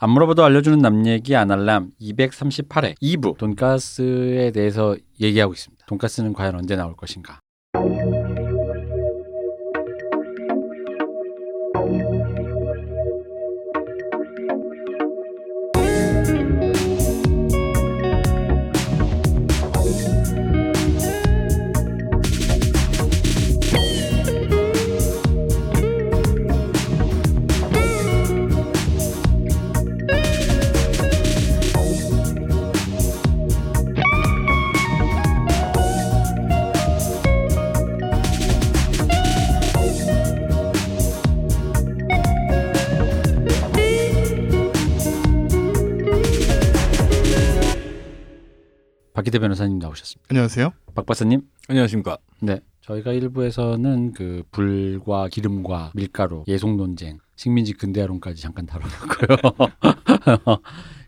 안 물어봐도 알려주는 남 얘기 아날람 238회 2부 돈가스에 대해서 얘기하고 있습니다. 돈가스는 과연 언제 나올 것인가? 나오셨습니다. 안녕하세요. 박 박사님. 안녕하십니까. 네. 저희가 일부에서는 그 불과 기름과 밀가루, 예속 논쟁, 식민지 근대화론까지 잠깐 다뤄봤고요.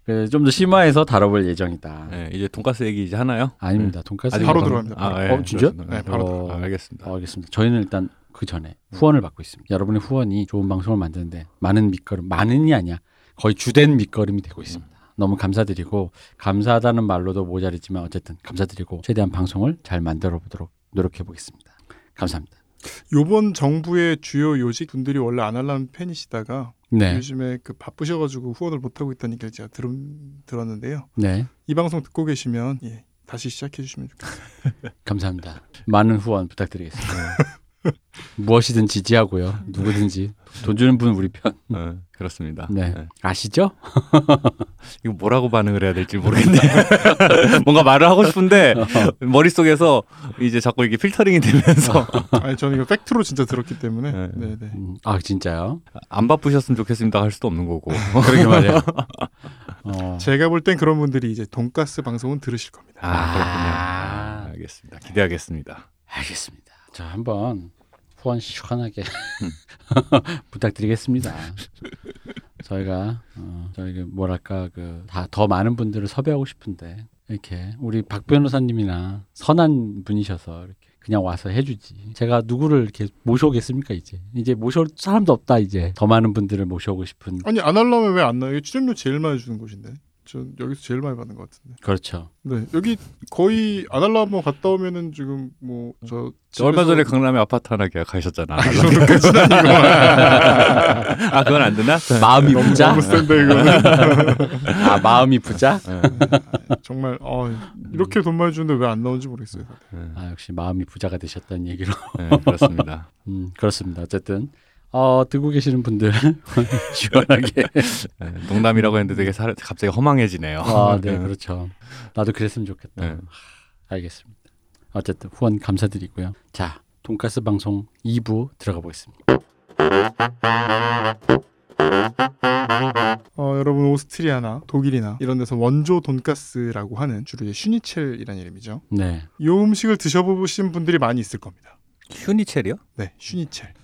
그좀더 심화해서 다뤄볼 예정이다. 네, 이제 돈가스 얘기 이제 하나요? 아닙니다. 돈가스 바로 들어갑니다. 아, 바로. 예, 어, 진짜? 네, 바로 어. 아, 알겠습니다. 어, 알겠습니다. 저희는 일단 그 전에 후원을 받고 있습니다. 여러분의 후원이 좋은 방송을 만드는데 많은 밑거름, 많은이 아니야. 거의 주된 밑거름이 되고 있습니다. 너무 감사드리고 감사하다는 말로도 모자르지만 어쨌든 감사드리고 최대한 방송을 잘 만들어 보도록 노력해 보겠습니다. 감사합니다. 요번 정부의 주요 요직 분들이 원래 아날람 팬이시다가 네, 요즘에 그 바쁘셔가지고 후원을 못 하고 있다니까 제가 들, 들었는데요. 네, 이 방송 듣고 계시면 예, 다시 시작해 주시면 좋겠습니다. 감사합니다. 많은 후원 부탁드리겠습니다. 무엇이든 지지하고요. 누구든지 돈 주는 분은 우리 편. 네, 그렇습니다. 네, 네. 아시죠? 이거 뭐라고 반응을 해야 될지 모르겠네. 뭔가 말을 하고 싶은데 머릿속에서 이제 자꾸 이게 필터링이 되면서 아니 저는 이거 팩트로 진짜 들었기 때문에 네. 네, 네. 음, 아 진짜요? 안 바쁘셨으면 좋겠습니다 할 수도 없는 거고. 그러게 말이에요. 어. 제가 볼 땐 그런 분들이 이제 돈가스 방송은 들으실 겁니다. 아, 그렇군요. 아. 아, 알겠습니다. 기대하겠습니다. 알겠습니다. 자, 한번 후원 시원하게 부탁드리겠습니다. 저희가 어, 저희 뭐랄까 그 다 더 많은 분들을 섭외하고 싶은데 이렇게 우리 박 변호사님이나 선한 분이셔서 이렇게 그냥 와서 해주지. 제가 누구를 이렇게 모셔오겠습니까 이제? 이제 모셔올 사람도 없다 이제. 더 많은 분들을 모셔오고 싶은. 아니 아날람에 왜안 나요? 출연료 제일 많이 주는 곳인데. 저 여기서 제일 많이 받는 것 같은데. 그렇죠. 네 여기 거의 아날람 한번 갔다 오면은 지금 뭐 저 얼마 전에 강남에 아파트 하나 계약하셨잖아. 아니고 아 그건 안 되나? 마음이 부자. 너무 센데 이거는 아 마음이 부자. 네. 정말 어, 이렇게 돈 많이 주는데 왜 안 나오는지 모르겠어요. 네, 아 역시 마음이 부자가 되셨다는 얘기로. 네, 그렇습니다. 음, 그렇습니다. 어쨌든 어, 듣고 계시는 분들 시원하게. 네, 농담이라고 했는데 되게 사, 갑자기 허망해지네요. 아, 네, 그렇죠. 나도 그랬으면 좋겠다. 네. 하, 알겠습니다. 어쨌든 후원 감사드리고요. 자, 돈가스 방송 2부 들어가 보겠습니다. 어, 여러분 오스트리아나 독일이나 이런 데서 원조 돈가스라고 하는 주로 이제 슈니첼이라는 이름이죠. 네. 이 음식을 드셔보신 분들이 많이 있을 겁니다. 슈니첼이요? 네, 슈니첼.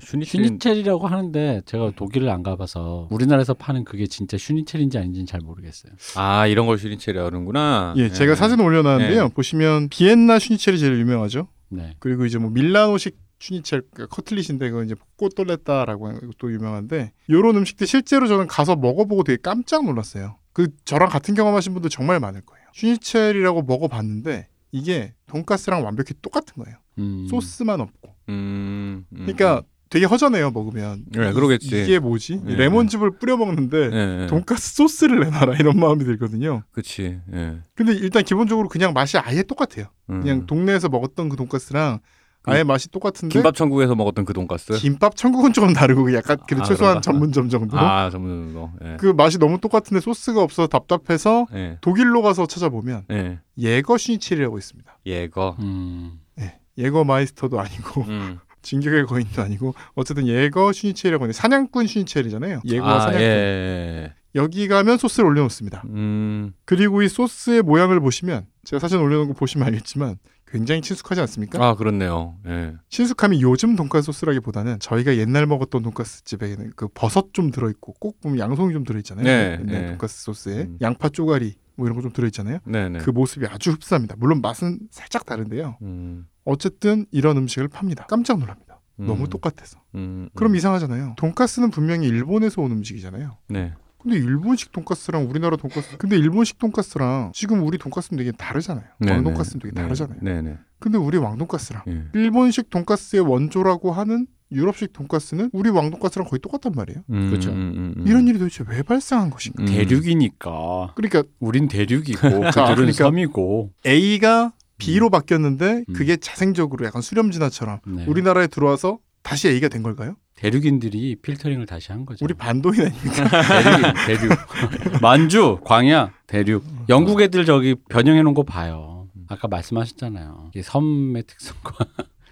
슈니첼. 슈니첼이라고 하는데 제가 독일을 안 가봐서 우리나라에서 파는 그게 진짜 슈니첼인지 아닌지는 잘 모르겠어요. 아 이런 걸 슈니첼이라고 하는구나. 예, 제가 사진 올려놨는데요. 보시면 비엔나 슈니첼이 제일 유명하죠. 네. 그리고 이제 뭐 밀라노식 슈니첼 그러니까 커틀릿인데 그거 이제 cotoletta라고 하는 것도 유명한데 요런 음식들 실제로 저는 가서 먹어보고 되게 깜짝 놀랐어요. 그 저랑 같은 경험하신 분들 정말 많을 거예요. 슈니첼이라고 먹어봤는데 이게 돈가스랑 완벽히 똑같은 거예요. 음, 소스만 없고. 음, 음, 그러니까 되게 허전해요 먹으면. 네, 이- 그러겠지. 이게 뭐지? 네, 레몬즙을 뿌려 먹는데 네, 네. 돈가스 소스를 내놔라 이런 마음이 들거든요. 예. 근데 일단 기본적으로 그냥 맛이 아예 똑같아요. 음. 그냥 동네에서 먹었던 그 돈가스랑 아예 맛이 똑같은데 김밥 천국에서 먹었던 그 돈가스. 김밥 천국은 조금 다르고 약간 그래도 아, 최소한 그런가? 전문점 정도. 아 전문으로. 예. 그 맛이 너무 똑같은데 소스가 없어서 답답해서 예. 독일로 가서 찾아보면 예. Jägerschnitzel이라고 있습니다. 예거. 음, 예. 예거 마이스터도 아니고 음. 진격의 거인도 아니고 어쨌든 Jägerschnitzel이라고 하는데 사냥꾼 슈니첼이잖아요. 예거와 아, 사냥꾼. 예. 여기 가면 소스를 올려놓습니다. 음. 그리고 이 소스의 모양을 보시면 제가 사진 올려놓은 거 보시면 알겠지만 굉장히 친숙하지 않습니까? 아 그렇네요. 예. 친숙함이 요즘 돈가스 소스라기보다는 저희가 옛날 먹었던 돈가스 집에는 그 버섯 좀 들어있고 꼭 보면 양송이 좀 들어있잖아요. 네, 옛날 네. 돈가스 소스에 음. 양파 쪼가리 뭐 이런 거 좀 들어있잖아요. 네네. 그 모습이 아주 흡사합니다. 물론 맛은 살짝 다른데요. 음. 어쨌든 이런 음식을 팝니다. 깜짝 놀랍니다. 음. 너무 똑같아서. 음. 그럼 음. 이상하잖아요. 돈가스는 분명히 일본에서 온 음식이잖아요. 네. 근데 일본식 돈가스랑 우리나라 돈가스 근데 일본식 돈가스랑 지금 우리 돈가스는 되게 다르잖아요. 네, 네. 되게 다르잖아요. 네, 네. 근데 우리 왕돈가스랑 예. 일본식 돈가스의 원조라고 하는 유럽식 돈가스는 우리 왕돈가스랑 거의 똑같단 말이에요. 음, 그렇죠. 음, 음. 이런 일이 도대체 왜 발생한 것인가? 음. 대륙이니까 그러니까 우린 대륙이고 그들은 그러니까- 섬이고 A가 B로 바뀌었는데 음. 그게 자생적으로 약간 수렴진화처럼 네. 우리나라에 들어와서 다시 A가 된 걸까요? 대륙인들이 필터링을 다시 한 거죠. 우리 반도인 아닙니까? 대륙, 대륙. 만주, 광야, 대륙. 영국 애들 저기 변형해 놓은 거 봐요. 아까 말씀하셨잖아요. 이게 섬의 특성과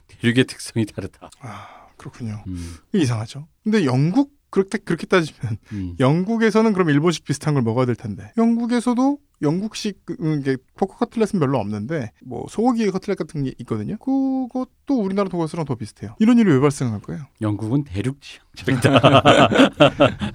대륙의 특성이 다르다. 아 그렇군요. 음, 이상하죠. 근데 영국 그렇게 그렇게 따지면 음. 영국에서는 그럼 일본식 비슷한 걸 먹어야 될 텐데 영국에서도 영국식 그, 음, 이게 포크 커틀렛은 별로 없는데 뭐 소고기 커틀렛 같은 게 있거든요. 그것도 우리나라 돈가스랑 더 비슷해요. 이런 일이 왜 발생한 거예요? 영국은 대륙 지형적이다.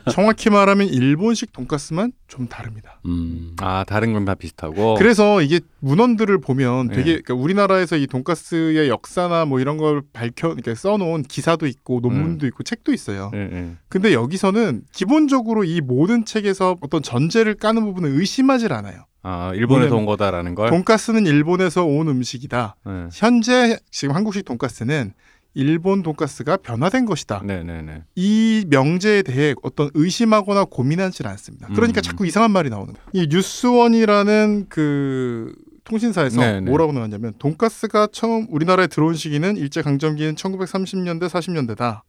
정확히 말하면 일본식 돈가스만 좀 다릅니다. 음. 아 다른 건 다 비슷하고. 그래서 이게 문헌들을 보면 네. 되게 그러니까 우리나라에서 이 돈가스의 역사나 뭐 이런 걸 밝혀 이렇게 써놓은 기사도 있고 논문도 있고 책도 있어요. 예, 예. 근데 여기서는 기본적으로 이 모든 책에서 어떤 전제를 까는 부분을 의심하질 않아요. 아 일본에서 온 거다라는 걸. 돈가스는 일본에서 온 음식이다. 예. 현재 지금 한국식 돈가스는 일본 돈가스가 변화된 것이다. 네네네. 이 명제에 대해 어떤 의심하거나 고민하지 않습니다. 그러니까 음. 자꾸 이상한 말이 나오는 거예요. 이 뉴스원이라는 그 통신사에서 네, 네. 뭐라고 나왔냐면 돈가스가 처음 우리나라에 들어온 시기는 일제 강점기인 1930년대 40년대다.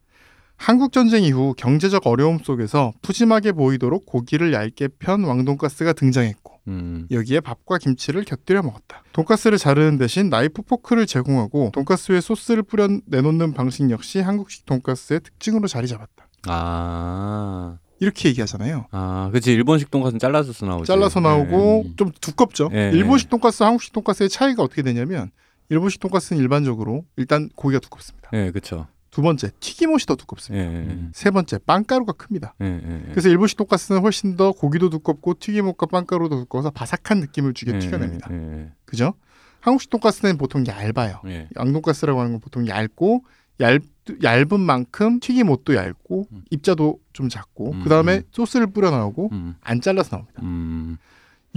한국 전쟁 이후 경제적 어려움 속에서 푸짐하게 보이도록 고기를 얇게 편 왕돈가스가 등장했고 음. 여기에 밥과 김치를 곁들여 먹었다. 돈가스를 자르는 대신 나이프 포크를 제공하고 돈가스 위에 소스를 뿌려 내놓는 방식 역시 한국식 돈가스의 특징으로 자리 잡았다. 아. 이렇게 얘기하잖아요. 아, 그치 일본식 돈가스는 잘라서 나오지. 잘라서 나오고 네. 좀 두껍죠. 네. 일본식 돈가스, 한국식 돈가스의 차이가 어떻게 되냐면 일본식 돈가스는 일반적으로 일단 고기가 두껍습니다. 예, 예, 그쵸. 두 번째 튀김옷이 더 예, 두껍습니다. 예, 음. 세 번째 빵가루가 큽니다. 예, 예, 예. 그래서 일본식 돈가스는 훨씬 더 고기도 두껍고 튀김옷과 빵가루도 두꺼워서 바삭한 느낌을 주게 예, 튀겨냅니다. 예, 그죠? 한국식 돈가스는 보통 얇아요. 예, 예. 양돈가스라고 하는 건 보통 얇고 얇, 얇은 만큼 튀김옷도 얇고 음. 입자도 좀 작고 음, 그 다음에 음. 소스를 뿌려 나오고 음, 안 잘라서 나옵니다. 음,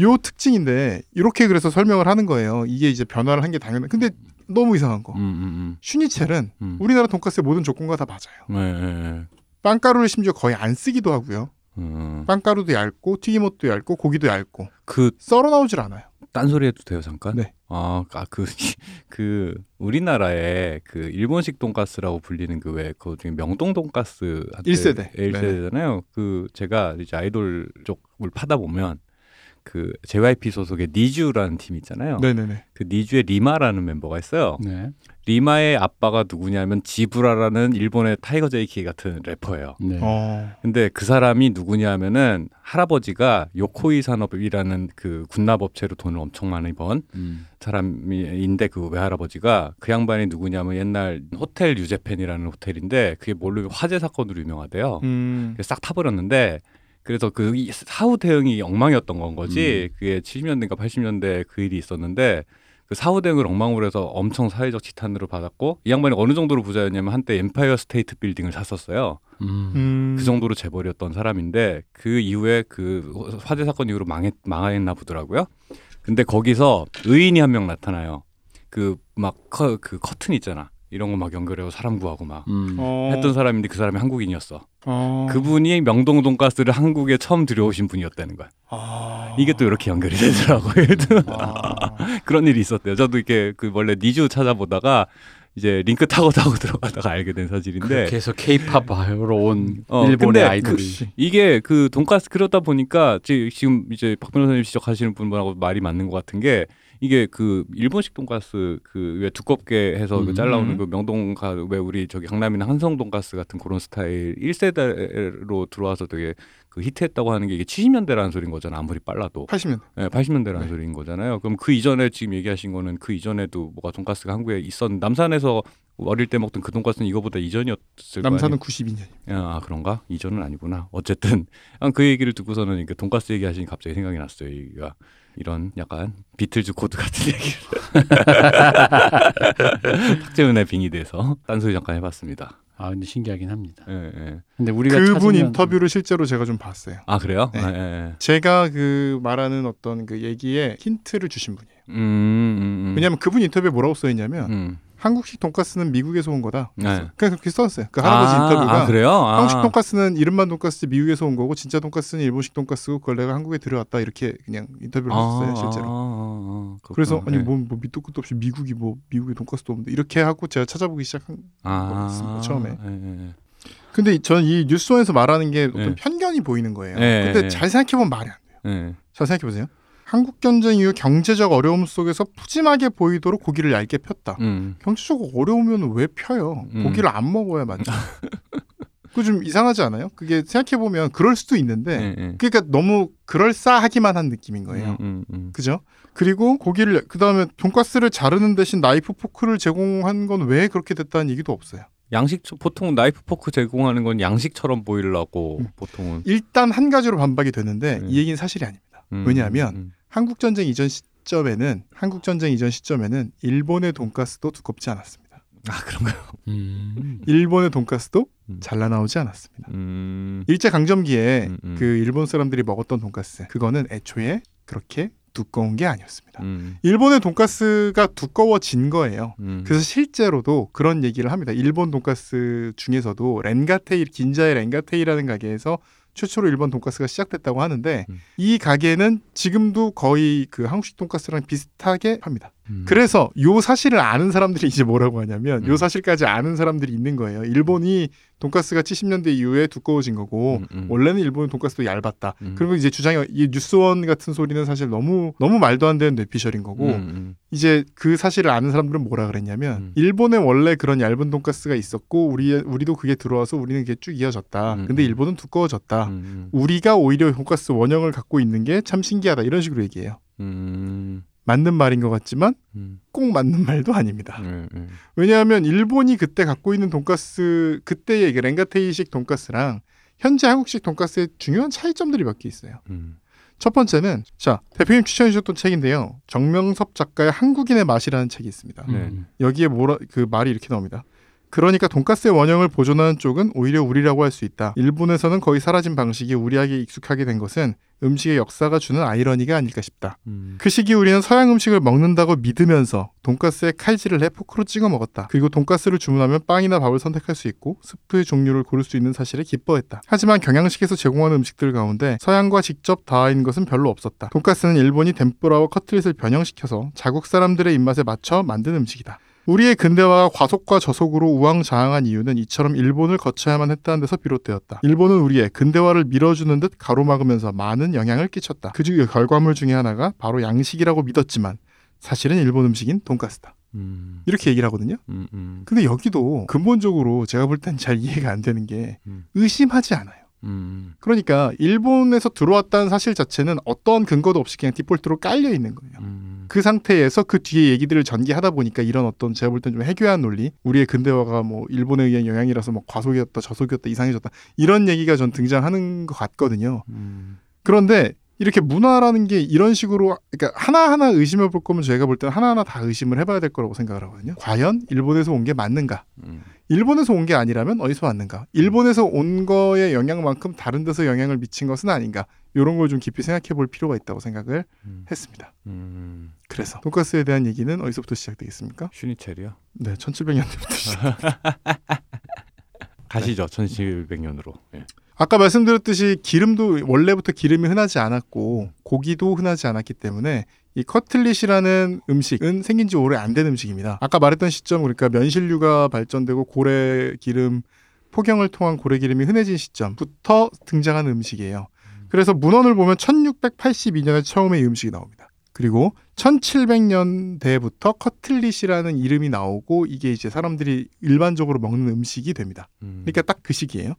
요 특징인데 이렇게 그래서 설명을 하는 거예요. 이게 이제 변화를 한 게 당연한. 근데 너무 이상한 거. 음, 음, 슈니첼은 음. 우리나라 돈가스의 모든 조건과 다 맞아요. 예, 예, 예. 빵가루를 심지어 거의 안 쓰기도 하고요. 음. 빵가루도 얇고 튀김옷도 얇고 고기도 얇고 그 썰어 나오질 않아요. 딴소리 해도 돼요 잠깐? 네. 아, 아, 그, 그, 우리나라에 그 일본식 돈가스라고 불리는 그 왜, 그 중에 명동 돈가스. 한때- 일세대. 예, 1세대잖아요. 그, 제가 이제 아이돌 쪽을 파다 보면 그 JYP 소속의 니쥬라는 팀 있잖아요. 네네네. 그 니쥬의 리마라는 멤버가 있어요. 네. 리마의 아빠가 누구냐면 지브라라는 일본의 타이거 JK 같은 래퍼예요. 네. 어. 근데 그 사람이 누구냐면은 할아버지가 요코이 산업이라는 그 군납 업체로 돈을 엄청 많이 번 음. 사람인데 그 외할아버지가 그 양반이 누구냐면 옛날 호텔 뉴재팬이라는 호텔인데 그게 뭘로 화재 사건으로 유명하대요. 음. 싹 타버렸는데 그래서 그이 사후 대응이 엉망이었던 건 거지. 그게 70년대인가 80년대 그 일이 있었는데 그 사후 대응을 엉망으로 해서 엄청 사회적 지탄을 받았고 이 양반이 어느 정도로 부자였냐면 한때 엠파이어 스테이트 빌딩을 샀었어요. 음. 음. 그 정도로 재벌이었던 사람인데 그 이후에 그 화재 사건 이후로 망했 망했나 보더라고요. 근데 거기서 의인이 한 명 나타나요. 그 막 그 커튼 있잖아. 이런 거 막 연결해서 사람 구하고 막 음. 어. 했던 사람인데 그 사람이 한국인이었어. 어. 그분이 명동 돈가스를 한국에 처음 들여오신 분이었다는 거야. 아. 이게 또 이렇게 연결이 되더라고요. 아. 그런 일이 있었대요. 저도 이렇게 그 원래 니주 찾아보다가 이제 링크 타고 타고 들어가다가 알게 된 사실인데 해서 케이팝 바이오로 온 어, 일본의 근데 아이돌이 이게 그 돈가스 그러다 보니까 지- 지금 이제 박 변호사님 지적하시는 분하고 말이 맞는 것 같은 게 이게 그 일본식 돈가스 그 왜 두껍게 해서 그 음. 잘라오는 그 명동가 왜 우리 저기 강남이나 한성 돈가스 같은 그런 스타일 1세대로 들어와서 되게 그 히트했다고 하는 게 이게 70년대라는 소리인 거잖아 아무리 빨라도 80년. 예, 80년대라는 네. 소리인 거잖아요. 그럼 그 이전에 지금 얘기하신 거는 그 이전에도 뭐가 돈가스가 한국에 있었 남산에서 어릴 때 먹던 그 돈가스는 이거보다 이전이었을 거 남산은 아니에요? 92년. 아 그런가? 이전은 아니구나. 어쨌든 아, 그 얘기를 듣고서는 이렇게 돈가스 얘기하시니 갑자기 생각이 났어요. 이가 이런 약간 비틀즈 코드 같은 얘기를 탁재훈의 빙의돼서 딴소리 잠깐 해봤습니다. 아 근데 신기하긴 합니다. 예, 예. 근데 우리가 그분 찾으면- 인터뷰를 실제로 제가 좀 봤어요. 아 그래요? 네. 예, 예. 제가 그 말하는 어떤 그 얘기에 힌트를 주신 분이에요. 음, 음, 음. 왜냐하면 그분 인터뷰에 뭐라고 써 있냐면 음. 한국식 돈가스는 미국에서 온 거다. 네. 그냥 그렇게 써놨어요. 그 할아버지 아, 인터뷰가 아, 그래요? 아. 한국식 돈가스는 이름만 돈가스 미국에서 온 거고 진짜 돈가스는 일본식 돈가스고 그걸 내가 한국에 들여왔다 이렇게 그냥 인터뷰를 했어요 실제로. 아, 아, 아, 그래서. 아니 예. 뭐, 뭐 밑도 끝도 없이 미국이 뭐 미국에 돈가스도 없는데 이렇게 하고 제가 찾아보기 시작한 아, 있습니다, 처음에. 예, 예. 근데 저는 이 뉴스원에서 말하는 게 어떤 네. 편견이 보이는 거예요. 네, 근데 네. 잘 생각해보면 말이 안 돼요. 예. 잘 생각해보세요. 한국 전쟁 이후 경제적 어려움 속에서 푸짐하게 보이도록 고기를 얇게 폈다. 음. 경제적 어려우면 왜 펴요? 음. 고기를 안 먹어야 맞죠. 그거 좀 이상하지 않아요? 그게 생각해 보면 그럴 수도 있는데 예, 예. 그러니까 너무 그럴싸하기만 한 느낌인 거예요. 음, 음, 음. 그죠? 그리고 고기를 그 다음에 돈가스를 자르는 대신 나이프 포크를 제공한 건 왜 그렇게 됐다는 얘기도 없어요. 양식 보통 나이프 포크 제공하는 건 양식처럼 보이려고 음. 보통은 일단 한 가지로 반박이 되는데 네. 이 얘기는 사실이 아닙니다. 음, 왜냐하면 음, 한국 전쟁 이전 시점에는 한국 전쟁 이전 시점에는 일본의 돈가스도 두껍지 않았습니다. 아 그런가요? 음. 일본의 돈가스도 음. 잘 나오지 않았습니다. 음, 일제 강점기에 음, 음. 그 일본 사람들이 먹었던 돈가스 그거는 애초에 그렇게 두꺼운 게 아니었습니다. 음, 일본의 돈가스가 두꺼워진 거예요. 음. 그래서 실제로도 그런 얘기를 합니다. 일본 돈가스 중에서도 렌가테이 긴자의 렌가테이라는 가게에서 최초로 일본 돈가스가 시작됐다고 하는데 음. 이 가게는 지금도 거의 그 한국식 돈가스랑 비슷하게 팝니다. 음. 그래서 요 사실을 아는 사람들이 이제 뭐라고 하냐면 요 음. 사실까지 아는 사람들이 있는 거예요. 일본이 돈가스가 70년대 이후에 두꺼워진 거고 음, 음. 원래는 일본의 돈가스도 얇았다. 음. 그리고 이제 주장이 이 뉴스원 같은 소리는 사실 너무 너무 말도 안 되는 뇌피셜인 거고. 이제 그 사실을 아는 사람들은 뭐라 그랬냐면 음. 일본에 원래 그런 얇은 돈가스가 있었고 우리 우리도 그게 들어와서 우리는 그게 쭉 이어졌다. 음, 근데 음. 일본은 두꺼워졌다. 음, 우리가 오히려 돈가스 원형을 갖고 있는 게 참 신기하다 이런 식으로 얘기해요. 음, 맞는 말인 것 같지만 음, 꼭 맞는 말도 아닙니다. 음, 음. 왜냐하면 일본이 그때 갖고 있는 돈가스 그때의 그 렌가테이식 돈가스랑 현재 한국식 돈가스의 중요한 차이점들이 몇 개 있어요. 음. 첫 번째는 자 대표님 추천해 주셨던 책인데요. 정명섭 작가의 한국인의 맛이라는 책이 있습니다. 네. 음. 여기에 뭐라 그 말이 이렇게 나옵니다. 그러니까 돈가스의 원형을 보존하는 쪽은 오히려 우리라고 할 수 있다. 일본에서는 거의 사라진 방식이 우리에게 익숙하게 된 것은 음식의 역사가 주는 아이러니가 아닐까 싶다. 음. 그 시기 우리는 서양 음식을 먹는다고 믿으면서 돈가스에 칼질을 해 포크로 찍어 먹었다. 그리고 돈가스를 주문하면 빵이나 밥을 선택할 수 있고 스프의 종류를 고를 수 있는 사실에 기뻐했다. 하지만 경양식에서 제공하는 음식들 가운데 서양과 직접 닿아있는 것은 별로 없었다. 돈가스는 일본이 덴뿌라와 커틀릿을 변형시켜서 자국 사람들의 입맛에 맞춰 만든 음식이다. 우리의 근대화가 과속과 저속으로 우왕좌왕한 이유는 이처럼 일본을 거쳐야만 했다는 데서 비롯되었다. 일본은 우리의 근대화를 밀어주는 듯 가로막으면서 많은 영향을 끼쳤다. 그중 결과물 중에 하나가 바로 양식이라고 믿었지만 사실은 일본 음식인 돈가스다. 음. 이렇게 얘기를 하거든요. 음, 음. 근데 여기도 근본적으로 제가 볼 땐 잘 이해가 안 되는 게 음. 의심하지 않아요. 음. 그러니까 일본에서 들어왔다는 사실 자체는 어떠한 근거도 없이 그냥 디폴트로 깔려 있는 거예요. 음. 그 상태에서 그 뒤에 얘기들을 전개하다 보니까 이런 어떤 제가 볼 땐 좀 해괴한 논리, 우리의 근대화가 뭐 일본에 의한 영향이라서 뭐 과속이었다, 저속이었다, 이상해졌다 이런 얘기가 전 등장하는 것 같거든요. 음. 그런데 이렇게 문화라는 게 이런 식으로 그러니까 하나하나 의심해 볼 거면 제가 볼 때는 하나하나 다 의심을 해봐야 될 거라고 생각을 하거든요. 과연 일본에서 온 게 맞는가? 음. 일본에서 온 게 아니라면 어디서 왔는가? 일본에서 온 거의 영향만큼 다른 데서 영향을 미친 것은 아닌가? 이런 걸 좀 깊이 생각해 볼 필요가 있다고 생각을 음. 했습니다. 음. 그래서 돈가스에 대한 얘기는 어디서부터 시작되겠습니까? 슈니첼이요? 네, 1700년대부터 시작. 가시죠. 1700년으로. 예. 아까 말씀드렸듯이 기름도 원래부터 기름이 흔하지 않았고 고기도 흔하지 않았기 때문에 이 커틀릿이라는 음식은 생긴 지 오래 안 된 음식입니다. 아까 말했던 시점 그러니까 면실류가 발전되고 고래 기름 포경을 통한 고래 기름이 흔해진 시점부터 등장하는 음식이에요. 그래서 문헌을 보면 1682년에 처음에 이 음식이 나옵니다. 그리고 1700년대부터 커틀릿이라는 이름이 나오고 이게 이제 사람들이 일반적으로 먹는 음식이 됩니다. 음. 그러니까 딱 그 시기예요.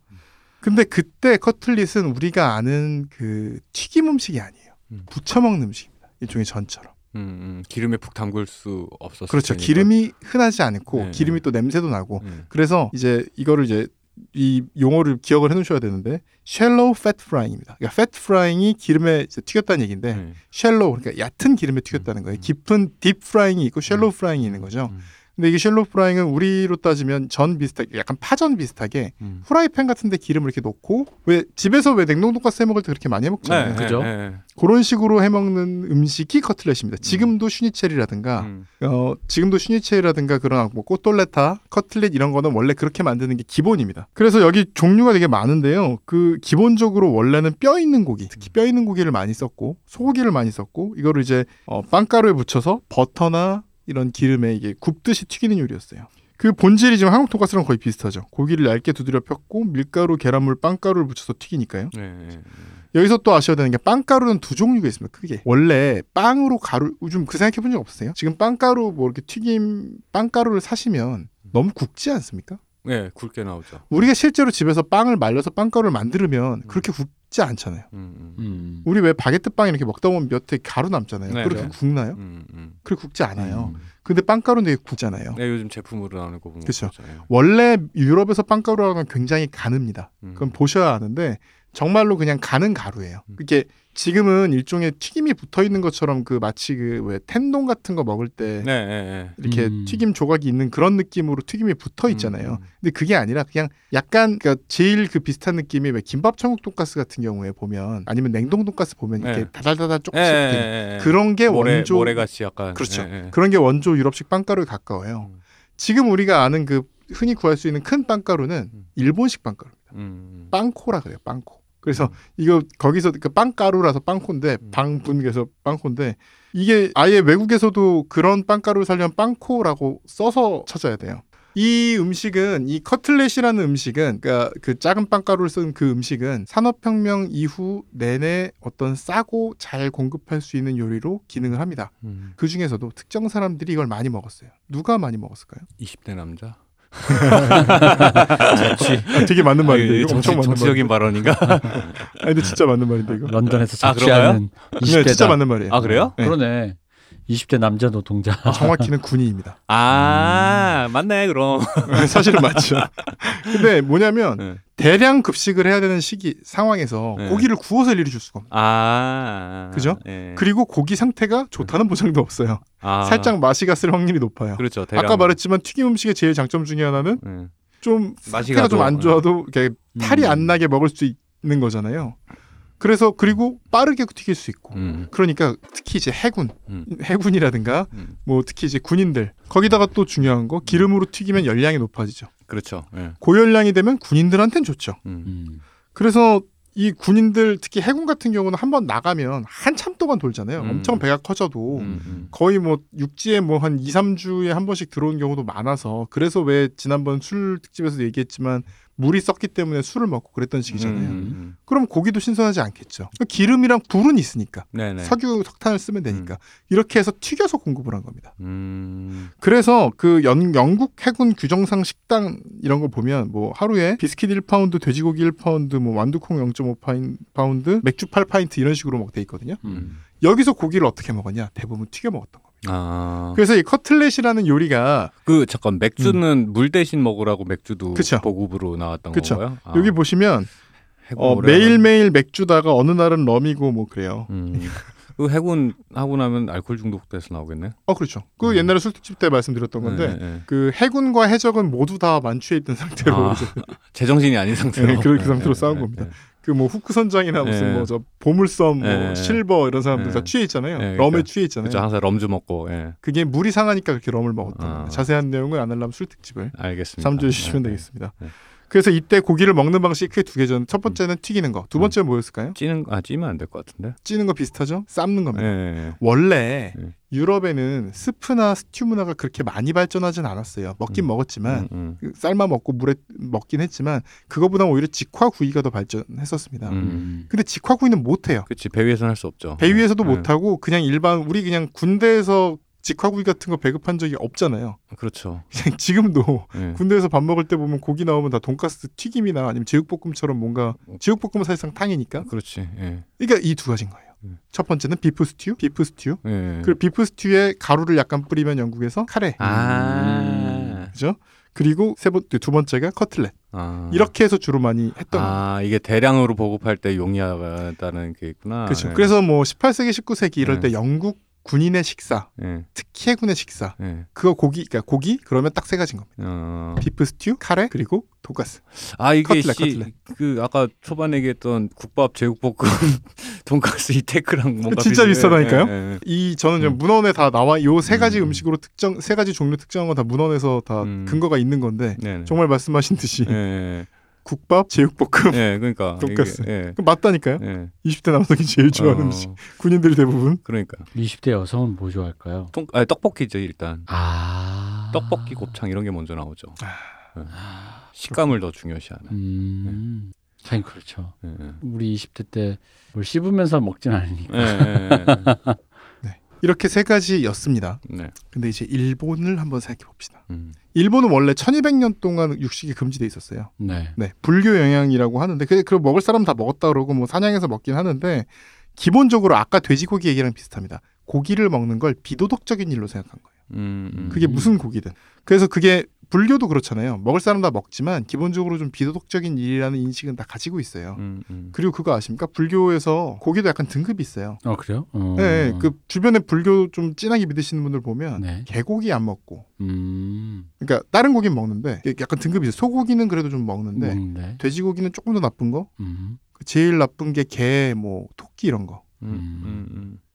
근데 그때 커틀릿은 우리가 아는 그 튀김 음식이 아니에요. 음. 부쳐 먹는 음식입니다. 일종의 전처럼. 음, 음. 기름에 푹 담글 수 없었을 그렇죠. 테니까. 기름이 흔하지 않고 네, 기름이 네. 또 냄새도 나고 음. 그래서 이제 이거를 이제 이 용어를 기억을 해놓으셔야 되는데 shallow fat frying입니다. 그러니까 fat frying이 기름에 튀겼다는 얘기인데 음. shallow 그러니까 얕은 기름에 튀겼다는 거예요. 음. 깊은 deep frying이 있고 shallow frying이 있는 거죠. 음. 근데 이게 shallow frying은 우리로 따지면 전 비슷하게 약간 파전 비슷하게 음. 후라이팬 같은데 기름을 이렇게 놓고 왜 집에서 왜 냉동 돈가스 해 먹을 때 그렇게 많이 해 먹잖아요. 그죠? 네, 네. 그런 식으로 해 먹는 음식이 커틀렛입니다. 지금도 슈니첼이라든가 음. 어 지금도 슈니첼이라든가 그런 뭐 cotoletta, 커틀렛 이런 거는 원래 그렇게 만드는 게 기본입니다. 그래서 여기 종류가 되게 많은데요. 그 기본적으로 원래는 뼈 있는 고기, 특히 뼈 있는 고기를 많이 썼고 소고기를 많이 썼고 이거를 이제 어, 빵가루에 묻혀서 버터나 이런 기름에 이게 굽듯이 튀기는 요리였어요. 그 본질이 지금 한국 돈가스랑 거의 비슷하죠. 고기를 얇게 두드려 폈고 밀가루, 계란물, 빵가루를 묻혀서 튀기니까요. 네, 네. 여기서 또 아셔야 되는 게 빵가루는 두 종류가 있습니다. 크게 원래 빵으로 가루 요즘 그 생각해 본 적 없으세요? 지금 빵가루 뭐 이렇게 튀김 빵가루를 사시면 너무 굽지 않습니까? 네, 굵게 나오죠. 우리가 실제로 집에서 빵을 말려서 빵가루를 만들면 그렇게 굽지 않잖아요. 음, 음. 음. 우리 왜 바게트 빵 이렇게 먹다 보면 몇에 가루 남잖아요. 네, 그렇게 네. 굽나요? 음, 음. 그렇게 굽지 않아요. 음. 근데 빵가루는 되게 굽잖아요. 네, 요즘 제품으로 나오는 거 보면. 그렇죠. 예. 원래 유럽에서 빵가루라는 굉장히 가늡니다. 음. 그건 보셔야 아는데 정말로 그냥 가는 가루예요. 음. 그게 지금은 일종의 튀김이 붙어 있는 것처럼 그 마치 그 왜 텐동 같은 거 먹을 때 네, 네, 네. 이렇게 음. 튀김 조각이 있는 그런 느낌으로 튀김이 붙어 있잖아요. 음. 근데 그게 아니라 그냥 약간 그러니까 제일 그 비슷한 느낌이 왜 김밥 천국 돈가스 같은 경우에 보면 아니면 냉동 돈가스 보면 이렇게 네. 다달다달 예, 조금씩 예, 예. 그런 게 모래, 원조 모래같이 약간 그렇죠. 그런 게 원조 유럽식 빵가루에 가까워요. 음. 지금 우리가 아는 그 흔히 구할 수 있는 큰 빵가루는 음. 일본식 빵가루입니다. 음. 빵코라 그래요. 빵코. 그래서 이거 거기서 그 빵가루라서 빵코인데 음. 방분해서 빵코인데 이게 아예 외국에서도 그런 빵가루를 살려면 빵코라고 써서 찾아야 돼요. 이 음식은 이 커틀렛이라는 음식은 그러니까 그 작은 빵가루를 쓴 그 음식은 산업혁명 이후 내내 어떤 싸고 잘 공급할 수 있는 요리로 기능을 합니다. 음. 그 중에서도 특정 사람들이 이걸 많이 먹었어요. 누가 많이 먹었을까요? 20대 남자. 아, 되게 맞는 말인데 이거 정치, 엄청 맞는 정치적인 발언인가? 말인데. 아 근데 진짜 맞는 말인데 이거. 런던에서 아, 자취하는 네, 20대다. 진짜 맞는 말이에요. 아 그래요? 네. 그러네. 20대 남자 노동자. 정확히는 군인입니다. 아 맞네 그럼. 사실은 맞죠. 근데 뭐냐면 네. 대량 급식을 해야 되는 시기 상황에서 네. 고기를 구워서 일일이 줄 수가 없어요. 아 그죠? 예. 그리고 고기 상태가 좋다는 보장도 없어요. 아, 살짝 맛이 갔을 확률이 높아요. 그렇죠. 대량. 아까 말했지만 튀김 음식의 제일 장점 중에 하나는 예. 좀 맛이 상태가 좀 안 좋아도 이렇게 탈이 음. 안 나게 먹을 수 있는 거잖아요. 그래서 그리고 빠르게 튀길 수 있고. 음. 그러니까 특히 이제 해군, 음. 해군이라든가 음. 뭐 특히 이제 군인들 거기다가 또 중요한 거 기름으로 튀기면 열량이 높아지죠. 그렇죠. 예. 고열량이 되면 군인들한텐 좋죠. 음. 음. 그래서 이 군인들 특히 해군 같은 경우는 한 번 나가면 한참 동안 돌잖아요. 음. 엄청 배가 커져도. 거의 뭐 육지에 뭐 한 2, 3주에 한 번씩 들어온 경우도 많아서 그래서 왜 지난번 술 특집에서 얘기했지만 물이 썩기 때문에 술을 먹고 그랬던 시기잖아요. 음. 그럼 고기도 신선하지 않겠죠. 기름이랑 불은 있으니까 네네. 석유, 석탄을 쓰면 되니까 이렇게 해서 튀겨서 공급을 한 겁니다. 음. 그래서 그 연, 영국 해군 규정상 식당 이런 거 보면 뭐 하루에 비스킷 1파운드, 돼지고기 1파운드, 뭐 완두콩 0.5파운드, 맥주 8파인트 이런 식으로 막 돼 있거든요. 음. 여기서 고기를 어떻게 먹었냐? 대부분 튀겨 먹었던 겁니다. 아. 그래서 이 커틀렛이라는 요리가 그 잠깐 맥주는 물 대신 먹으라고 맥주도 음. 그쵸. 보급으로 나왔던 그쵸. 건가요? 아, 여기 보시면 어, 매일매일 맥주다가 어느 날은 럼이고 뭐 그래요. 음. 그 해군 하고 나면 알코올 중독돼서 나오겠네. 어 그렇죠. 그 음. 옛날에 술특집 때 말씀드렸던 건데 네, 네. 그 해군과 해적은 모두 다 만취해 있던 상태로 아, 제정신이 아닌 상태로. 네, 그- 그 상태로 네, 싸운 네, 겁니다. 네. 그뭐 후크 선장이나 무슨 네. 뭐저 보물섬, 뭐 네. 실버 이런 사람들 네. 다 취해 있잖아요. 네, 럼에 그러니까. 취해 있잖아요. 그렇죠. 항상 럼주 먹고. 예. 그게 물이 상하니까 그렇게 럼을 먹었던 아. 자세한 안 하려면 술특집을 알겠습니다. 참조해 주시면 네, 되겠습니다. 네. 그래서 이때 고기를 먹는 방식이 크게 두 개죠. 첫 번째는 튀기는 거, 두 음. 번째는 뭐였을까요? 찌는 아 찌면 안 될 것 같은데. 찌는 거 비슷하죠? 삶는 겁니다. 예. 원래 네. 유럽에는 스프나 스튜 문화가 그렇게 많이 발전하진 않았어요. 먹긴 음. 먹었지만 음, 음. 그 삶아 먹고 물에 먹긴 했지만 그거보다 오히려 직화구이가 더 발전했었습니다. 음. 근데 직화구이는 못 해요. 그렇지 배 위에서는 할 수 없죠. 배 위에서도 네. 못 하고 그냥 일반 우리 그냥 군대에서 직화구이 같은 거 배급한 적이 없잖아요. 그렇죠. 지금도 예. 군대에서 밥 먹을 때 보면 고기 나오면 다 돈가스 튀김이나 아니면 제육볶음처럼 뭔가 제육볶음은 사실상 탕이니까. 그렇지. 예. 그러니까 이 두 가지인 거예요. 음. 첫 번째는 비프 스튜, 비프 스튜. 예. 그리고 비프 스튜에 가루를 약간 뿌리면 영국에서 카레. 아. 그죠? 그리고 세 번, 두 번째가 커틀렛. 아. 이렇게 해서 주로 많이 했던 거예요. 아 이게 대량으로 보급할 때 용이하다는 게 있구나. 그렇죠. 예. 그래서 뭐 18세기, 19세기 이럴 네. 때 영국 군인의 식사, 예. 특히 해군의 식사. 예. 그거 고기, 그러니까 고기 그러면 딱 세 가지인 겁니다. 어. 비프 스튜, 카레 그리고 돈가스. 아 이게 커틀렛, 씨, 커틀렛. 그 아까 초반에 얘기했던 국밥, 제육볶음, 돈가스 이 tech랑 뭔가 진짜. 비슷하다니까요? 예, 예. 이 저는 음. 문헌에 다 나와 요 세 가지 음. 음. 식으로 특정 세 가지 종류 특정한 건 다 문헌에서 다 음. 근거가 있는 건데 네. 정말 말씀하신 듯이 예, 예. 국밥, 제육볶음 예, 그러니까 돈가스. 이게, 예. 그 맞다니까요. 예. 20대 남성이 제일 좋아하는 어, 음식. 군인들이 대부분. 그러니까 20대 여성은 뭐 좋아할까요? 통, 아니, 떡볶이죠 일단 아 떡볶이, 곱창 이런 게 먼저 나오죠. 아. 예. 식감을 더 중요시하는. 음, 하긴 그렇죠. 예, 예. 우리 20대 때 뭘 씹으면서 먹진 않으니까. 이렇게 세 가지였습니다. 예. 네. 근데 이제 일본을 한번 생각해 봅시다. 음. 일본은 원래 1200년 동안 육식이 금지돼 있었어요. 네. 네, 불교 영향이라고 하는데 그 그걸 먹을 사람 다 먹었다 그러고 뭐 사냥해서 먹긴 하는데 기본적으로 아까 돼지고기 얘기랑 비슷합니다. 고기를 먹는 걸 비도덕적인 일로 생각한 거예요. 음, 음. 그게 무슨 고기든. 그래서 그게 불교도 그렇잖아요. 먹을 사람 다 먹지만 기본적으로 좀 비도덕적인 일이라는 인식은 다 가지고 있어요. 음, 음. 그리고 그거 아십니까? 불교에서 고기도 약간 등급이 있어요. 어 그래요? 어. 네, 그 주변에 불교 좀 진하게 믿으시는 분들 보면 네. 개고기 안 먹고, 음. 그러니까 다른 고기는 먹는데 약간 등급이 있어요. 소고기는 그래도 좀 먹는데 음, 네. 돼지고기는 조금 더 나쁜 거. 음. 그 제일 나쁜 게 개, 뭐 토끼 이런 거.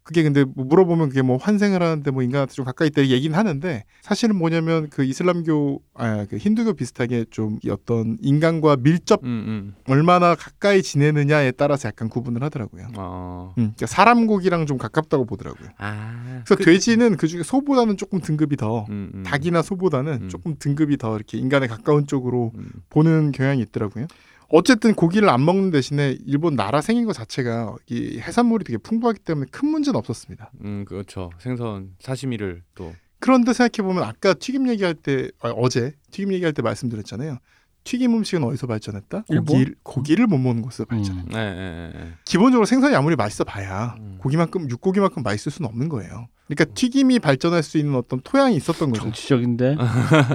그게 근데 뭐 물어보면 그게 뭐 환생을 하는데 뭐 인간한테 좀 가까이 있다 얘기는 하는데 사실은 뭐냐면 그 이슬람교 아 그 힌두교 비슷하게 좀이 어떤 인간과 밀접 음, 음. 얼마나 가까이 지내느냐에 따라서 약간 구분을 하더라고요. 어. 음, 그러니까 사람 고기랑 좀 가깝다고 보더라고요. 아. 그래서 돼지는 그 중에 소보다는 조금 등급이 더 음, 음. 닭이나 소보다는 음. 조금 등급이 더 이렇게 인간에 가까운 쪽으로 음. 보는 경향이 있더라고요. 어쨌든 고기를 안 먹는 대신에 일본 나라 생긴 것 자체가 이 해산물이 되게 풍부하기 때문에 큰 문제는 없었습니다. 음, 그렇죠. 생선 사시미를 또 그런데 생각해 보면 아까 튀김 얘기할 때 아, 어제 튀김 얘기할 때 말씀드렸잖아요. 튀김 음식은 어디서 발전했다? 일본? 고기, 고기를 못 먹는 곳에서 발전. 음. 네, 네, 네. 기본적으로 생선이 아무리 맛있어 봐야 음. 고기만큼 육고기만큼 맛있을 수는 없는 거예요. 그러니까 튀김이 발전할 수 있는 어떤 토양이 있었던 거죠. 정치적인데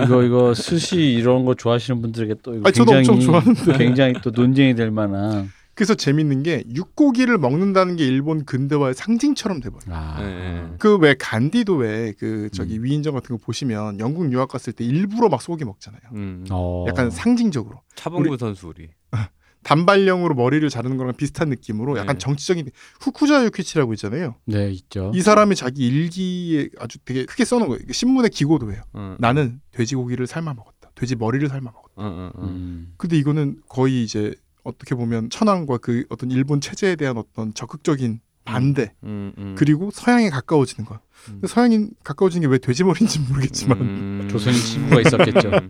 이거 이거 스시 이런 거 좋아하시는 분들에게 또 이거 아니, 저도 굉장히 엄청 좋아하는데. 굉장히 또 논쟁이 될 만한 그래서 재밌는 게 육고기를 먹는다는 게 일본 근대화의 상징처럼 돼버려. 요 아. 네. 그왜 간디도 왜 그 저기 음. 위인전 같은 거 보시면 영국 유학 갔을 때 일부러 막 소고기 먹잖아요. 음. 어. 약간 상징적으로 차범근 선수 우리. 단발령으로 머리를 자르는 거랑 비슷한 느낌으로 약간 네. 정치적인 후쿠자 유키치라고 있잖아요. 네 있죠. 이 사람이 자기 일기에 아주 되게 크게 써놓은 거예요. 신문에 기고도 해요. 어. 나는 돼지고기를 삶아 먹었다. 돼지 머리를 삶아 먹었다. 어, 어, 어. 음. 근데 이거는 거의 이제 어떻게 보면 천황과 그 어떤 일본 체제에 대한 어떤 적극적인 반대 음, 음. 그리고 서양에 가까워지는 거. 음. 서양이 가까워지는 게 왜 돼지머리인지 모르겠지만 음. 조선인 친구가 있었겠죠. 음.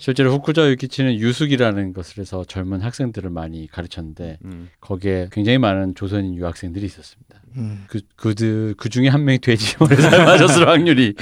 실제로 후쿠자 유키치는 유숙이라는 것을 해서 젊은 학생들을 많이 가르쳤는데 음. 거기에 굉장히 많은 조선인 유학생들이 있었습니다. 음. 그 그들 그 중에 한 명이 돼지머리 삶아졌을 확률이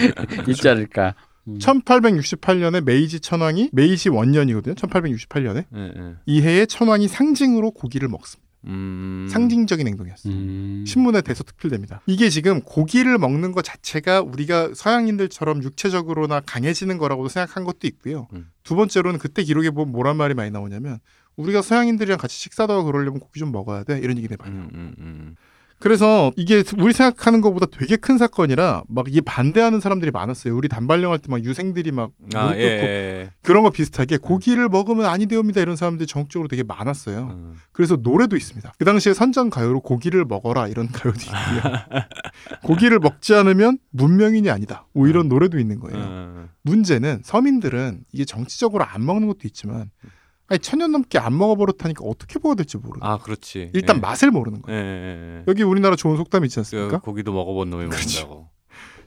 있지 않을까. 음. 1868년에 메이지 천황이 메이지 원년이거든요. 1868년에 예, 예. 이 해에 천황이 상징으로 고기를 먹습니다. 음. 상징적인 행동이었어요. 음. 신문에 대서 특필됩니다. 이게 지금 고기를 먹는 것 자체가 우리가 서양인들처럼 육체적으로나 강해지는 거라고 생각한 것도 있고요. 음. 두 번째로는 그때 기록에 보면 뭐란 말이 많이 나오냐면 우리가 서양인들이랑 같이 식사도 하고 그러려면 고기 좀 먹어야 돼 이런 얘기를 많이. 음, 음, 음. 그래서 이게 우리 생각하는 것보다 되게 큰 사건이라 막 이게 반대하는 사람들이 많았어요. 우리 단발령 할 때 막 유생들이 막 아, 예, 꿇고 예. 그런 거 비슷하게 고기를 먹으면 아니 되옵니다 이런 사람들이 전국적으로 되게 많았어요. 음. 그래서 노래도 있습니다. 그 당시에 선전 가요로 고기를 먹어라 이런 가요도 있고요. 고기를 먹지 않으면 문명인이 아니다. 뭐 이런 노래도 있는 거예요. 음. 문제는 서민들은 이게 정치적으로 안 먹는 것도 있지만 아니 천년 넘게 안 먹어버릇하니까 어떻게 먹어야 될지 모르는. 거예요. 아, 그렇지. 일단 예. 맛을 모르는 예, 거예요. 예, 예. 여기 우리나라 좋은 속담 있지 그 않습니까? 고기도 먹어본 놈이 그렇죠. 먹는다고.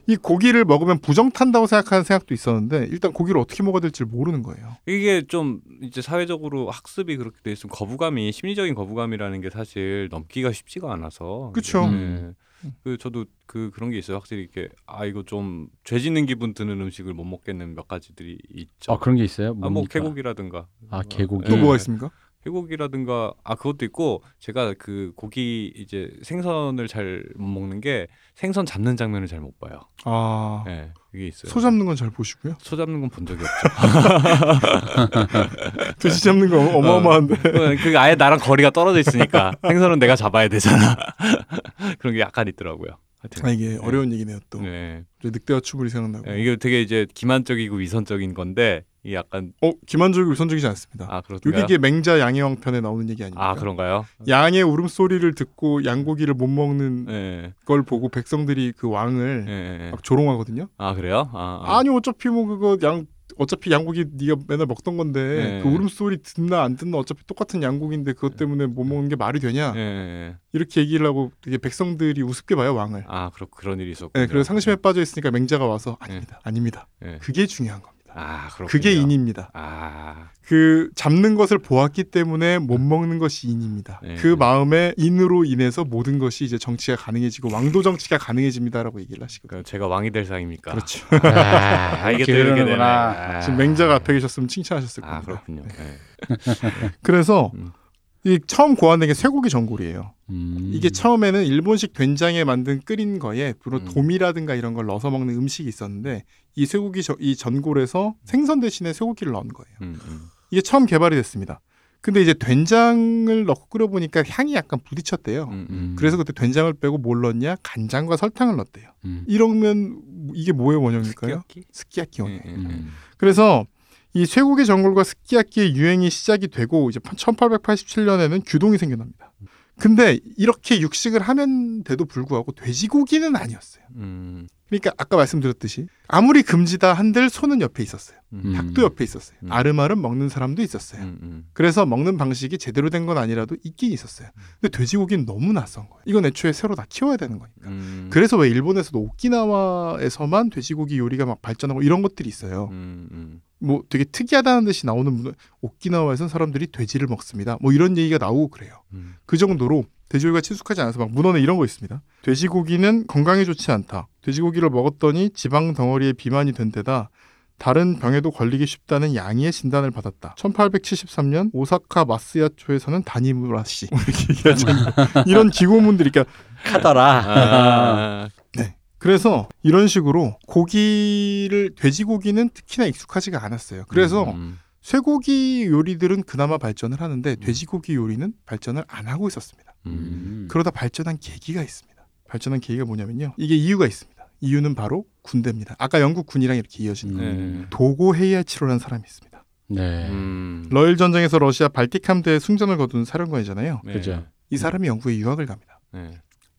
이 고기를 먹으면 부정 탄다고 생각하는 생각도 있었는데 일단 고기를 어떻게 먹어야 될지 모르는 거예요. 이게 좀 이제 사회적으로 학습이 그렇게 돼 있으면 거부감이 심리적인 거부감이라는 게 사실 넘기가 쉽지가 않아서. 그쵸. 음. 예. 그 저도 그 그런 게 있어요. 확실히 이렇게 아 이거 좀 죄짓는 기분 드는 음식을 못 먹겠는 몇 가지들이 있죠. 아 그런 게 있어요? 아, 뭐 뭡니까? 개고기라든가. 아 개고기. 또 예. 뭐가 있습니까? 회고기라든가 아 그것도 있고 제가 그 고기 이제 생선을 잘 못 먹는 게 생선 잡는 장면을 잘 못 봐요. 아, 예, 그게 있어요. 소 잡는 건 잘 보시고요. 소 잡는 건 본 적이 없죠. 돼지 잡는 거 어마어마한데. 그 아예 나랑 거리가 떨어져 있으니까 생선은 내가 잡아야 되잖아. 그런 게 약간 있더라고요. 하여튼. 아 이게 네. 어려운 얘기네요 또. 네. 저 늑대와 추불이 생각나고. 예, 이게 되게 이제 기만적이고 위선적인 건데 이 약간 어 기만적이고 우선적이지 않습니다. 아 그렇군요. 이게 맹자 양해왕 편에 나오는 얘기 아닙니까? 아 그런가요? 양의 울음소리를 듣고 양고기를 못 먹는 예. 걸 보고 백성들이 그 왕을. 예. 막 조롱하거든요. 아 그래요? 아, 아. 아 니 어차피 뭐 그거 양 어차피 양고기 네가 맨날 먹던 건데 네. 그 울음소리 듣나 안 듣나 어차피 똑같은 양고기인데 그것 때문에 못 먹는 게 말이 되냐. 이렇게 얘기를 하고 되게 백성들이 우습게 봐요 왕을. 아 그렇 그런 일이 있었군요. 네, 그래서 상심에 빠져 있으니까 맹자가 와서 아닙니다, 아닙니다. 예. 그게 중요한 겁니다. 아 그렇군요. 그게 인입니다. 아 그 잡는 것을 보았기 때문에 못 먹는 것이 인입니다. 네. 그 마음에 인으로 인해서 모든 것이 이제 정치가 가능해지고 왕도 정치가 가능해집니다라고 얘기를 하시거든요. 그럼 제가 왕이 될 상입니까? 그렇죠. 아, 이렇게 되네. 되는구나. 아. 지금 맹자가 앞에 계셨으면 칭찬하셨을 아 겁니다. 그렇군요. 예. 그래서 음. 이 처음 고안된 게 쇠고기 전골이에요. 음. 이게 처음에는 일본식 된장에 만든 끓인 거에 주로 음. 도미라든가 이런 걸 넣어서 먹는 음식이 있었는데 이 쇠고기 저- 이 전골에서 생선 대신에 쇠고기를 넣은 거예요. 음, 음. 이게 처음 개발이 됐습니다. 근데 이제 된장을 넣고 끓여보니까 향이 약간 부딪혔대요. 음, 음. 음. 그래서 그때 된장을 빼고 뭘 넣었냐? 간장과 설탕을 넣었대요. 음. 이러면 이게 뭐의 원형일까요? 스키야키? 스키야키 원형. 예. 음. 그래서 이 쇠고기 전골과 스키야키의 유행이 시작이 되고 이제 1887년에는 규동이 생겨납니다. 근데 이렇게 육식을 하면 돼도 불구하고 돼지고기는 아니었어요. 음, 그러니까 아까 말씀드렸듯이 아무리 금지다 한들 소는 옆에 있었어요. 음, 닭도 옆에 있었어요. 음. 아름아름 먹는 사람도 있었어요. 음, 음. 그래서 먹는 방식이 제대로 된 건 아니라도 있긴 있었어요. 근데 돼지고기는 너무 낯선 거예요. 이건 애초에 새로 다 키워야 되는 거니까. 음. 그래서 왜 일본에서도 오키나와에서만 돼지고기 요리가 막 발전하고 이런 것들이 있어요. 뭐 되게 특이하다는 듯이 나오는 문화, 오키나와에서는 사람들이 돼지를 먹습니다. 뭐 이런 얘기가 나오고 그래요. 음. 그 정도로 돼지고기가 친숙하지 않아서 막 문헌에 이런 거 있습니다. 돼지고기는 건강에 좋지 않다. 돼지고기를 먹었더니 지방 덩어리에 비만이 된 데다 다른 병에도 걸리기 쉽다는 양의의 진단을 받았다. 1873년 오사카 마스야초에서는 다니무라 씨뭐 이렇게 얘기하잖아요. 이런 기고문들이 그러니까 카더라. 아, 그래서 이런 식으로 고기를 돼지고기는 특히나 익숙하지가 않았어요. 그래서 음, 쇠고기 요리들은 그나마 발전을 하는데 돼지고기 요리는 발전을 안 하고 있었습니다. 음. 그러다 발전한 계기가 있습니다. 발전한 계기가 뭐냐면요. 이게 이유가 있습니다. 이유는 바로 군대입니다. 아까 영국 군이랑 이렇게 이어지는 거예요. 네. 도고 헤이아치로라는 사람이 있습니다. 네. 음. 러일 전쟁에서 러시아 발틱 함대에 승전을 거둔 사령관이잖아요. 네. 그죠. 이 사람이 영국에 유학을 갑니다. 네.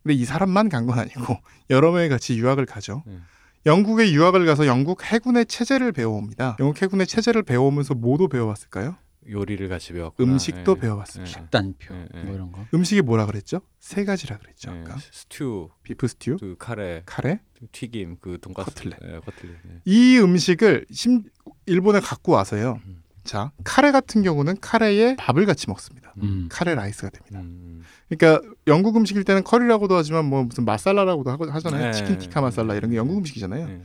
근데 이 사람만 간 건 아니고 여러 명이 같이 유학을 가죠. 네. 영국에 유학을 가서 영국 해군의 체제를 배워옵니다. 영국 해군의 체제를 배워오면서 뭐도 배워왔을까요? 요리를 같이 배웠구나. 음식도 예. 배워왔습니다. 예. 단표 예, 예. 뭐 이런 거. 음식이 뭐라 그랬죠? 세 가지라 그랬죠. 예. 아까 스튜, 비프 스튜, 그 카레, 카레. 그 튀김, 그 돈가스, 커틀렛. 예, 커틀렛. 예. 이 음식을 심, 일본에 갖고 와서요. 음. 자, 카레 같은 경우는 카레에 밥을 같이 먹습니다. 음. 카레 라이스가 됩니다. 음. 그러니까 영국 음식일 때는 커리라고도 하지만 뭐 무슨 마살라라고도 하고 하잖아요. 네. 치킨 티카 마살라 이런 게 영국 음식이잖아요. 예.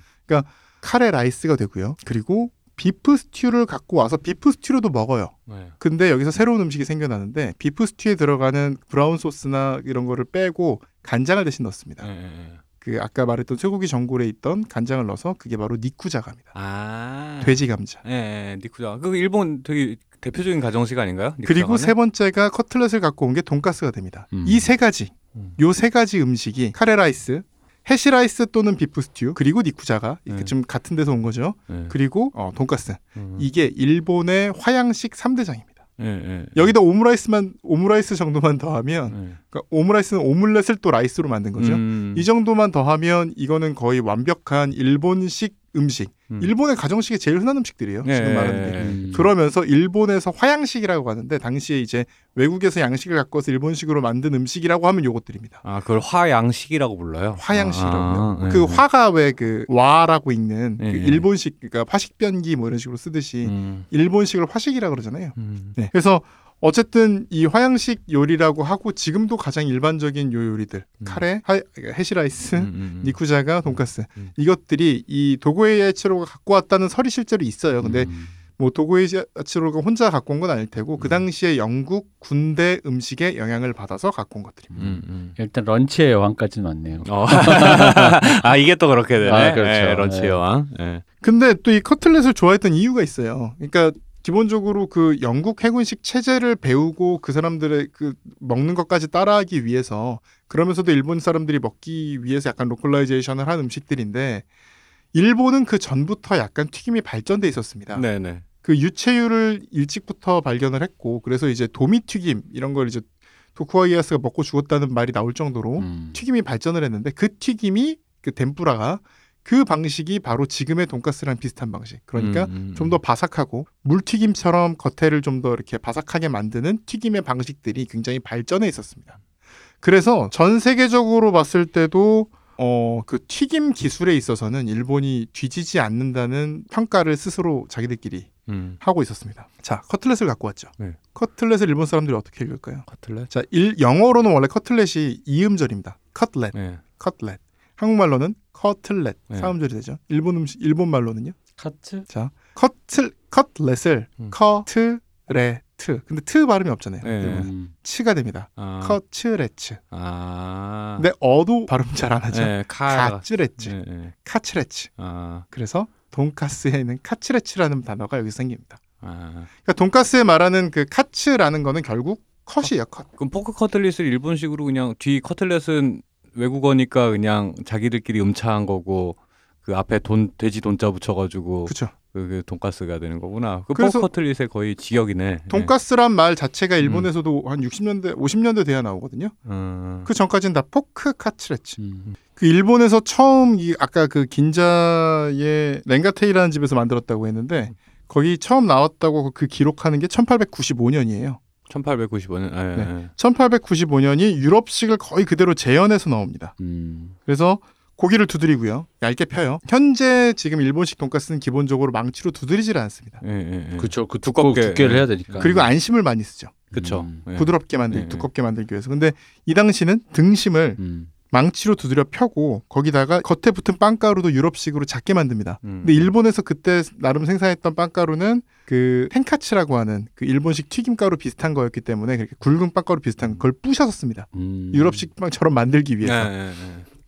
카레 라이스가 되고요. 그리고 비프 스튜를 갖고 와서 비프 스튜로도 먹어요. 네. 근데 여기서 새로운 음식이 생겨나는데 비프 스튜에 들어가는 브라운 소스나 이런 거를 빼고 간장을 대신 넣습니다. 예, 예, 예. 그 아까 말했던 쇠고기 전골에 있던 간장을 넣어서 그게 바로 니쿠자가입니다. 아. 돼지 감자. 예, 예, 니쿠자. 그 일본 되게 대표적인 가정식 아닌가요? 그리고? 세 번째가 커틀렛을 갖고 온 게 돈가스가 됩니다. 음. 이 세 가지, 음. 요 세 가지 음식이 카레 라이스, 해시 라이스 또는 비프 스튜, 그리고 니쿠자가 네. 좀 같은 데서 온 거죠. 예. 그리고 어, 돈가스. 음. 이게 일본의 화양식 3대장입니다. 예, 예. 여기다 오므라이스만 오므라이스 정도만 더하면 예. 그러니까 오므라이스는 오믈렛을 또 라이스로 만든 거죠. 음. 이 정도만 더하면 이거는 거의 완벽한 일본식 음식. 음. 일본의 가정식이 제일 흔한 음식들이에요. 예, 지금 말하는 예, 게. 예. 음. 그러면서 일본에서 화양식이라고 하는데 당시에 이제 외국에서 양식을 갖고 와서 일본식으로 만든 음식이라고 하면 요것들입니다. 아, 그걸 화양식이라고 불러요? 화양식이라고요. 아, 예, 그 예. 화가 왜 그 와라고 있는 그 예, 예. 일본식 그러니까 화식 변기 뭐 이런 식으로 쓰듯이 음. 일본식을 화식이라 그러잖아요. 음. 네. 그래서 어쨌든 이 화양식 요리라고 하고 지금도 가장 일반적인 요 요리들 음. 카레, 하, 해시라이스, 음, 음. 니쿠자가, 돈가스 음. 이것들이 이 도고에야치로가 갖고 왔다는 설이 실제로 있어요. 근데 음. 뭐 도고 헤이하치로가 혼자 갖고 온 건 아닐 테고 그 음. 당시에 영국 군대 음식의 영향을 받아서 갖고 온 것들입니다. 음, 음. 일단 런치의 여왕까지는 왔네요. 어. 아 이게 또 그렇게 되네. 아, 그렇죠. 예, 런치 예. 여왕. 예. 근데 또 이 커틀렛을 좋아했던 이유가 있어요. 그러니까 기본적으로 그 영국 해군식 체제를 배우고 그 사람들의 그 먹는 것까지 따라하기 위해서 그 그러면서도 일본 사람들이 먹기 위해서 약간 localization을 한 음식들인데 일본은 그 전부터 약간 튀김이 발전돼 있었습니다. 네네. 그 유채유를 일찍부터 발견을 했고 그래서 이제 도미 튀김 이런 걸 이제 도쿠와 이에야스가 먹고 죽었다는 말이 나올 정도로 음. 튀김이 발전을 했는데 그 튀김이 그 덴뿌라가 그 방식이 바로 지금의 돈가스랑 비슷한 방식. 그러니까 음, 음, 좀더 바삭하고 물튀김처럼 겉에를 좀 더 이렇게 바삭하게 만드는 튀김의 방식들이 굉장히 발전해 있었습니다. 그래서 전 세계적으로 봤을 때도 어, 그 튀김 기술에 있어서는 일본이 뒤지지 않는다는 평가를 스스로 자기들끼리 음. 하고 있었습니다. 자, 커틀렛을 갖고 왔죠. 네. 커틀렛을 일본 사람들이 어떻게 읽을까요? 커틀렛. 자, 일, 영어로는 원래 커틀렛이 이음절입니다. 커틀렛, 네. 커틀렛. 한국말로는 커틀렛 네. 사음절이 되죠. 일본 음식 일본 말로는요. 카트? 자, 커틀 커틀렛을 음. 커트레트. 근데 트 발음이 없잖아요. 네. 음. 치가 됩니다. 아. 커츠레츠. 아. 근데 어도 발음 잘 안 하죠. 네, 카. カツレツ. 네, 네. カツレツ. 아. 그래서 돈가스에 있는 카츠레츠라는 단어가 여기서 생깁니다. 아. 그러니까 돈가스에 말하는 그 カツ라는 거는 결국 컷이에요, 컷. 그럼 포크 커틀릿을 일본식으로 그냥 뒤 커틀렛은 외국어니까 그냥 자기들끼리 음차한 거고 그 앞에 돈 돼지 돈자 붙여가지고. 그, 그 돈가스가 되는 거구나. 그 그래서- 포크 커틀릿의 거의 직역이네. 돈가스란 말 자체가 일본에서도 한 60년대, 50년대 돼야 나오거든요. 네. 음. 그 전까지는 다 포크 카츠레츠. 음. 그 일본에서 처음 이 아까 그 긴자의 렌가테이라는 집에서 만들었다고 했는데 거기 처음 나왔다고 그 기록하는 게 1895년이에요. 1895년. 예, 네. 예. 1895년이 유럽식을 거의 그대로 재현해서 나옵니다. 음. 그래서 고기를 두드리고요. 얇게 펴요. 현재 지금 일본식 돈가스는 기본적으로 망치로 두드리질 않습니다. 예, 예, 예. 그쵸. 그 두껍게, 두께를 예. 해야 되니까. 그리고 안심을 많이 쓰죠. 그쵸. 음. 예. 부드럽게 만들, 네, 두껍게 만들기 위해서. 근데 이 당시는 등심을 음. 망치로 두드려 펴고 거기다가 겉에 붙은 빵가루도 유럽식으로 작게 만듭니다. 음. 근데 일본에서 그때 나름 생산했던 빵가루는 그 텐카츠라고 하는 그 일본식 튀김가루 비슷한 거였기 때문에 그렇게 굵은 빵가루 비슷한 걸 부셔서 씁니다. 음. 유럽식 빵처럼 만들기 예, 위해서 예, 예.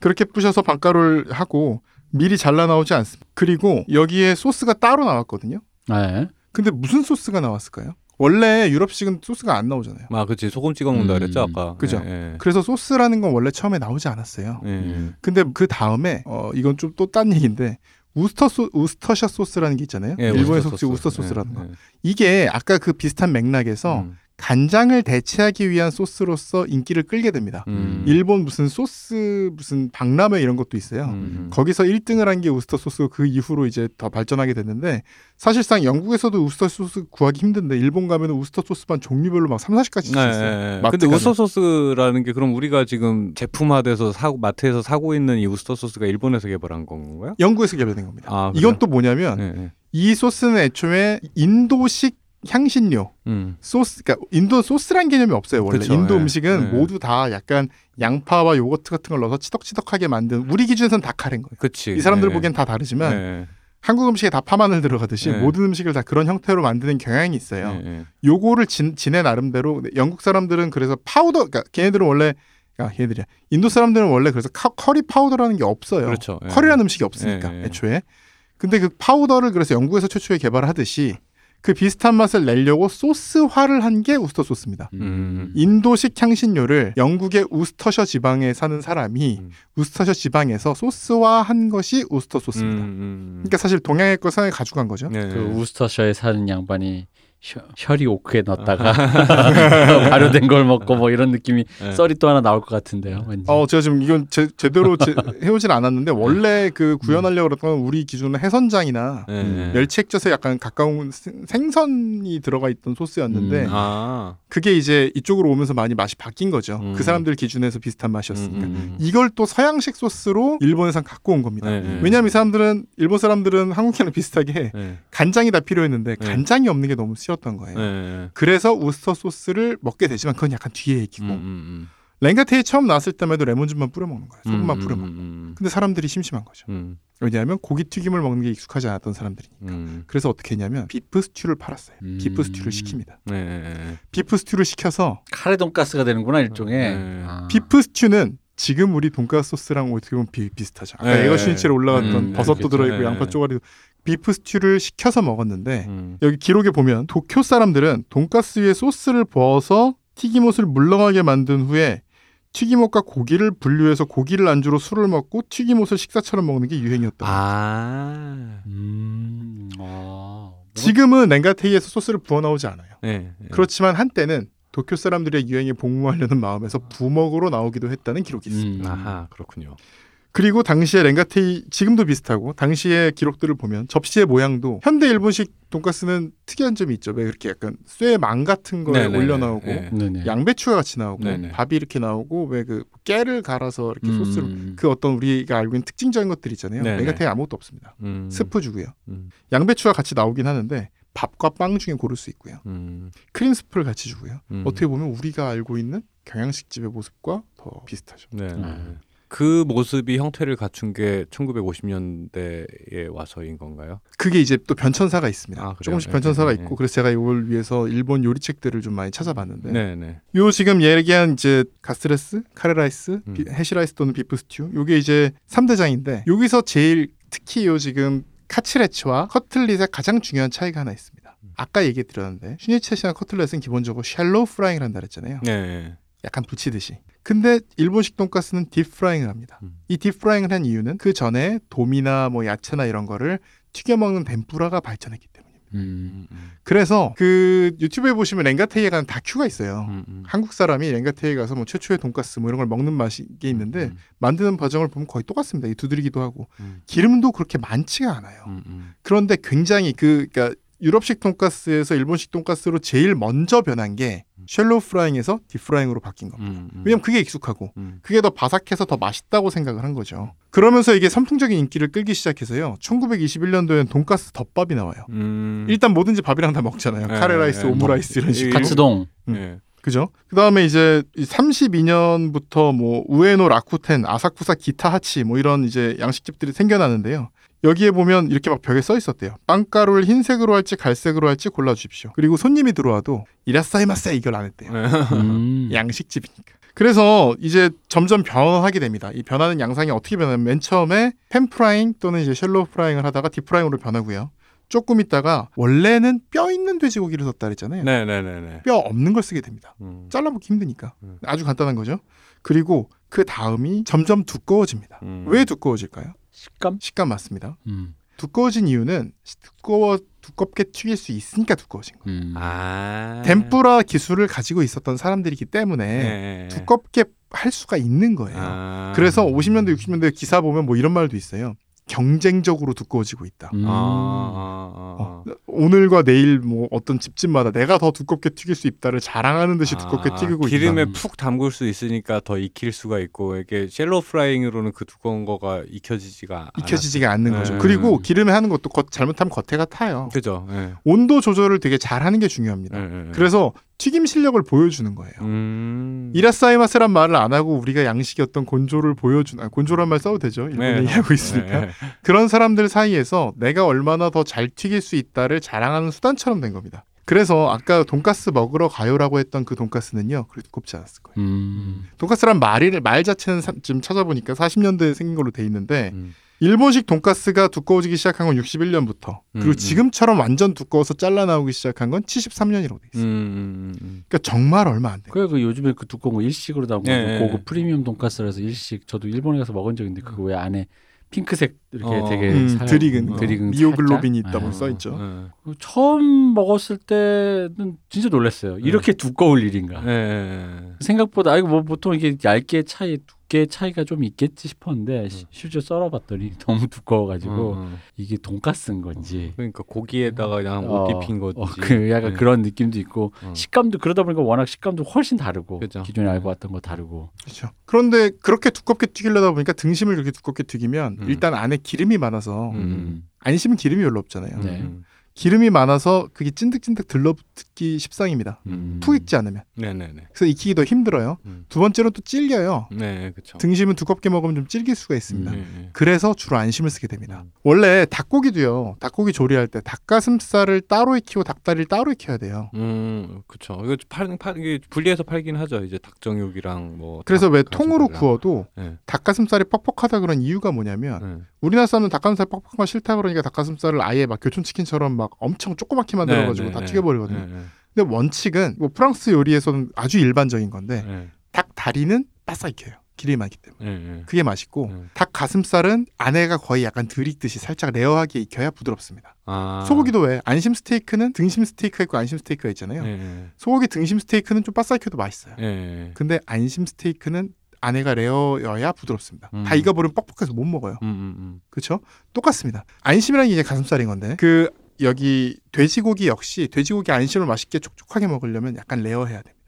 그렇게 부셔서 빵가루를 하고 미리 잘라 나오지 않습니다. 그리고 여기에 소스가 따로 나왔거든요. 네. 근데 무슨 소스가 나왔을까요? 원래 유럽식은 소스가 안 나오잖아요. 아, 그치. 소금 찍어 먹는다 음. 그랬죠, 아까. 그죠. 예, 예. 그래서 소스라는 건 원래 처음에 나오지 않았어요. 예, 예. 근데 그 다음에 어 이건 좀 또 딴 얘기인데 우스터 소 우스터셔 소스라는 게 있잖아요. 예, 일본에서 우스터 혹시 우스터 소스. 소스라는 예, 거. 예. 이게 아까 그 비슷한 맥락에서 음. 간장을 대체하기 위한 소스로서 인기를 끌게 됩니다. 음. 일본 무슨 소스 무슨 박람회 이런 것도 있어요. 음. 거기서 1등을 한 게 우스터 소스고 그 이후로 이제 더 발전하게 됐는데 사실상 영국에서도 우스터 소스 구하기 힘든데 일본 가면은 우스터 소스만 종류별로 막 3, 40가지 네, 있어요. 예, 예. 마트 근데 가면. 우스터 소스라는 게 그럼 우리가 지금 제품화돼서 사고 마트에서 사고 있는 이 우스터 소스가 일본에서 개발한 건가요? 영국에서 개발된 겁니다. 아, 이건? 또 뭐냐면 예, 예. 이 소스는 애초에 인도식 향신료 음. 소스, 그러니까 인도 소스란 개념이 없어요. 원래 그쵸, 인도 예. 음식은 예. 모두 다 약간 양파와 요거트 같은 걸 넣어서 치덕치덕하게 만든 우리 기준에선 다 카레인 거예요. 그치. 이 사람들 예, 보기엔 다 다르지만 예, 한국 음식에 다 파마늘 들어가듯이 예. 모든 음식을 다 그런 형태로 만드는 경향이 있어요. 예, 예. 요거를 진, 지네 나름대로 영국 사람들은 그래서 파우더, 그러니까 걔네들은 원래 아, 걔네들이야. 인도 사람들은 원래 그래서 카- curry powder라는 게 없어요. 그렇죠. 예. 커리라는 음식이 없으니까 예, 예. 애초에. 근데 그 파우더를 그래서 영국에서 최초에 개발하듯이 그 비슷한 맛을 내려고 소스화를 한 게 우스터 소스입니다. 음. 인도식 향신료를 영국의 우스터셔 지방에 사는 사람이 음. 우스터셔 지방에서 소스화한 것이 우스터 소스입니다. 음, 음. 그러니까 사실 동양의 거 서양에 가져간 거죠. 예, 그 예. 우스터셔에 사는 양반이 셔, 셔리 오크에 넣었다가 발효된 걸 먹고 뭐 이런 느낌이 예. 썰이 또 하나 나올 것 같은데요. 왠지. 어, 제가 지금 이건 제, 제대로 제, 해오진 않았는데 원래 그 구현하려고 그랬던 건 우리 기준은 해선장이나 예, 예. 멸치 액젓에 약간 가까운 생- 생선이 들어가 있던 소스였는데 음. 아. 그게 이제 이쪽으로 오면서 많이 맛이 바뀐 거죠. 음. 그 사람들 기준에서 비슷한 맛이었으니까. 음, 음, 음. 이걸 또 서양식 소스로 일본에서 갖고 온 겁니다. 예, 예. 왜냐하면 이 사람들은 일본 사람들은 한국이랑 비슷하게 예, 간장이 다 필요했는데 네. 간장이 없는 게 너무 싫었던 거예요. 예, 예. 그래서 우스터 소스를 먹게 되지만 그건 약간 뒤에 얘기고 음, 음, 렌가테이 처음 나왔을 때만 해도 레몬즙만 뿌려 먹는 거예요. 음. 소금만 음, 뿌려 음, 먹고. 음, 근데 사람들이 심심한 거죠. 음, 왜냐하면 고기 튀김을 먹는 게 익숙하지 않았던 사람들이니까. 음. 그래서 어떻게 했냐면 비프 스튜를 팔았어요. 음. 비프 스튜를 시킵니다. 예, 예, 예. 비프 스튜를 시켜서 카레 돈가스가 되는구나 일종의. 네. 아. 비프 스튜는 지금 우리 돈가스 소스랑 어떻게 보면 비, 비슷하죠. 아까 네. 예거 슈니첼에 올라갔던 음, 버섯도 그렇겠죠. 들어있고 네. 양파 쪼가리도 비프 스튜를 시켜서 먹었는데 음. 여기 기록에 보면 도쿄 사람들은 돈가스 위에 소스를 부어서 튀김옷을 물렁하게 만든 후에 튀김옷과 고기를 분류해서 고기를 안주로 술을 먹고 튀김옷을 식사처럼 먹는 게 유행이었다. 아. 음. 아. 지금은 렌가테이에서 소스를 부어 나오지 않아요. 네. 네. 그렇지만 한때는 도쿄 사람들의 유행에 복무하려는 마음에서 부먹으로 나오기도 했다는 기록이 있습니다. 음. 아하 그렇군요. 그리고 당시에 렌가테이 지금도 비슷하고 당시의 기록들을 보면 접시의 모양도 현대 일본식 돈가스는 특이한 점이 있죠. 왜 이렇게 약간 쇠망 같은 거에. 올려 나오고 네. 네네. 양배추가 같이 나오고 네네. 밥이 이렇게 나오고 왜 그 깨를 갈아서 이렇게 음. 소스로 그 어떤 우리가 알고 있는 특징적인 것들 있잖아요. 렌가테이 아무것도 없습니다. 음. 스프 주고요. 음. 양배추가 같이 나오긴 하는데 밥과 빵 중에 고를 수 있고요. 음. 크림 스프를 같이 주고요. 음. 어떻게 보면 우리가 알고 있는 경양식집의 모습과 더 비슷하죠. 네. 네. 음. 그 모습이 형태를 갖춘 게 1950년대에 와서인 건가요? 그게 이제 또 변천사가 있습니다. 아? 조금씩 네, 변천사가 네, 네. 있고 그래서 제가 이걸 위해서 일본 요리책들을 좀 많이 찾아봤는데 네, 네. 요 지금 얘기한 이제 カツレツ, 카레라이스, 음. 비- 해시라이스 또는 비프 스튜 요게 이제 3대장인데 여기서 제일 특히 요 지금 카츠레츠와 커틀릿의 가장 중요한 차이가 하나 있습니다. 음. 아까 얘기 드렸는데 슈니첼이나 커틀렛은 기본적으로 shallow frying을 한다 그랬잖아요. 네. 약간 부치듯이. 근데 일본식 돈가스는 deep frying을 합니다. 음. 이 deep frying을 한 이유는 그 전에 돔이나 뭐 야채나 이런 거를 튀겨 먹는 덴푸라가 발전했기 때문입니다. 음. 음, 음, 그래서 그 유튜브에 보시면 렌가테이에 가는 다큐가 있어요. 음, 음. 한국 사람이 렌가테이에 가서 뭐 최초의 돈가스 뭐 이런 걸 먹는 맛이 게 있는데 음, 만드는 과정을 보면 거의 똑같습니다. 이 두드리기도 하고 음, 기름도 그렇게 많지가 않아요. 음, 음. 그런데 굉장히 그 그러니까 유럽식 돈가스에서 일본식 돈가스로 제일 먼저 변한 게 shallow frying에서 deep frying으로 바뀐 겁니다. 음, 음. 왜냐면 그게 익숙하고 음. 그게 더 바삭해서 더 맛있다고 생각을 한 거죠. 그러면서 이게 선풍적인 인기를 끌기 시작해서요. 1921년도에는 돈가스 덮밥이 나와요. 음. 일단 뭐든지 밥이랑 다 먹잖아요. 네, 카레라이스, 네. 오므라이스 이런 이- 식으로. カツ丼. 음. 네. 그죠? 그 다음에 이제 32년부터 뭐 우에노 라쿠텐, 아사쿠사 기타 하치 뭐 이런 이제 양식집들이 생겨나는데요. 여기에 보면 이렇게 막 벽에 써 있었대요. 빵가루를 흰색으로 할지 갈색으로 할지 골라 주십시오. 그리고 손님이 들어와도 いらっしゃいませ 이걸 안 했대요. 네. 음. 양식집이니까. 그래서 이제 점점 변하게 됩니다. 이 변하는 양상이 어떻게 변하면 맨 처음에 pan frying 또는 이제 shallow frying을 하다가 deep frying으로 변하고요. 조금 있다가 원래는 뼈 있는 돼지고기를 썼다 그랬잖아요. 네, 네, 네, 네. 뼈 없는 걸 쓰게 됩니다. 음. 잘라먹기 힘드니까. 음. 아주 간단한 거죠. 그리고 그 다음이 점점 두꺼워집니다. 음. 왜 두꺼워질까요? 식감? 식감 맞습니다. 음. 두꺼워진 이유는 두꺼워 두껍게 튀길 수 있으니까 두꺼워진 거예요. 음. 아. 덴뿌라 기술을 가지고 있었던 사람들이기 때문에 네. 두껍게 할 수가 있는 거예요. 아. 그래서 50년대 60년대 기사 보면 뭐 이런 말도 있어요. 경쟁적으로 두꺼워지고 있다. 음. 아, 아, 아, 어, 오늘과 내일 뭐 어떤 집집마다 내가 더 두껍게 튀길 수 있다를 자랑하는 듯이 두껍게 아, 튀기고 기름에 있다. 푹 담글 수 있으니까 더 익힐 수가 있고 이게 셀로 프라잉으로는 그 두꺼운 거가 익혀지지가 익혀지지가 않는 네. 거죠. 그리고 기름에 하는 것도 겉 잘못하면 겉에가 타요. 그죠. 예. 온도 조절을 되게 잘하는 게 중요합니다. 예. 그래서 튀김 실력을 보여주는 거예요. 음. 이라사이마스란 말을 안 하고 우리가 양식이 어떤 곤조를 보여주는 아, 곤조란 말 써도 되죠. 일본 네. 얘기하고 있으니까 예, 예. 그런 사람들 사이에서 내가 얼마나 더 잘 튀길 수 있다를 자랑하는 수단처럼 된 겁니다. 그래서 아까 돈가스 먹으러 가요라고 했던 그 돈가스는요, 그렇게 두껍지 않았을 거예요. 음. 돈가스란 말이 말 자체는 사- 지금 찾아보니까 40년대에 생긴 걸로 돼 있는데 음. 일본식 돈가스가 두꺼워지기 시작한 건 61년부터 그리고 음, 음. 지금처럼 완전 두꺼워서 잘라 나오기 시작한 건 73년이라고 돼 음, 있어요. 음, 음. 그러니까 정말 얼마 안 돼요. 그래 그 요즘에 그 두꺼운 거 일식으로 나온 거 예, 고급 예. 프리미엄 돈가스라서 일식 저도 일본에 가서 먹은 적 있는데 그거 왜 안에 핑크색 이렇게 어. 되게 음, 살- 드리근, 어, 드리근 미오글로빈이? 있다고 예. 써 있죠. 예. 그거 처음 먹었을 때는 진짜 놀랐어요. 이렇게 두꺼울 일인가. 예, 예. 생각보다 아이고 뭐 보통 이게 얇게 차이 두 께 차이가 좀 있겠지 싶었는데 시- 실제 썰어봤더니 너무 두꺼워가지고 음, 음. 이게 돈가스인 건지 그러니까 고기에다가 그냥 어, 옷 입힌 거지. 어, 그 약간 네. 그런 느낌도 있고 어. 식감도 그러다 보니까 워낙 식감도 훨씬 다르고 그죠. 기존에 알고 왔던 거 다르고 그렇죠. 그런데 그렇게 두껍게 튀기려다 보니까 등심을 그렇게 두껍게 튀기면 음. 일단 안에 기름이 많아서 음. 음. 안심은 기름이 별로 없잖아요. 네. 음, 기름이 많아서 그게 찐득찐득 들러붙기 십상입니다. 음. 푹 익지 않으면. 네네네. 그래서 익히기 더 힘들어요. 음. 두 번째로 또 질겨요. 네, 그렇죠. 등심은 두껍게 먹으면 좀 질길 수가 있습니다. 음. 그래서 주로 안심을 쓰게 됩니다. 음. 원래 닭고기도요. 닭고기 조리할 때 닭가슴살을 따로 익히고 닭다리를 따로 익혀야 돼요. 음, 그렇죠. 이거 팔, 팔 이게 분리해서 팔긴 하죠. 이제 닭정육이랑 뭐. 그래서 왜닭 통으로. 구워도 네. 닭가슴살이 퍽퍽하다 그런 이유가 뭐냐면 네. 우리나라 사람은 닭가슴살 거 싫다 그러니까 닭가슴살을 아예 막 교촌치킨처럼 막 엄청 조그맣게 만들어가지고 네, 다 네, 튀겨버리거든요. 네, 네, 근데 원칙은 뭐 프랑스 요리에서는 아주 일반적인 건데 네. 닭 다리는 바삭해요. 기름이 많기 때문에. 예, 예. 그게 맛있고 음. 닭 가슴살은 안에가 거의 약간 덜 익듯이 살짝 레어하게 익혀야 부드럽습니다. 아. 소고기도 왜 안심 스테이크는 등심 스테이크가 있고 안심 스테이크가 있잖아요. 소고기 등심 스테이크는 좀 바삭해도 맛있어요. 예, 예. 근데 안심 스테이크는 안에가 레어여야 부드럽습니다. 음. 다 익어버리면 뻑뻑해서 못 먹어요. 음, 음, 음. 그렇죠? 똑같습니다. 안심이라는 게 이제 가슴살인 건데 그 여기 돼지고기 역시 돼지고기 안심을 맛있게 촉촉하게 먹으려면 약간 레어해야 됩니다.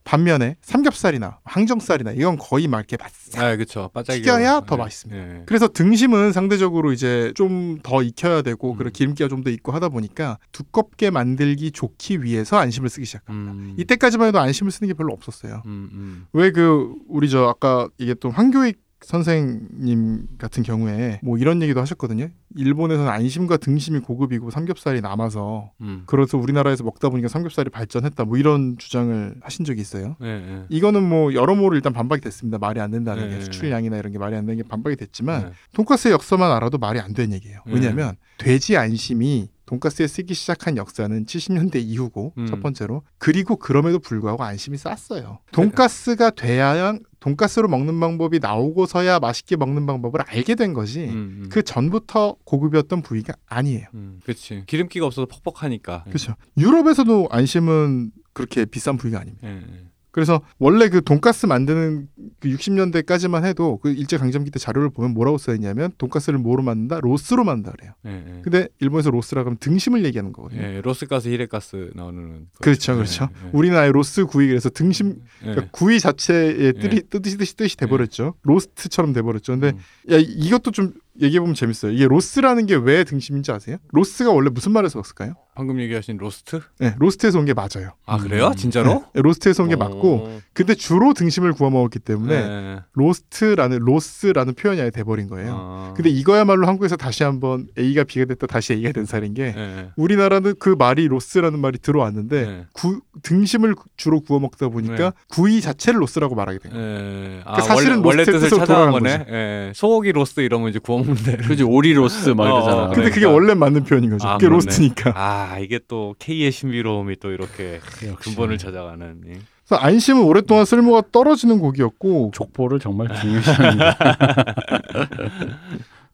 음. 반면에 삼겹살이나 항정살이나 이건 거의 막 이렇게 바싹 아, 그렇죠. 바짝이 튀겨야 더 맛있습니다. 그래서 등심은 상대적으로 이제 좀 더 익혀야 되고 음. 그리고 기름기가 좀 더 있고 하다 보니까 두껍게 만들기 좋기 위해서 안심을 쓰기 시작합니다. 음. 이때까지만 해도 안심을 쓰는 게 별로 없었어요. 음, 음. 왜그 우리 저 아까 얘기했던 황교익 선생님 같은 경우에 뭐 이런 얘기도 하셨거든요. 일본에서는 안심과 등심이 고급이고 삼겹살이 남아서 음. 그래서 우리나라에서 먹다 보니까 삼겹살이 발전했다. 뭐 이런 주장을 하신 적이 있어요. 예, 예. 이거는 뭐 여러모로 일단 반박이 됐습니다. 말이 안 된다는 네. 게 수출량이나 이런 게 말이 안 되는 게 반박이 됐지만 예. 돈가스의 역사만 알아도 말이 안 되는 얘기예요. 네. 왜냐하면 돼지 안심이 돈가스에 쓰기 시작한 역사는 70년대 이후고 음. 첫 번째로 그리고 그럼에도 불구하고 안심이 쌌어요. 돈가스가 돼야 돈가스로 먹는 방법이 나오고서야 맛있게 먹는 방법을 알게 된 것이 음, 음. 그 전부터 고급이었던 부위가 아니에요. 음, 그렇지. 기름기가 없어서 퍽퍽하니까. 그렇죠. 유럽에서도 안심은 그렇게 비싼 부위가 아닙니다. 예, 예. 그래서 원래 그 돈가스 만드는 그 60년대까지만 해도 그 일제 강점기 때 자료를 보면 뭐라고 써 있냐면 돈가스를 뭐로 만든다? 로스로 만든다 그래요. 예, 예. 근데 일본에서 로스라 그러면 등심을 얘기하는 거거든요. 예, 로스가스, 히레가스 나오는. 거. 그렇죠, 예, 그렇죠. 예. 우리나라의 로스 구이 그래서 등심 예. 그러니까 구이 자체의 뜻이 예. 뜻이 뜻이 뜻이 돼 버렸죠. 로스트처럼 돼 버렸죠. 근데 음. 야 이- 이것도 좀 얘기해 보면 재밌어요. 이게 로스라는 게 왜 등심인지 아세요? 로스가 원래 무슨 말에서 왔을까요? 방금 얘기하신 로스트? 네, 로스트에서 온 게 맞아요. 아 그래요? 음. 진짜로? 네, 로스트에서 온 게 맞고, 어. 근데 주로 등심을 구워 먹었기 때문에 예. 로스트라는 로스라는 표현이 아예 돼버린 거예요. 어. 근데 이거야말로 한국에서 다시 한번 A가 B가 됐다 다시 A가 된 살인 게 예. 우리나라는 그 말이 로스라는 말이 들어왔는데 네. 구, 등심을 주로 구워 먹다 보니까 네. 구이 자체를 로스라고 말하게 된 거예요. 예. 아, 그러니까 사실은 원래, 원래 로스트 뜻을 뜻으로 찾아간 돌아간 거네. 예. 소고기 로스 이러면 이제 구워 먹는데. 그지 오리 로스 막 어, 이러잖아. 어, 근데 그게 그러니까. 원래 맞는 표현인 거죠. 아, 그게 그렇네. 로스트니까. 아 이게 또 K의 신비로움이 또 이렇게. 근본을 찾아가는. 예. 그래서 안심은 오랫동안 쓸모가 떨어지는 고기였고 족보를 정말 중요시합니다.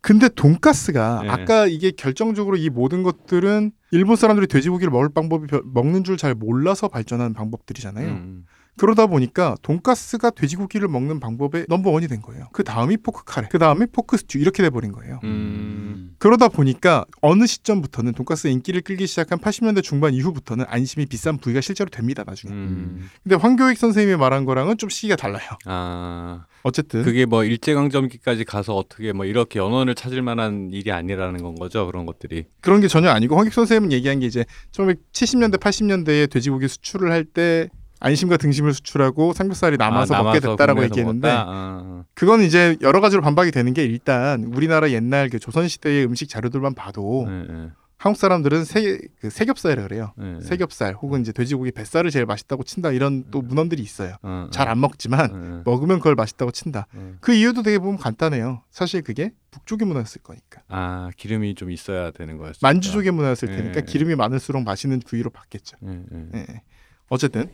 근데 돈가스가 네. 아까 이게 결정적으로 이 모든 것들은 일본 사람들이 돼지고기를 먹을 방법이 별- 먹는 줄 잘 몰라서 발전한 방법들이잖아요. 음. 그러다 보니까 돈가스가 돼지고기를 먹는 방법의 넘버원이 된 거예요. 그 다음이 포크 카레, 그 다음이 포크 스튜 이렇게 돼버린 거예요. 음. 그러다 보니까 어느 시점부터는 돈가스 인기를 끌기 시작한 80년대 중반 이후부터는 안심이 비싼 부위가 실제로 됩니다. 나중에. 음. 근데 황교익 선생님이 말한 거랑은 좀 시기가 달라요. 아 어쨌든 그게 뭐 일제강점기까지 가서 어떻게 뭐 이렇게 연원을 찾을 만한 일이 아니라는 건 거죠 그런 것들이. 그런 게 전혀 아니고 황교익 선생님은 얘기한 게 이제 1970년대 80년대에 돼지고기 수출을 할 때 안심과 등심을 수출하고 삼겹살이 남아서, 아, 먹게 됐다라고 얘기했는데 먹었다? 아, 그건 이제 여러 가지로 반박이 되는 게 일단 우리나라 옛날 그 조선 시대의 음식 자료들만 봐도 아. 예, 예, 한국 사람들은 세, 그 세겹살이라 그래요. 예, 예. 세겹살 혹은 이제 돼지고기 뱃살을 제일 맛있다고 친다 이런 또 문헌들이 있어요. 어, 잘안 먹지만 어, 먹으면 그걸 맛있다고 친다. 어. 그 이유도 되게 보면 간단해요. 사실 그게 북쪽의 문화였을 거니까. 아 기름이 좀 있어야 되는 거였어. 만주족의 문화였을 예, 테니까 예. 기름이 많을수록 맛있는 부위로 바뀌었죠. 예, 예. 예. 어쨌든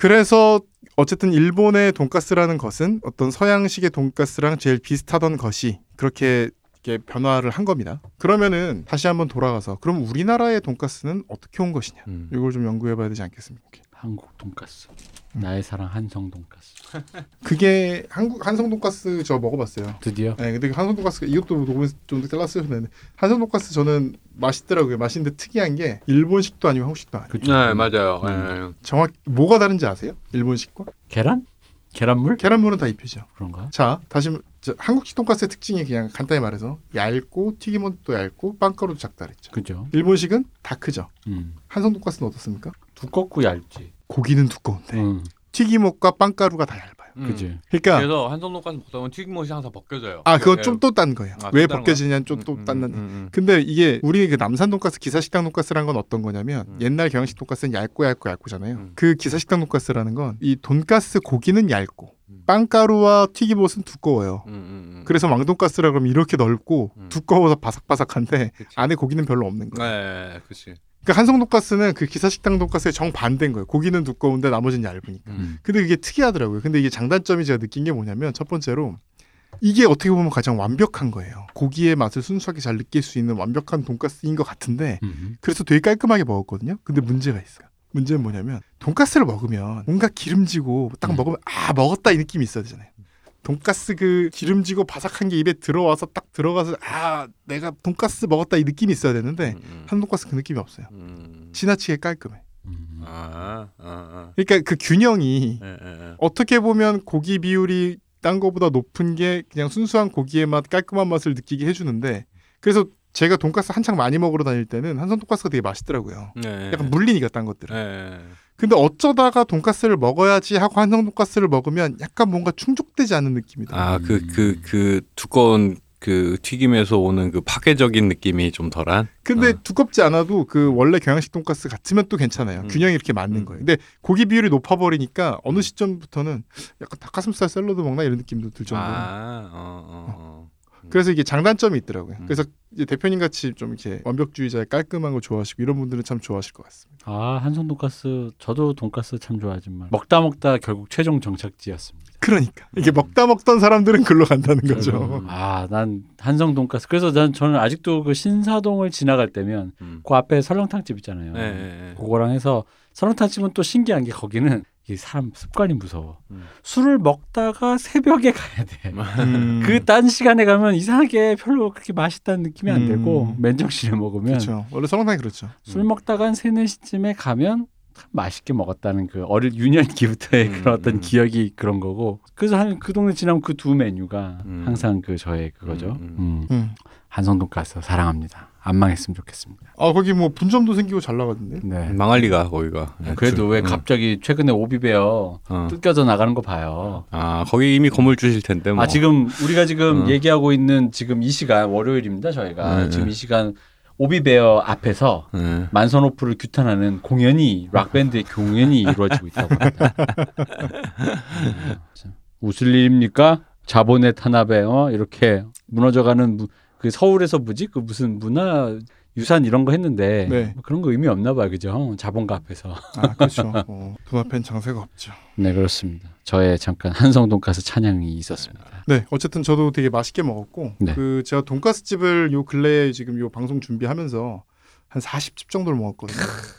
그래서 어쨌든 일본의 돈가스라는 것은 어떤 서양식의 돈가스랑 제일 비슷하던 것이 그렇게 이렇게 변화를 한 겁니다. 그러면은 다시 한번 돌아가서 그럼 우리나라의 돈가스는 어떻게 온 것이냐? 음. 이걸 좀 연구해봐야 되지 않겠습니까? 한국 돈가스. 음. 나의 사랑 한성 돈가스. 그게 한국 한성 돈가스 저 먹어봤어요. 드디어 네, 근데 그 한성 돈가스가 이것도 녹음 좀 잘랐어요. 근데 한성 돈가스 저는 맛있더라고요. 맛있는데 특이한 게 일본식도 아니고 한국식도 아니에요. 그쵸? 네 맞아요. 음. 정확 뭐가 다른지 아세요? 일본식과 계란? 계란물? 계란물은 다 입히죠. 그런가? 자, 다시 저, 한국식 돈가스의 특징이 그냥 간단히 말해서 얇고 튀김은 또 얇고 빵가루도 작다 그랬죠. 그죠? 일본식은 다 크죠. 음. 한성 돈가스는 어떻습니까? 두껍고 얇지. 고기는 두꺼운데 음. 튀김옷과 빵가루가 다 얇아요. 음. 그지. 그러니까 그래서 한성 돈가스 먹다 보면 튀김옷이 항상 벗겨져요. 아 그건 예. 좀또 딴 거예요. 아, 왜 또 다른 벗겨지냐는 좀 음, 또 음, 딴. 음, 음. 근데 이게 우리 그 남산 돈가스 기사식당 돈가스라는 건 어떤 거냐면 음. 옛날 경양식 돈가스는 얇고 얇고 얇고잖아요. 음. 그 기사식당 돈가스라는 건 이 돈가스 고기는 얇고 음. 빵가루와 튀김옷은 두꺼워요. 음, 음, 음. 그래서 왕돈가스라 그러면 이렇게 넓고 음. 두꺼워서 바삭바삭한데 그치. 안에 고기는 별로 없는 거예요. 네, 그렇지. 그러니까 한성 돈가스는 그 기사식당 돈가스의 정 반대인 거예요. 고기는 두꺼운데 나머지는 얇으니까. 음. 근데 그게 특이하더라고요. 근데 이게 장단점이 제가 느낀 게 뭐냐면 첫 번째로 이게 어떻게 보면 가장 완벽한 거예요. 고기의 맛을 순수하게 잘 느낄 수 있는 완벽한 돈가스인 것 같은데 음. 그래서 되게 깔끔하게 먹었거든요. 근데 문제가 있어요. 문제는 뭐냐면 돈가스를 먹으면 뭔가 기름지고 딱 음. 먹으면 아 먹었다 이 느낌이 있어야 되잖아요. 돈가스 그 기름지고 바삭한 게 입에 들어와서 딱 들어가서 아 내가 돈가스 먹었다 이 느낌이 있어야 되는데 음. 한 돈가스 그 느낌이 없어요. 음. 지나치게 깔끔해. 음. 아, 아, 아. 그러니까 그 균형이 예, 예, 예. 어떻게 보면 고기 비율이 딴 거보다 높은 게 그냥 순수한 고기의 맛, 깔끔한 맛을 느끼게 해주는데 그래서 제가 돈가스 한창 많이 먹으러 다닐 때는 한선 돈가스가 되게 맛있더라고요. 예, 약간 물리니까 딴 것들은. 근데 어쩌다가 돈가스를 먹어야지 하고 한성 돈가스를 먹으면 약간 뭔가 충족되지 않는 느낌이 들어요. 아, 그, 그, 그 두꺼운 그 튀김에서 오는 그 파괴적인 느낌이 좀 덜한? 근데 아. 두껍지 않아도 그 원래 경양식 돈가스 같으면 또 괜찮아요. 음. 균형이 이렇게 맞는 음. 거예요. 근데 고기 비율이 높아 버리니까 어느 시점부터는 약간 닭가슴살 샐러드 먹나 이런 느낌도 들 정도로. 아, 어, 어, 어. 그래서 이게 장단점이 있더라고요. 음. 그래서 이제 대표님 같이 좀 이렇게 완벽주의자의 깔끔한 걸 좋아하시고 이런 분들은 참 좋아하실 것 같습니다. 아 한성 돈가스 저도 돈가스 참 좋아하지만 먹다 먹다 결국 최종 정착지였습니다. 그러니까 이게 먹다 먹던 사람들은 글로 간다는 거죠. 아난 한성 돈가스 그래서 난 저는 아직도 그 신사동을 지나갈 때면 음. 그 앞에 설렁탕 집 있잖아요. 예, 예, 예. 그거랑 해서 설렁탕 집은 또 신기한 게 거기는 이 사람 습관이 무서워. 음. 술을 먹다가 새벽에 가야 돼. 음. 그딴 시간에 가면 이상하게 별로 그렇게 맛있다는 느낌이 안 음. 들고 맨정신에 먹으면 그렇죠. 원래 설렁탕이 그렇죠. 술 먹다가 한 세네 시쯤에 가면 참 맛있게 먹었다는 그 어릴 유년기부터의 음, 그런 어떤 음. 기억이 그런 거고 그래서 한 그 동네 지나면 그 두 메뉴가 음. 항상 그 저의 그거죠. 음, 음. 음. 한성 돈가스 사랑합니다. 안 망했으면 좋겠습니다. 아 거기 뭐 분점도 생기고 잘 나가던데. 네. 망할 리가 거기가. 예, 그래도 줄- 왜 어, 갑자기 최근에 오비베어 어. 뜯겨져 나가는 거 봐요. 아 거기 이미 건물 주실 텐데 뭐. 아 지금 우리가 지금 어. 얘기하고 있는 지금 이 시간 월요일입니다 저희가 네, 지금 네. 이 시간 오비베어 앞에서 예. 만선오프를 규탄하는 공연이 락 밴드의 공연이 이루어지고 있다고 합니다. 음, 참. 웃을 일입니까? 자본의 탄압에 어? 이렇게 무너져가는 무- 그 서울에서 뭐지 그 무슨 문화 유산 이런 거 했는데 네. 뭐 그런 거 의미 없나 봐요, 그죠? 자본가 앞에서. 아 그렇죠. 어, 돈 앞엔 장세가 없죠. 네 그렇습니다. 저의 잠깐 한성 돈가스 찬양이 있었습니다. 네, 어쨌든 저도 되게 맛있게 먹었고 네. 그 제가 돈가스 집을 요 근래에 지금 요 방송 준비하면서 한 40집 정도를 먹었거든요.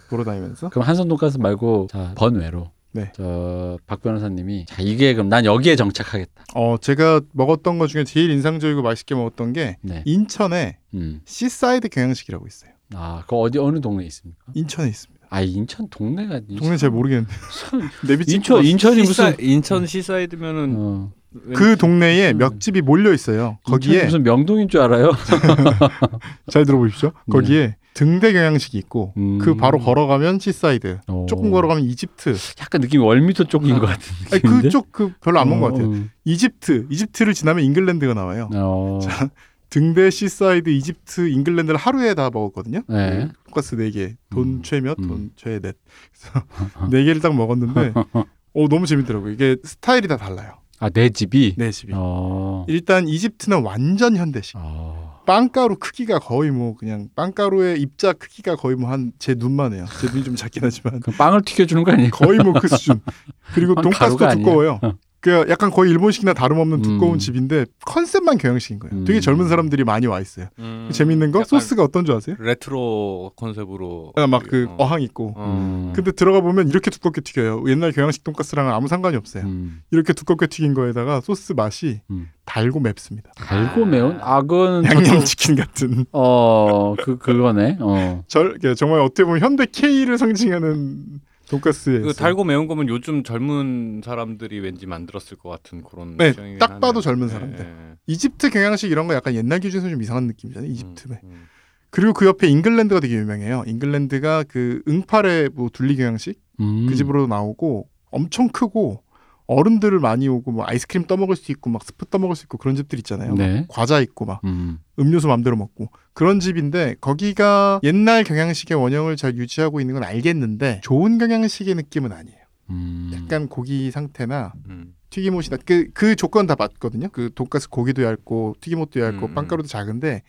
돌아다니면서. 그럼 한성 돈가스 말고 자, 번외로 네. 저박 변호사님이 자 이게 그럼 난 여기에 정착하겠다. 어 제가 먹었던 것 중에 제일 인상적이고 맛있게 먹었던 게 네. 인천에 음. 시사이드 경양식이라고 있어요. 아, 그 어디 어느 동네에 있습니까? 인천에 있습니다. 아, 인천 동네가 동네 잘 모르겠는데 인천 봤- 인천이 시사- 무슨 인천 시사이드면은 어, 그 동네에 음. 몇 집이 몰려 있어요. 거기에 무슨 명동인 줄 알아요? 잘 들어보십시오. 네. 거기에 등대 경양식이 있고 음. 그 바로 걸어가면 시사이드. 어. 조금 걸어가면 이집트. 약간 느낌이 월미도 쪽인 것 같은 아니, 느낌인데. 그쪽 그 별로 안 먹은 것 같아요. 어, 이집트. 이집트를 지나면 잉글랜드가 나와요. 어. 등대, 시사이드, 이집트, 잉글랜드를 하루에 다 먹었거든요. 네. 돈가스 4개. 음. 돈 최몇, 음. 돈 최넷. 그래서 4개를 딱 먹었는데 어, 너무 재밌더라고요. 이게 스타일이 다 달라요. 아, 내 집이. 네 집이. 어. 일단 이집트는 완전 현대식. 어. 빵가루 크기가 거의 뭐 그냥 빵가루의 입자 크기가 거의 뭐 한 제 눈만 해요. 제 눈이 좀 작긴 하지만 그 빵을 튀겨 주는 거 아니에요? 거의 뭐 그 수준. 그리고 빵 돈가스도. 두꺼워요. 그 약간 거의 일본식이나 다름없는 두꺼운 음. 집인데 컨셉만 경양식인 거예요. 음. 되게 젊은 사람들이 많이 와 있어요. 음, 재밌는 거 소스가 어떤 줄 아세요? 레트로 컨셉으로 막 그 어. 어항 있고. 어. 음. 근데 들어가 보면 이렇게 두껍게 튀겨요. 옛날 경양식 돈가스랑은 아무 상관이 없어요. 음. 이렇게 두껍게 튀긴 거에다가 소스 맛이 음. 달고 맵습니다. 달고 매운? 아, 그건 양념치킨 같은. 어, 그 그거네. 어. 절, 이게 정말 어떻게 보면 현대 K를 상징하는 돈가스예요. 그 달고 매운 거면 요즘 젊은 사람들이 왠지 만들었을 것 같은 그런 네, 취향이긴 딱 봐도 하네요. 젊은 예, 사람들. 예. 이집트 경양식 이런 거 약간 옛날 기준에서 좀 이상한 느낌이잖아요. 이집트에. 음, 그리고 그 옆에 잉글랜드가 되게 유명해요. 잉글랜드가 그 응팔의 뭐 둘리 경양식 음. 그 집으로 나오고 엄청 크고 어른들을 많이 오고 뭐 아이스크림 떠먹을 수 있고 막 스프 떠먹을 수 있고 그런 집들 있잖아요. 네. 과자 있고 막 음. 음료수 맘대로 먹고 그런 집인데 거기가 옛날 경양식의 원형을 잘 유지하고 있는 건 알겠는데 좋은 경양식의 느낌은 아니에요. 음. 약간 고기 상태나 음. 튀김옷이나 그, 그 조건 다 맞거든요. 그 돈가스 고기도 얇고 튀김옷도 얇고 음. 빵가루도 작은데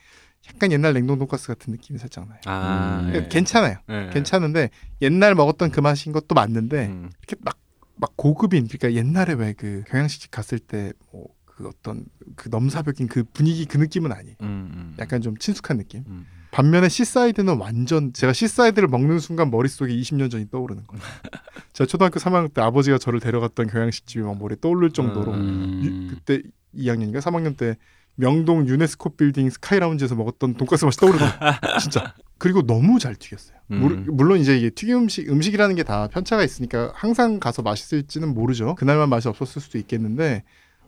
약간 옛날 냉동 돈가스 같은 느낌이 살짝 나요. 아, 음. 예. 괜찮아요. 예. 괜찮은데 옛날 먹었던 그 맛인 것도 맞는데 음. 이렇게 막, 막 고급인 그러니까 옛날에 왜 그 경양식집 갔을 때뭐 그 어떤 그 넘사벽인 그 분위기 그 느낌은 아니. 음, 음. 약간 좀 친숙한 느낌. 음. 반면에 시사이드는 완전 제가 시사이드를 먹는 순간 머릿속에 20년 전이 떠오르는 거예요. 제가 초등학교 3학년 때 아버지가 저를 데려갔던 경양식집이 막 머리에 떠오를 정도로 음. 유- 그때 2학년인가 3학년 때 명동 유네스코 빌딩 스카이라운지에서 먹었던 돈가스 맛이 떠오르더라고요. 진짜. 그리고 너무 잘 튀겼어요. 물- 음. 물론 이제 이게 튀김 음식 음식이라는 게 다 편차가 있으니까 항상 가서 맛있을지는 모르죠. 그날만 맛이 없었을 수도 있겠는데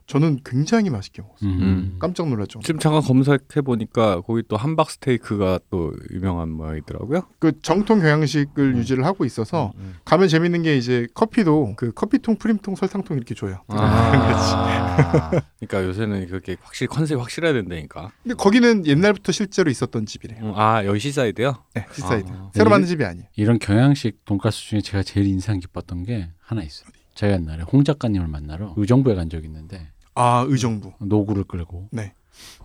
저는 굉장히 맛있게 먹었어요. 음. 깜짝 놀랐죠. 지금 잠깐 검색해 보니까 거기 또 함박 스테이크가 또 유명한 모양이더라고요. 그 정통 경양식을 음. 유지를 하고 있어서 음. 가면 재밌는 게 이제 커피도 그 커피통, 프림통, 설탕통 이렇게 줘요. 아, 그러니까 요새는 그렇게 확실히 컨셉 확실해야 된다니까. 근데 거기는 옛날부터 실제로 있었던 집이래요. 음, 아 여기 시사이드요? 네, 시사이드. 아. 새로 네, 만든 집이 아니에요. 이런 경양식 돈가스 중에 제가 제일 인상 깊었던 게 하나 있어요. 제가 옛날에 홍 작가님을 만나러 의정부에 간 적이 있는데 아 의정부. 노구를 끌고 네.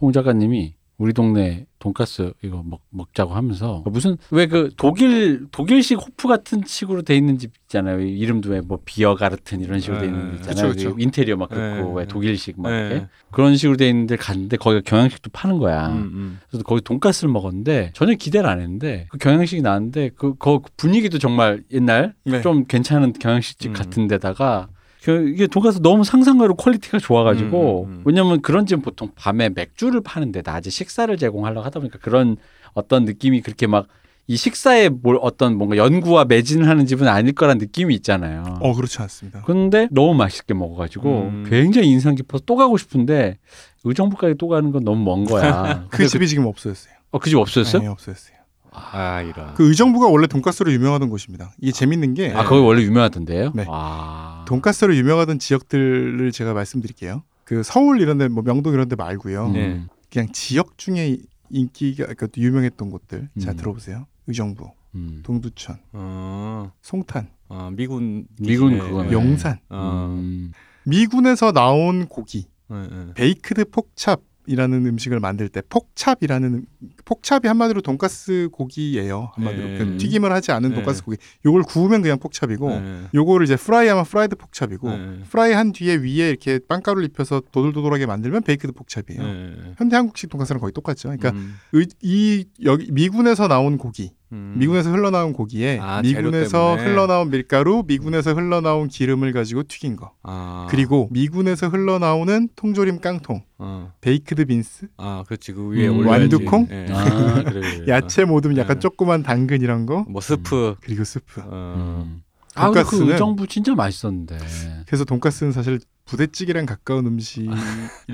홍 작가님이 우리 동네 돈가스 이거 먹, 먹자고 하면서 무슨 왜 그 독일 독일식 호프 같은 식으로 돼 있는 집 있잖아요. 이름도 왜 뭐 비어가르텐 이런 식으로 돼 있는 집 네, 있잖아요. 그쵸, 그쵸. 그 인테리어 막 그렇고 네, 왜 네. 독일식 막 네. 이렇게 그런 식으로 돼 있는데 갔는데 거기가 경양식도 파는 거야. 음, 음. 그래서 거기 돈가스를 먹었는데 전혀 기대를 안 했는데 그 경양식이 나왔는데 그, 그 분위기도 정말 옛날 네. 좀 괜찮은 경양식집 음. 같은 데다가 그 이게 돈가스 너무 상상외로 quality가 좋아가지고 음, 음, 음. 왜냐면 그런 집은 보통 밤에 맥주를 파는데 낮에 식사를 제공하려고 하다 보니까 그런 어떤 느낌이 그렇게 막 이 식사에 뭘 어떤 뭔가 연구와 매진을 하는 집은 아닐 거란 느낌이 있잖아요. 어 그렇지 않습니다. 근데 너무 맛있게 먹어가지고 음. 굉장히 인상 깊어서 또 가고 싶은데 의정부까지 또 가는 건 너무 먼 거야. 그 집이 지금 없어졌어요. 어, 그 집 없어졌어요? 네, 없어졌어요. 아 이런. 그 의정부가 원래 돈가스로 유명하던 곳입니다. 이게 재밌는 게 아, 거기 원래 유명하던데요? 네. 아. 돈가스로 유명하던 지역들을 제가 말씀드릴게요. 그 서울 이런데 뭐 명동 이런데 말고요. 음. 네. 그냥 지역 중에 인기가 그러니까 유명했던 곳들. 자 음. 들어보세요. 의정부, 음. 동두천, 어, 송탄, 아, 미군 미군 네. 그거네. 용산. 어, 음. 미군에서 나온 고기 네, 네. 베이크드 폭찹 이라는 음식을 만들 때 pork chop이라는 음- pork chop이 한마디로 돈가스 고기예요. 한마디로 네. 그 튀김을 하지 않은 네. 돈가스 고기. 요걸 구우면 그냥 pork chop이고 네. 요거를 이제 프라이하면 fried pork chop이고 네. 프라이 한 뒤에 위에 이렇게 빵가루를 입혀서 도돌도돌하게 만들면 baked pork chop이에요. 네. 현대 한국식 돈가스랑 거의 똑같죠. 그러니까 음, 의- 이 여기 미군에서 나온 고기, 음. 미군에서 흘러나온 고기에 아, 미군에서. 흘러나온 밀가루, 미군에서 흘러나온 기름을 가지고 튀긴 거. 아, 그리고 미군에서 흘러나오는 통조림 깡통, 어. baked beans, 아 그렇지 그 위에 음. 완두콩? 예. 아, 그래. 그래. 야채 모듬 약간 네. 조그만 당근 이런 거, 뭐 스프. 그리고 스프. 어. 음. 아, 근데 그 돈가스는- 의정부 진짜 맛있었는데. 그래서 돈가스는 사실 부대찌개랑 가까운 음식일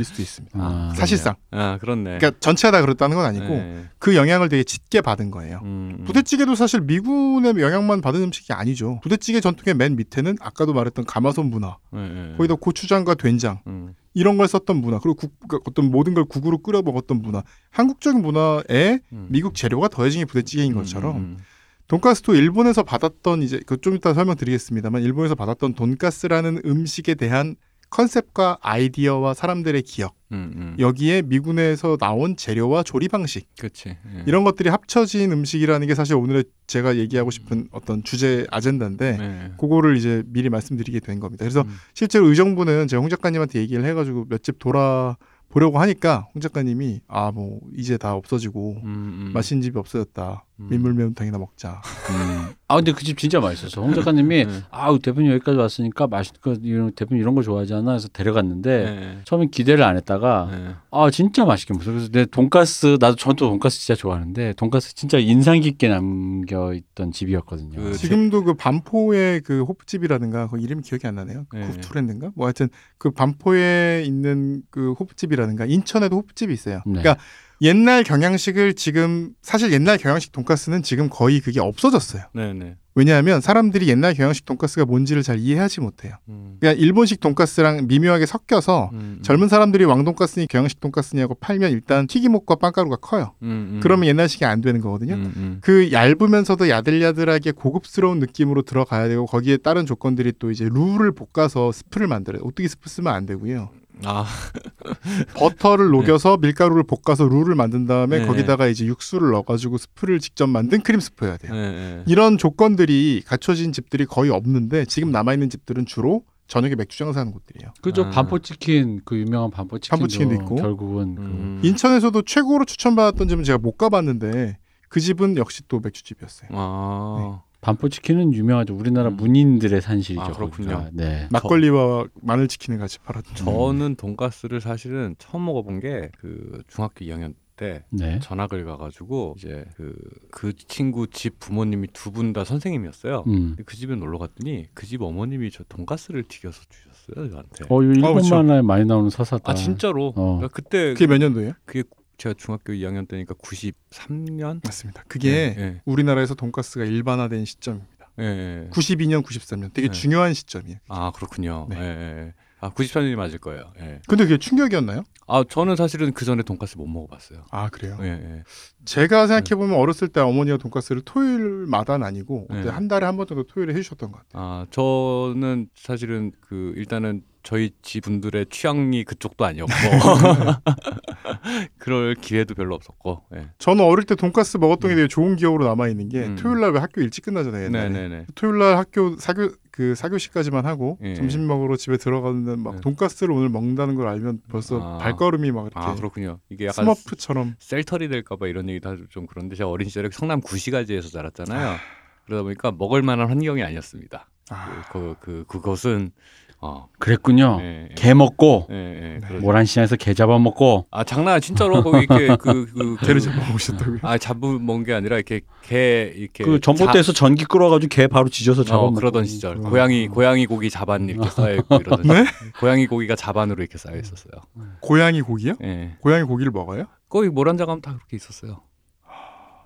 수도 있습니다. 아, 사실상. 아 그렇네. 그러니까 전체가 다 그렇다는 건 아니고 네. 그 영향을 되게 짙게 받은 거예요. 음, 음. 부대찌개도 사실 미군의 영향만 받은 음식이 아니죠. 부대찌개 전통의 맨 밑에는 아까도 말했던 가마솥 문화, 네, 네. 거기다 고추장과 된장 음. 이런 걸 썼던 문화, 그리고 국, 그러니까 어떤 모든 걸 국으로 끓여 먹었던 문화, 한국적인 문화에 음. 미국 재료가 더해진 게 부대찌개인 것처럼 음, 돈가스도 일본에서 받았던 이제 그 좀 이따 설명드리겠습니다만 일본에서 받았던 돈가스라는 음식에 대한 컨셉과 아이디어와 사람들의 기억 음, 음. 여기에 미군에서 나온 재료와 조리 방식 그렇지. 예. 이런 것들이 합쳐진 음식이라는 게 사실 오늘의 제가 얘기하고 싶은 어떤 주제 아젠다인데 네. 그거를 이제 미리 말씀드리게 된 겁니다. 그래서 음. 실제로 의정부는 제가 홍 작가님한테 얘기를 해가지고 몇 집 돌아 보려고 하니까 홍 작가님이 아 뭐 이제 다 없어지고 음, 음. 맛있는 집이 없어졌다 음. 민물 매운탕이나 먹자. 음. 아 근데 그 집 진짜 맛있었어. 홍 작가님이 네. 아우 대표님 여기까지 왔으니까 맛있는 거 이런 대표님 이런 거 좋아하잖아. 해서 데려갔는데 네. 처음엔 기대를 안 했다가 네. 아 진짜 맛있게 먹었어. 그래서 내 돈가스 나도 전또 돈가스 진짜 좋아하는데 돈가스 진짜 인상 깊게 남겨 있던 집이었거든요. 그 지금도 그 반포의 그 호프집이라든가 그 이름이 기억이 안 나네요. 네. 구프랜드인가? 뭐 하여튼 그 반포에 있는 그 호프집이라든가 인천에도 호프집이 있어요. 네. 그러니까 옛날 경양식을 지금 사실 옛날 경양식 돈가스는 지금 거의 그게 없어졌어요. 네, 네. 왜냐하면 사람들이 옛날 경양식 돈가스가 뭔지를 잘 이해하지 못해요. 음. 그냥 일본식 돈가스랑 미묘하게 섞여서 음, 젊은 사람들이 왕돈가스니 경양식 돈가스냐고 팔면 일단 튀김옷과 빵가루가 커요. 음, 음. 그러면 옛날식이 안 되는 거거든요. 음, 음. 그 얇으면서도 야들야들하게 고급스러운 느낌으로 들어가야 되고 거기에 따른 조건들이 또 이제 루를 볶아서 스프를 만들어요. 오뚜기 스프 쓰면 안 되고요. 아, 버터를 녹여서 밀가루를 볶아서 룰을 만든 다음에 네. 거기다가 이제 육수를 넣어가지고 스프를 직접 만든 크림 스프여야 돼요. 예, 예. 이런 조건들이 갖춰진 집들이 거의 없는데 지금 남아 있는 집들은 주로 저녁에 맥주 장사하는 곳들이에요. 그죠 아. 반포치킨 그 유명한 반포치킨도, 반포치킨도 있고. 결국은 그 음. 인천에서도 최고로 추천받았던 집은 제가 못 가봤는데 그 집은 역시 또 맥주집이었어요. 아, 반포치킨은 유명하죠. 우리나라 음. 문인들의 산실이죠. 아, 그렇군요. 거기가. 네. 막걸리와 마늘치킨을 같이 팔았죠. 저는 돈가스를 사실은 처음 먹어본 게 그 중학교 2학년 때 네. 전학을 가가지고 이제 그, 그 친구 집 부모님이 두 분 다 선생님이었어요. 음. 그 집에 놀러 갔더니 그 집 어머님이 저 돈가스를 튀겨서 주셨어요 저한테. 어, 이거 일본 그렇죠. 만화에 많이 나오는 서사다. 아 진짜로. 어. 그러니까 그때 그게 몇 년도예요? 그게 제가 중학교 2학년 때니까 93년. 맞습니다. 그게 예, 우리나라에서 돈가스가 일반화된 시점입니다. 예, 예. 92년, 93년 되게 네. 중요한 시점이에요. 아 그렇군요. 네. 예, 예. 아 93년이 맞을 거예요. 예. 근데 그게 충격이었나요? 아 저는 사실은 그 전에 돈가스 못 먹어봤어요. 아 그래요? 예, 예. 제가 생각해 보면 어렸을 때 어머니가 돈가스를 토요일마다는 아니고 네. 한 달에 한 번 정도 토요일에 해주셨던 것 같아요. 아 저는 사실은 그 일단은 저희 지분들의 취향이 그쪽도 아니었고 그럴 기회도 별로 없었고. 예. 저는 어릴 때 돈가스 먹었던 게 되게 좋은 기억으로 남아 있는 게 음. 토요일 날 왜 학교 일찍 끝나잖아요. 옛날에. 네네네. 토요일 날 학교 사교 그 사교시까지만 하고 예. 점심 먹으러 집에 들어가는데 막 네. 돈가스를 오늘 먹는다는 걸 알면 벌써 아. 발걸음이 막 이렇게 아 그렇군요. 이게 약간 스머프처럼 셀터리 될까봐 이런 얘기도 하좀 그런데 제가 어린 시절에 성남 구시가지에서 자랐잖아요. 그러다 보니까 먹을 만한 환경이 아니었습니다. 아, 그, 그, 그것은 어, 그랬군요. 예, 예. 개 먹고 예, 예, 네. 그렇죠. 모란 시장에서 개 잡아 먹고 아 장난 진짜로 거기 이렇게 그, 그, 그 개를 잡아오셨다고요? 아 잡은 먹은 게 아니라 이렇게 개 이렇게 그 전봇대에서 전기 끌어가지고 개 바로 지져서 자, 잡아 어, 그러던 시절 음. 고양이 고양이 고기 자반 이렇게 쌓여 있고 이러던 네? 고양이 고기가 자반으로 이렇게 쌓여 있었어요. 고양이 고기요? 예. 고양이 고기를 먹어요? 거기 모란자 가면 다 그렇게 있었어요.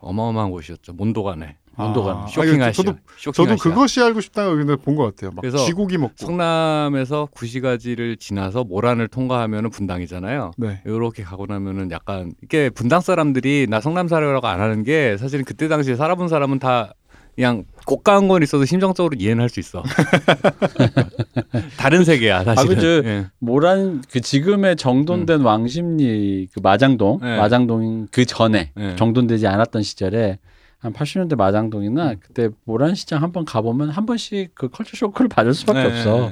어마어마한 곳이었죠. 몬도간에 온도가 아, 쇼킹 아시아. 저도 쇼킹 저도 아시아. 그것이 알고 싶다고 근데 본것 같아요. 막 그래서 쥐고기 먹고. 성남에서 구시가지를 지나서 모란을 통과하면은 분당이잖아요. 네. 이렇게 가고 나면은 약간 이게 분당 사람들이 나 성남 사람이라고 안 하는 게 사실은 그때 당시에 살아본 사람은 다 그냥 고가한 건 있어도 심정적으로 이해는 할 수 있어. 다른 세계야 사실은. 아, 그죠. 예. 모란 그 지금의 정돈된 왕십리 그 마장동 음. 네. 마장동 그 전에 예. 정돈되지 않았던 시절에 한 80년대 마장동이나 그때 모란시장 한 번 가보면 한 번씩 그 컬처 쇼크를 받을 수밖에 예, 없어.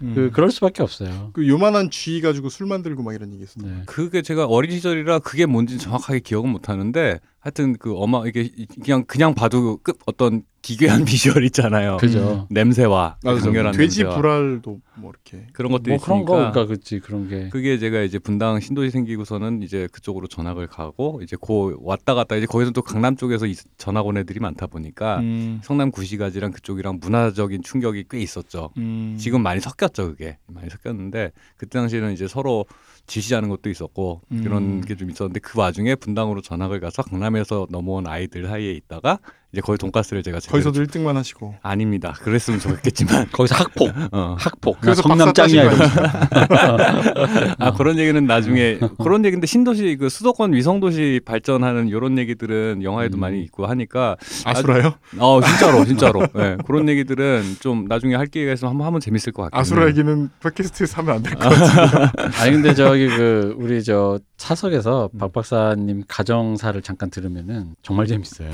음. 그 그럴 수밖에 없어요. 그 요만한 쥐 가지고 술 만들고 막 이런 얘기 있었어요. 네. 그게 제가 어린 시절이라 그게 뭔지 정확하게 기억은 못 하는데 하여튼 그 어마 이게 그냥 그냥 봐도 끝 어떤 기괴한 비주얼 있잖아요. 그죠. 냄새와 맞아. 강렬한 돼지 냄새와 불알도 뭐 이렇게. 그런 것들이 뭐 그런 거 있으니까 그러니까 그치 그런 게 그게 제가 이제 분당 신도시 생기고서는 이제 그쪽으로 전학을 가고 이제 고 왔다 갔다 이제 거기서 또 강남 쪽에서 이- 전학 온 애들이 많다 보니까 음. 성남 구시가지랑 그쪽이랑 문화적인 충격이 꽤 있었죠. 음. 지금 많이 섞였죠 그게 많이 섞였는데 그때 당시에는 이제 서로 지시하는 것도 있었고 음. 그런 게 좀 있었는데 그 와중에 분당으로 전학을 가서 강남에서 넘어온 아이들 사이에 있다가 이제 거기 돈가스를 제가 거기서도 1등만 하시고. 아닙니다 그랬으면 좋겠지만 거기서 학폭 어. 학폭 그래서 나 성남 박사 짱이야 따신 이러면서. 아 그런 얘기는 나중에 그런 얘기인데 신도시 그 수도권 위성도시 발전하는 이런 얘기들은 영화에도 음. 많이 있고 하니까 아수라요? 어 진짜로 진짜로 예 그런 얘기들은 좀 나중에 할 기회가 있으면 한번 하면 재밌을 것 같긴 아수라 해요. 얘기는 팟캐스트에서 하면 안 될 것 같아요. 아니 근데 저기 그 우리 저 차석에서 음. 박 박사님 가정사를 잠깐 들으면은 정말 재밌어요.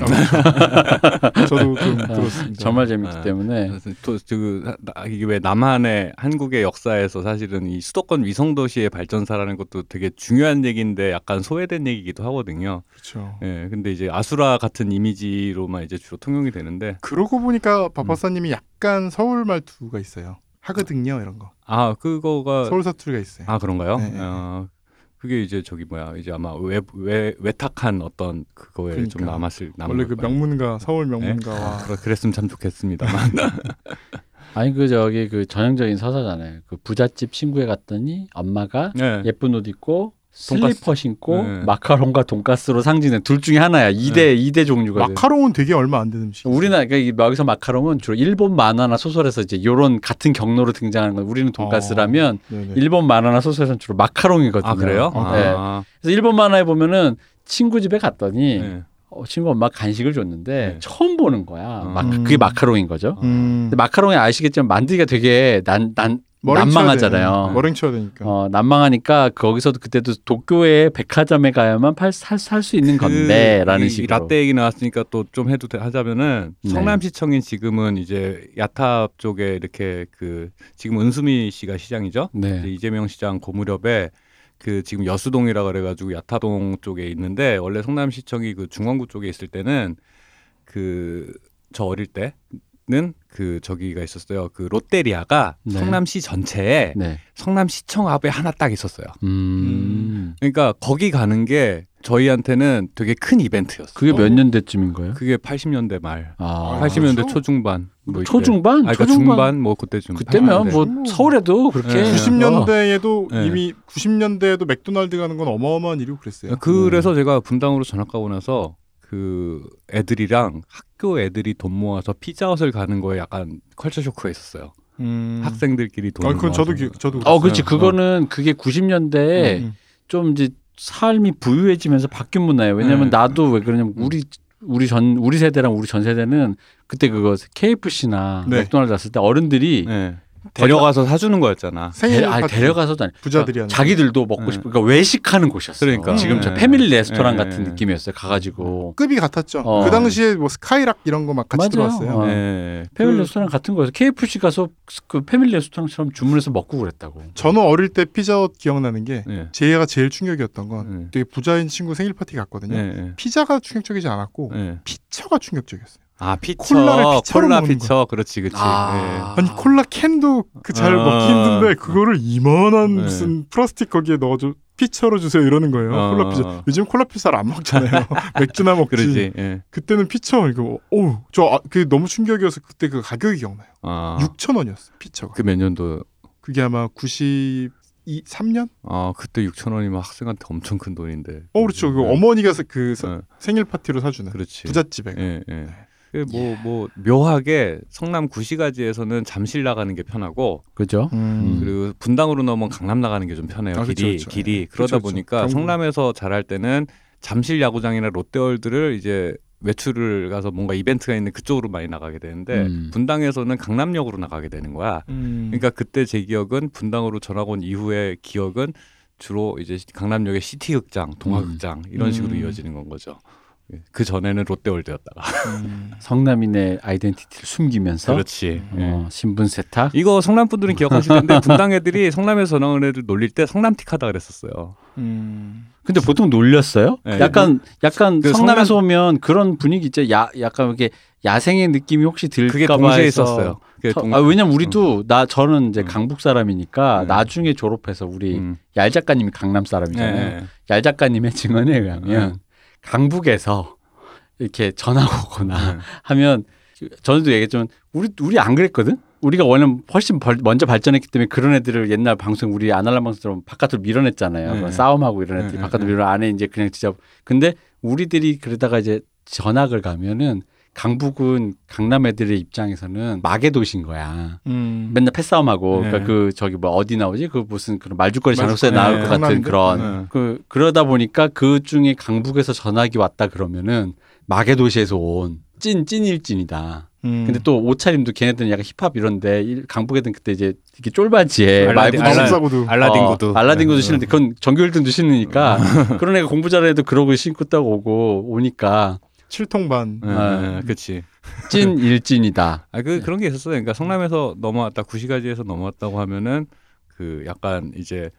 저도 좀 어, 들었습니다. 정말 재밌기 아, 때문에 또, 그, 나- 이게 왜 남한의 한국의 역사에서 사실은 이 수도권 위성 도시의 발전사라는 것도 되게 중요한 얘기인데 약간 소외된 얘기기도 하거든요. 그렇죠. 예, 근데 이제 아수라 같은 이미지로만 이제 주로 통용이 되는데 그러고 보니까 음. 박박사님이 약간 서울 말투가 있어요. 하거든요 이런 거. 아 그거가 서울 사투리가 있어요. 아 그런가요? 네, 네. 어, 그게 이제 저기 뭐야 이제 아마 외, 외 외탁한 어떤 그거에 좀 그러니까. 남았을 남은 원래 그. 명문가 서울 네? 명문가와 아, 그래, 그랬으면 참 좋겠습니다만 아니 그 저기 그 전형적인 서사잖아요. 그 부잣집 친구에 갔더니 엄마가 네. 예쁜 옷 입고. 슬리퍼 신고 네. 마카롱과 돈가스로 상징된 둘 중에 하나야. 2대 이 2대 종류가. 마카롱은 되게 얼마 안 되는 음식. 우리나라 그러니까 이- 여기서 마카롱은 주로 일본 만화나 소설에서 이제 요런 같은 경로로 등장하는 건 우리는 돈가스라면 네네. 일본 만화나 소설에서는 주로 마카롱이거든요. 아 그래요? 어, 네. 아, 그래서 일본 만화에 보면은 친구 집에 갔더니 네. 어, 친구 엄마 가 간식을 줬는데 네. 처음 보는 거야. 마- 음. 그게 마카롱인 거죠. 음. 근데 마카롱이 아시겠지만 만들기가 되게 난, 난 난망하잖아요. 돼. 머랭 쳐야 되니까. 어, 난망하니까 거기서도 그때도 도쿄의 백화점에 가야만 살수 있는 그 건데라는 식으로. 라떼 얘기 나왔으니까 또 좀 해도 돼- 하자면은 네. 성남시청인 지금은 이제 야탑 쪽에 이렇게 그 지금 은수미 씨가 시장이죠. 이제 네. 이재명 시장 고무렵에 그 지금 여수동이라 그래가지고 야타동 쪽에 있는데 원래 성남시청이 그 중원구 쪽에 있을 때는 그 저 어릴 때는 그 저기가 있었어요. 그 롯데리아가 네. 성남시 전체에 네. 성남시청 앞에 하나 딱 있었어요. 음. 그러니까 거기 가는 게 저희한테는 되게 큰 이벤트였어요. 그게 몇 년대쯤인 거예요? 그게 80년대 말, 아, 팔- 80년대 그렇죠? 초중반, 뭐 이때. 초중반? 아, 그러니까 초중반? 중반 뭐 그때쯤. 그때면 80년대. 뭐 음. 서울에도 그렇게 네. 90년대에도 네. 이미 90년대에도 맥도날드 가는 건 어마어마한 일이고 그랬어요. 그래서 제가 분당으로 전학 가고 나서 그 애들이랑 학 교 애들이 돈 모아서 피자헛을 가는 거에 약간 culture shock가 있었어요. 음. 학생들끼리 돈. 아, 그건 저도 모아서. 기, 저도 어, 그렇지. 그랬어요. 그거는 그게 90년대에 음. 좀 이제 삶이 부유해지면서 바뀐 문화예요. 왜냐면 네. 나도 왜 그러냐면 우리 우리 전 우리 세대랑 우리 전 세대는 그때 그거 KFC나 네. 맥도날드 갔을 때 어른들이 네. 데려가서 사주는 거였잖아. 생일 파티. 데려가서도 아니 부자들이 자기들도 먹고 네. 싶고 그러니까 외식하는 곳이었어. 그러니까. 지금 저 네. 패밀리 레스토랑 네. 같은 느낌이었어요. 가가지고 급이 같았죠. 어. 그 당시에 뭐 스카이락 이런 거 막 같이 맞아요. 들어왔어요. 어. 네. 패밀리 그- 레스토랑 같은 거여서 KFC 가서 그 패밀리 레스토랑처럼 주문해서 먹고 그랬다고. 저는 어릴 때 피자헛 기억나는 게 네. 제가 제일 충격이었던 건 네. 되게 부자인 친구 생일 파티 갔거든요. 네. 네. 피자가 충격적이지 않았고 네. 피처가 충격적이었어요. 아 피처, 콜라를 피처로 콜라 먹는 피처, 그렇지, 그렇지. 아. 아니 콜라 캔도 그잘 아. 먹기 힘든데 그거를 이만한 네. 무슨 플라스틱 거기에 넣어줘 피처로 주세요 이러는 거예요. 어. 콜라 피처. 요즘 콜라 피처를 안 먹잖아요. 맥주나 네. 먹지. 그러지. 예. 그때는 피처 이거 어우 저그 너무 충격이어서 그때 그 가격이 기억나요. 아. 6천 원이었어요 피처가. 그 몇 년도? 그게 아마 92 3년? 아 그때 6천 원이면 학생한테 엄청 큰 돈인데. 어 그렇죠. 그 네. 어머니가 사- 그 사- 네. 생일 파티로 사주는 그렇지. 부잣집에. 예, 예. 뭐뭐 뭐 묘하게 성남 구시가지에서는 잠실 나가는 게 편하고 그죠? 음. 그리고 분당으로 넘으면 강남 나가는 게 좀 편해요. 아, 길이 그쵸, 그쵸. 길이 예. 그러다 그쵸. 보니까. 성남에서 잘할 때는 잠실 야구장이나 롯데월드를 이제 외출을 가서 뭔가 이벤트가 있는 그쪽으로 많이 나가게 되는데 음. 분당에서는 강남역으로 나가게 되는 거야. 음. 그러니까 그때 제 기억은 분당으로 전학 온 이후의 기억은 주로 이제 강남역의 시티 극장, 동화 극장 이런 식으로 음. 이어지는 건 거죠. 예. 그 전에는 롯데월드였다가. 음. 성남인의 아이덴티티를 숨기면서 그렇지. 예. 어, 신분 세탁. 이거 성남 분들은 기억하실 텐데 분당 애들이 성남에서 전학 온 애들 놀릴 때 성남틱하다 그랬었어요. 음. 근데 보통 놀렸어요? 네. 약간 약간 그 성남에서 오면 그런 분위기 있죠. 야 약간 이렇게 야생의 느낌이 혹시 그게 들까봐 동시에 있었어요. 그게 저- 동- 아, 왜냐면 우리도 나 저는 이제 음. 강북 사람이니까 네. 나중에 졸업해서 우리 음. 얄 작가님이 강남 사람이잖아요. 네. 얄 작가님의 증언에 의하면 강북에서 이렇게 전화 오거나 네. 하면 전에도 얘기했지만 우리 우리 안 그랬거든. 우리가 원래 훨씬 벌- 먼저 발전했기 때문에 그런 애들을 옛날 방송 우리 아날람 방송처럼 바깥으로 밀어냈잖아요. 네. 그런 싸움하고 이런 애들이 네, 바깥으로 네. 밀어 안에 이제 그냥 진짜 근데 우리들이 그러다가 이제 전학을 가면은 강북은 강남 애들의 입장에서는 마계 도시인 거야. 음. 맨날 패싸움하고 네. 그러니까 그 저기 뭐 어디 나오지 그 무슨 그런 말죽거리 장소에 말죽거리, 나올 네. 것 같은? 그런 네. 그 그러다 보니까 그 중에 강북에서 전학이 왔다 그러면은 마계 도시에서 온 찐 찐일찐이다. 음. 근데 또 옷차림도 걔네들은 약간 힙합 이런데 일- 강북 애들은 그때 이제 이게 쫄바지에 알라딘- 말부 알라- 마법사 구두. 알라딘 구두. 어, 알라딘 구두 네. 신는데 그건 정규 1등도 신으니까 그런 애가 공부 잘해도 그러고 신고 딱 오고 오니까 칠통반. 네, 아. 네, 그렇지. 찐 일찐이다. 아, 그 그런 게 있었어요. 그러니까 성남에서 넘어왔다, 구시가지에서 넘어왔다고 하면은 그 약간 이제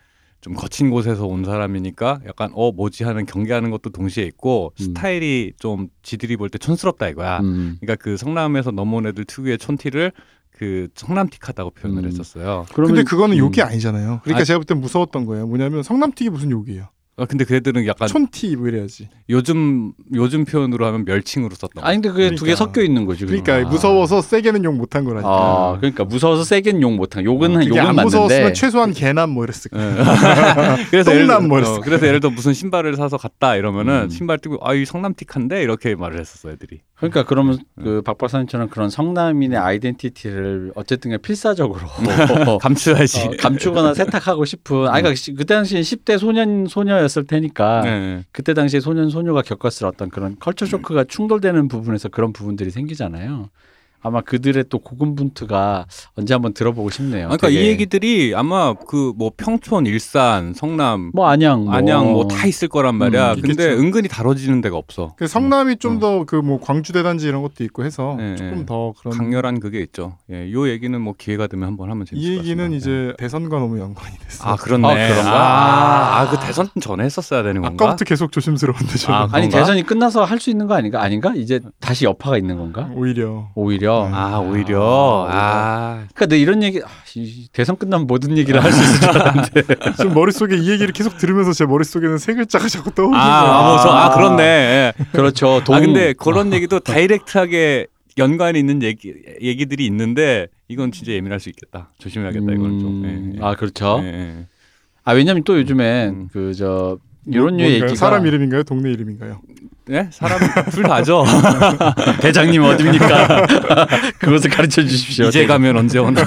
좀 거친 곳에서 온 사람이니까 약간 어 뭐지 하는 경계하는 것도 동시에 있고 음. 스타일이 좀 지들이 볼 때 촌스럽다 이거야. 음. 그러니까 그 성남에서 넘어온 애들 특유의 촌티를 그 성남틱하다고 표현을 음. 했었어요. 근데 그거는 음. 욕이 아니잖아요. 그러니까 아. 제가 볼땐 무서웠던 거예요. 뭐냐면 성남틱이 무슨 욕이에요. 아, 근데 그 애들은 약간 촌티 뭐 이래야지. 요즘 요즘 표현으로 하면 멸칭으로 썼던 거. 아니 근데 그게 두개 그러니까. 섞여 있는 거지. 그러니까 그러면. 무서워서 세게는 욕 못한 거라니까. 아, 그러니까 무서워서 세게는 욕 못한. 욕은 어, 그게 욕은 안 맞는데. 무서웠으면 최소한 개남 뭐 이랬을 거야. 예. 그래서 들어, 뭐 어, 이랬을 그래서 예를 들어 무슨 신발을 사서 갔다 이러면은 음. 신발 뛰고 아이 성남틱한데 이렇게 말을 했었어 애들이. 그러니까 그러면 음. 그박 박사님처럼 그런 성남인의 아이덴티티를 어쨌든 필사적으로 감추야지. 어, 감추거나 세탁하고 싶은. 아니 그러니까 그 당시에 10대 소년 소녀 였을 테니까 네. 그때 당시에 소년 소녀가 겪었을 어떤 그런 컬처 쇼크가 충돌되는 부분에서 그런 부분들이 생기잖아요. 아마 그들의 또 고군분투가 언제 한번 들어보고 싶네요. 그러니까 되게 이 얘기들이 아마 그 뭐 평촌, 일산, 성남, 뭐 안양, 뭐, 안양 뭐 다 있을 거란 말이야. 음, 근데 있겠죠. 은근히 다뤄지는 데가 없어. 그 성남이 음. 좀더 그 뭐 광주 대단지 이런 것도 있고 해서 예, 조금 예. 더 그런 강렬한 그게 있죠. 예, 요 얘기는 뭐 기회가 되면 한번 하면 재밌을 이것 얘기는 같습니다. 예. 이제 대선과 너무 연관이 됐어. 아 그렇네. 아, 그런가? 아, 아, 그 대선 전에 했었어야 되는 건가? 아까부터 계속 조심스러운데 저는 아, 아니? 대선이 끝나서 할 수 있는 거 아닌가? 아닌가? 이제 다시 여파가 있는 건가? 오히려 오히려. 아 오히려 아, 그러니까 내 이런 얘기 아, 이- 대선 끝나면 모든 얘기를 할 수 있을 줄 알았는데. 지금 머릿속에 이 얘기를 계속 들으면서 제 머릿속에는 세 글자가 자꾸 떠오르는 아, 거야. 아, 뭐, 저, 아 그렇네. 예. 그렇죠. 동... 아 근데 그런 얘기도 다이렉트하게 연관이 있는 얘기 얘기들이 있는데 이건 진짜 예민할 수 있겠다. 조심해야겠다 이건 좀. 음, 예, 예. 아 그렇죠. 예, 예. 아 왜냐면 또 요즘에 음. 그저 이런 류 뭔가요? 얘기가 사람 이름인가요? 동네 이름인가요? 예? 사람 둘 다죠. 대장님 어딥니까? 그것을 가르쳐 주십시오. 이제 가면 언제 오나. 아,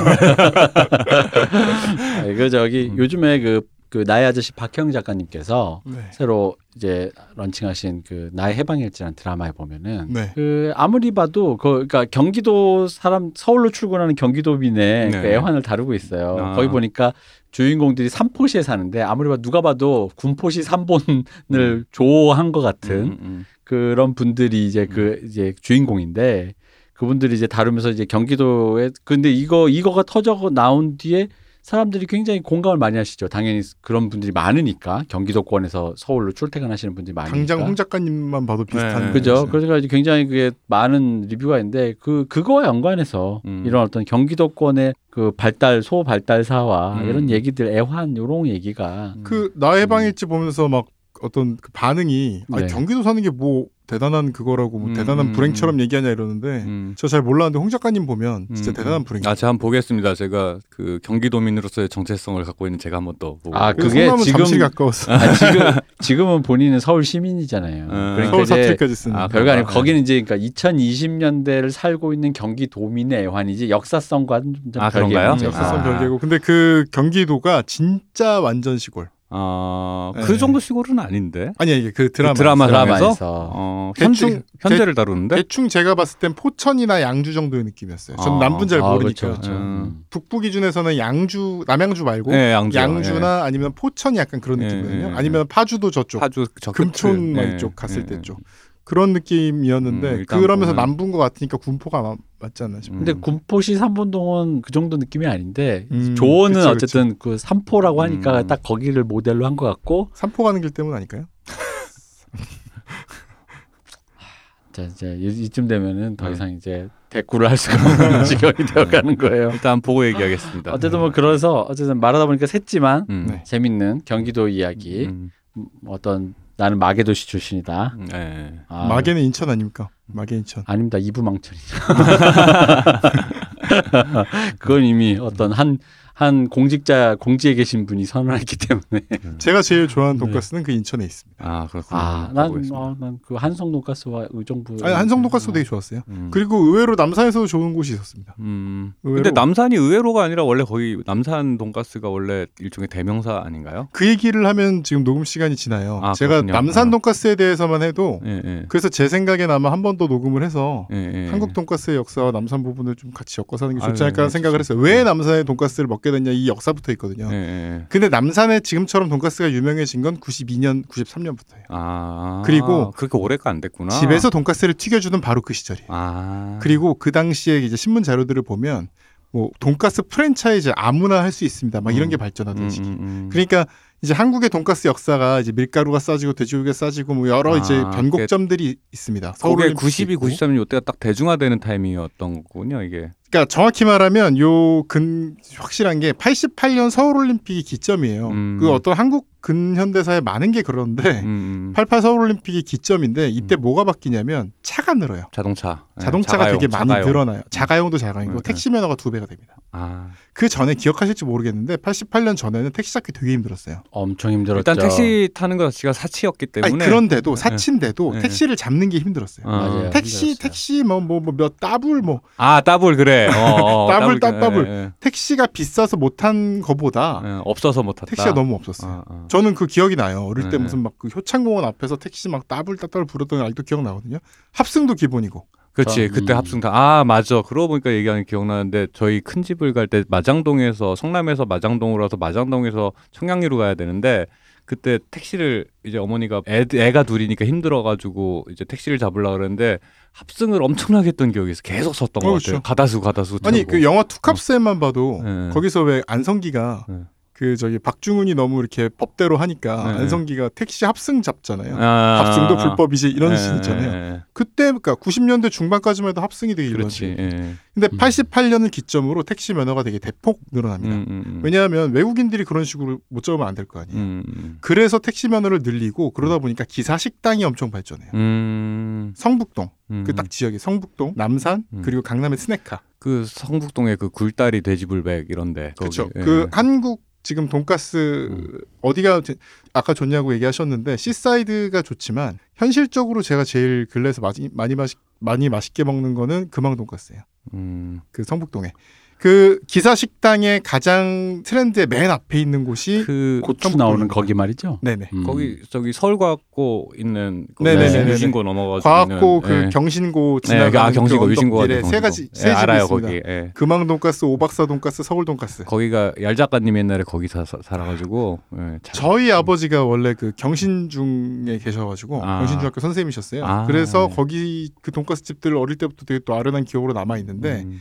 그 저기 음. 요즘에 그, 그 나의 아저씨 박형 작가님께서 네. 새로 이제 런칭하신 그 나의 해방일지라는 드라마에 보면은 네. 그 아무리 봐도 그 그러니까 경기도 사람 서울로 출근하는 경기도민의 네. 그 애환을 다루고 있어요. 아. 거기 보니까 주인공들이 삼포시에 사는데 아무리 봐도 누가 봐도 군포시 삼본을 조한 것 같은 음, 음. 그런 분들이 이제 그 이제 주인공인데 그분들이 이제 다루면서 이제 경기도에 근데 이거 이거가 터져 나온 뒤에 사람들이 굉장히 공감을 많이 하시죠. 당연히 그런 분들이 많으니까 경기도권에서 서울로 출퇴근하시는 분들이 많으니까. 당장 홍 작가님만 봐도 비슷한 네. 그죠. 그래서 굉장히 그게 많은 리뷰가 있는데 그 그거와 연관해서 음. 이런 어떤 경기도권의 그 발달 소 발달사와 음. 이런 얘기들 애환 요런 얘기가 그 나의 방일지 보면서 막 어떤 그 반응이 아 네. 경기도 사는 게 뭐 대단한 그거라고 뭐 음, 대단한 음, 불행처럼 얘기하냐 이러는데 음. 저잘 몰랐는데 홍 작가님 보면 진짜 음, 대단한 음. 불행. 아, 제가 한번 보겠습니다. 제가 그 경기도민으로서의 정체성을 갖고 있는 제가 한번 또 보고. 아, 그 그게 지금- 가까웠어. 아, 지금 지금은 본인은 서울 시민이잖아요. 음. 그러니까 서울 사투리까지 쓰는. 아, 별거 아니고 네. 거기는 이제 그러니까 2020년대를 살고 있는 경기도민의 애환이지 역사성과는 좀 아, 그런가요? 역사성 아. 별개고. 근데 그 경기도가 진짜 완전 시골. 아, 네. 그 정도 시골은 아닌데. 아니야 이게 그 드라마. 그 드라마 드라마에서 어, 대충- 현재 현재를 다루는데. 대충 제가 봤을 땐 포천이나 양주 정도의 느낌이었어요. 전 아. 남부는 잘 아, 모르니까. 그렇죠, 그렇죠. 음. 북부 기준에서는 양주, 남양주 말고 네, 양주. 양주나 아니면 포천이 약간 그런 예, 느낌이거든요. 예, 아니면 파주도 저쪽, 파주 저 금촌. 막 예, 이쪽 갔을 예, 때 예. 쪽 그런 느낌이었는데 음, 그러면서 보면- 남부인 것 같으니까 군포가 마- 맞지 않나 싶어요. 근데 음. 군포시 삼본동은 그 정도 느낌이 아닌데 음, 조언은 그쵸, 어쨌든 그 삼포라고 하니까 음. 딱 거기를 모델로 한 것 같고 삼포 가는 길 때문 아닐까요? 자 이제 이- 이쯤 되면은 더 음. 이상 이제 대꾸를 할 수가 없는 지경이 되어가는 거예요. 일단 보고 얘기하겠습니다. 어쨌든 뭐 그래서 어쨌든 말하다 보니까 샜지만 음. 네. 재밌는 경기도 이야기 음, 음, 어떤 나는 마계도시 출신이다. 음, 예. 아, 마계는 인천 아닙니까? 인천. 아닙니다. 이부망천이죠. 그건 이미 어떤 한 한 공직자 공지에 계신 분이 선언했기 때문에 제가 제일 좋아하는 네. 돈가스는 그 인천에 있습니다. 아 그렇군요. 아난난그 한성 돈가스와 의정부 아니 한성 돈가스도 되게 좋았어요. 음. 그리고 의외로 남산에서도 좋은 곳이 있었습니다. 음. 의외로- 근데 남산이 의외로가 아니라 원래 거의 남산 돈가스가 원래 일종의 대명사 아닌가요? 그 얘기를 하면 지금 녹음 시간이 지나요. 아, 제가 그렇군요. 남산 아. 돈가스에 대해서만 해도 예, 예. 그래서 제 생각엔 아마 한 번 더 녹음을 해서 예, 예. 한국 돈가스의 역사와 남산 부분을 좀 같이 엮어서 하는 게 좋지 아유, 않을까 네, 생각을. 했어요. 왜 남산에 돈가스를 먹게 됐냐 이 역사부터 있거든요. 예, 예. 근데 남산에 지금처럼 돈가스가 유명해진 건 92년, 93년부터예요. 아 그리고 그렇게 오래가 안 됐구나. 집에서 돈가스를 튀겨주던 바로 그 시절이에요. 아 그리고 그 당시에 이제 신문 자료들을 보면 뭐 돈가스 프랜차이즈 아무나 할 수 있습니다. 막 이런 음. 게 발전하던 음, 시기. 음, 음. 그러니까 이제 한국의 돈가스 역사가 이제 밀가루가 싸지고 돼지고기가 싸지고 뭐 여러 아, 이제 변곡점들이 있습니다. 서울올림픽 92, 있고. 93년 이때가 딱 대중화되는 타이밍이었던 거군요, 이게. 그러니까 정확히 말하면 요 근 확실한 게 88년 서울 올림픽이 기점이에요. 음. 그 어떤 한국 근현대사에 많은 게 그런데 음, 음. 88 서울올림픽이 기점인데 이때 음. 뭐가 바뀌냐면 차가 늘어요. 자동차. 예, 자동차가 자가용, 되게 많이 자가용. 늘어나요. 자가용도 자가용이고 네, 네. 택시 면허가 두 배가 됩니다. 아. 그 전에 기억하실지 모르겠는데 88년 전에는 택시 잡기 되게 힘들었어요. 엄청 힘들었죠. 일단 택시 타는 것 자체가 사치였기 아니, 때문에 그런데도 사치인데도 네. 택시를 잡는 게 힘들었어요. 어. 맞아요. 택시 힘들었어요. 택시 뭐뭐뭐 몇 따블 뭐 아 따블 그래. 어, 어, 따블, 따블, 따블. 예, 예. 택시가 비싸서 못한 거보다 예, 없어서 못 탔다. 택시가 너무 없었어요. 어, 어. 저는 그 기억이 나요. 어릴 때 네. 무슨 막 그 효창공원 앞에서 택시 막 따블따블 부르던 게 아직도 기억나거든요. 합승도 기본이고. 그렇지 음. 그때 합승타 아 맞아 그러고 보니까 얘기하는 게 기억나는데 저희 큰 집을 갈 때 마장동에서 성남에서 마장동으로 와서 마장동에서 청량리로 가야 되는데 그때 택시를 이제 어머니가 애, 애가 둘이니까 힘들어가지고 이제 택시를 잡으려고 그랬는데 합승을 엄청나게 했던 기억이 있어 계속 섰던 것 그렇죠. 같아요 가다수 가다수 아니 틀고. 그 영화 투캅스에만 봐도 네. 거기서 왜 안성기가 네. 그 저기 박중훈이 너무 이렇게 법대로 하니까 네. 안성기가 택시 합승 잡잖아요. 아, 합승도 아, 불법이지 이런 예, 씬 있잖아요. 예, 예. 그때 그러니까 90년대 중반까지만 해도 합승이 되게 일반적이에요. 예. 근데 음. 88년을 기점으로 택시 면허가 되게 대폭 늘어납니다. 음, 음, 음. 왜냐하면 외국인들이 그런 식으로 못 잡으면 안 될 거 아니에요. 음, 음. 그래서 택시 면허를 늘리고 그러다 보니까 기사 식당이 엄청 발전해요. 음, 성북동 음. 그딱 지역이 성북동, 남산 음. 그리고 강남의 스네카. 그 성북동에 그 굴다리 돼지불백 이런데 그렇죠. 예. 그 한국 지금 돈가스 음. 어디가 제- 아까 좋냐고 얘기하셨는데 시사이드가 좋지만 현실적으로 제가 제일 근래에서 많이 많이 맛 많이 맛있게 먹는 거는 금왕 돈가스예요. 음, 그 성북동에 그 기사 식당의 가장 트렌드의 맨 앞에 있는 곳이 그 고추. 나오는 거기 말이죠. 네네 음. 거기 저기 서울과학고 있는 그 네네네네네. 유신고 넘어가지고 과학고 그 있는, 경신고 예. 네, 아 지나가는 경신고 그 언덕길에 세 가지 세 집이 알아요 있습니다. 거기 예. 금왕 돈가스, 오박사 돈가스, 서울 돈가스. 거기가 얄 작가님 옛날에 거기 사, 사- 살아가지고 예, 참- 저희 아버지가 원래 그 경신중에 계셔가지고 아. 경신중학교 선생님이셨어요. 아. 그래서 거기 그 돈가스 집들 어릴 때부터 되게 또 아련한 기억으로 남아 있는데 음,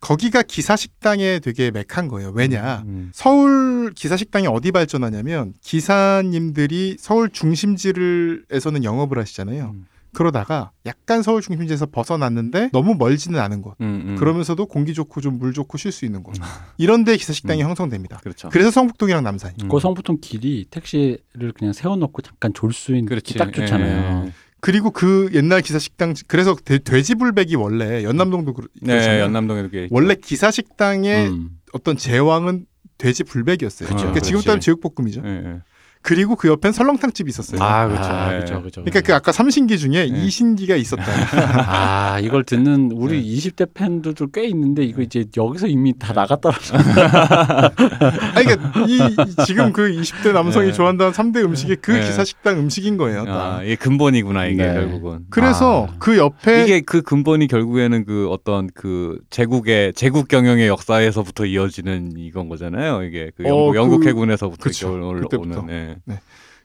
거기가 기사 식당에 되게 맥한 거예요. 왜냐? 음, 서울 기사 식당이 어디 발전하냐면 기사님들이 서울 중심지를에서는 영업을 하시잖아요. 음. 그러다가 약간 서울 중심지에서 벗어났는데 너무 멀지는 않은 곳. 음, 음. 그러면서도 공기 좋고 좀 물 좋고 쉴 수 있는 곳. 이런 데 기사 식당이 형성됩니다. 그렇죠. 그래서 성북동이랑 남산이. 음. 그 성북동 길이 택시를 그냥 세워놓고 잠깐 졸 수 있는 그렇지. 딱 좋잖아요. 예. 그리고 그 옛날 기사 식당 그래서 돼, 돼지불백이 원래 연남동도 네, 그렇잖아요. 연남동에 이렇게 원래 기사 식당의 음. 어떤 제왕은 돼지 불백이었어요. 그쵸, 그러니까 지금. 따면 제육볶음이죠. 예, 예. 그리고 그 옆엔 설렁탕 집이 있었어요. 아, 그렇죠. 아, 예. 그렇죠, 그렇죠. 그러니까 그 아까 삼신기 중에 네. 이신기가 있었다. 아 이걸 듣는 우리 네. 20대 팬들도 꽤 있는데 이거 이제 여기서 이미 다 나갔더라고. 아니 그러니까 이, 이 지금 그 20대 남성이 네. 좋아한다는 3대 음식이 그 네. 기사 식당 음식인 거예요. 딱. 아, 이게 근본이구나 이게 네. 결국은. 그래서 아. 그 옆에 이게 그 근본이 결국에는 그 어떤 그 제국의 제국 경영의 역사에서부터 이어지는 이건 거잖아요. 이게 그 영국, 어, 그- 영국 해군에서부터 그쵸. 이렇게 올- 그때부터. 예.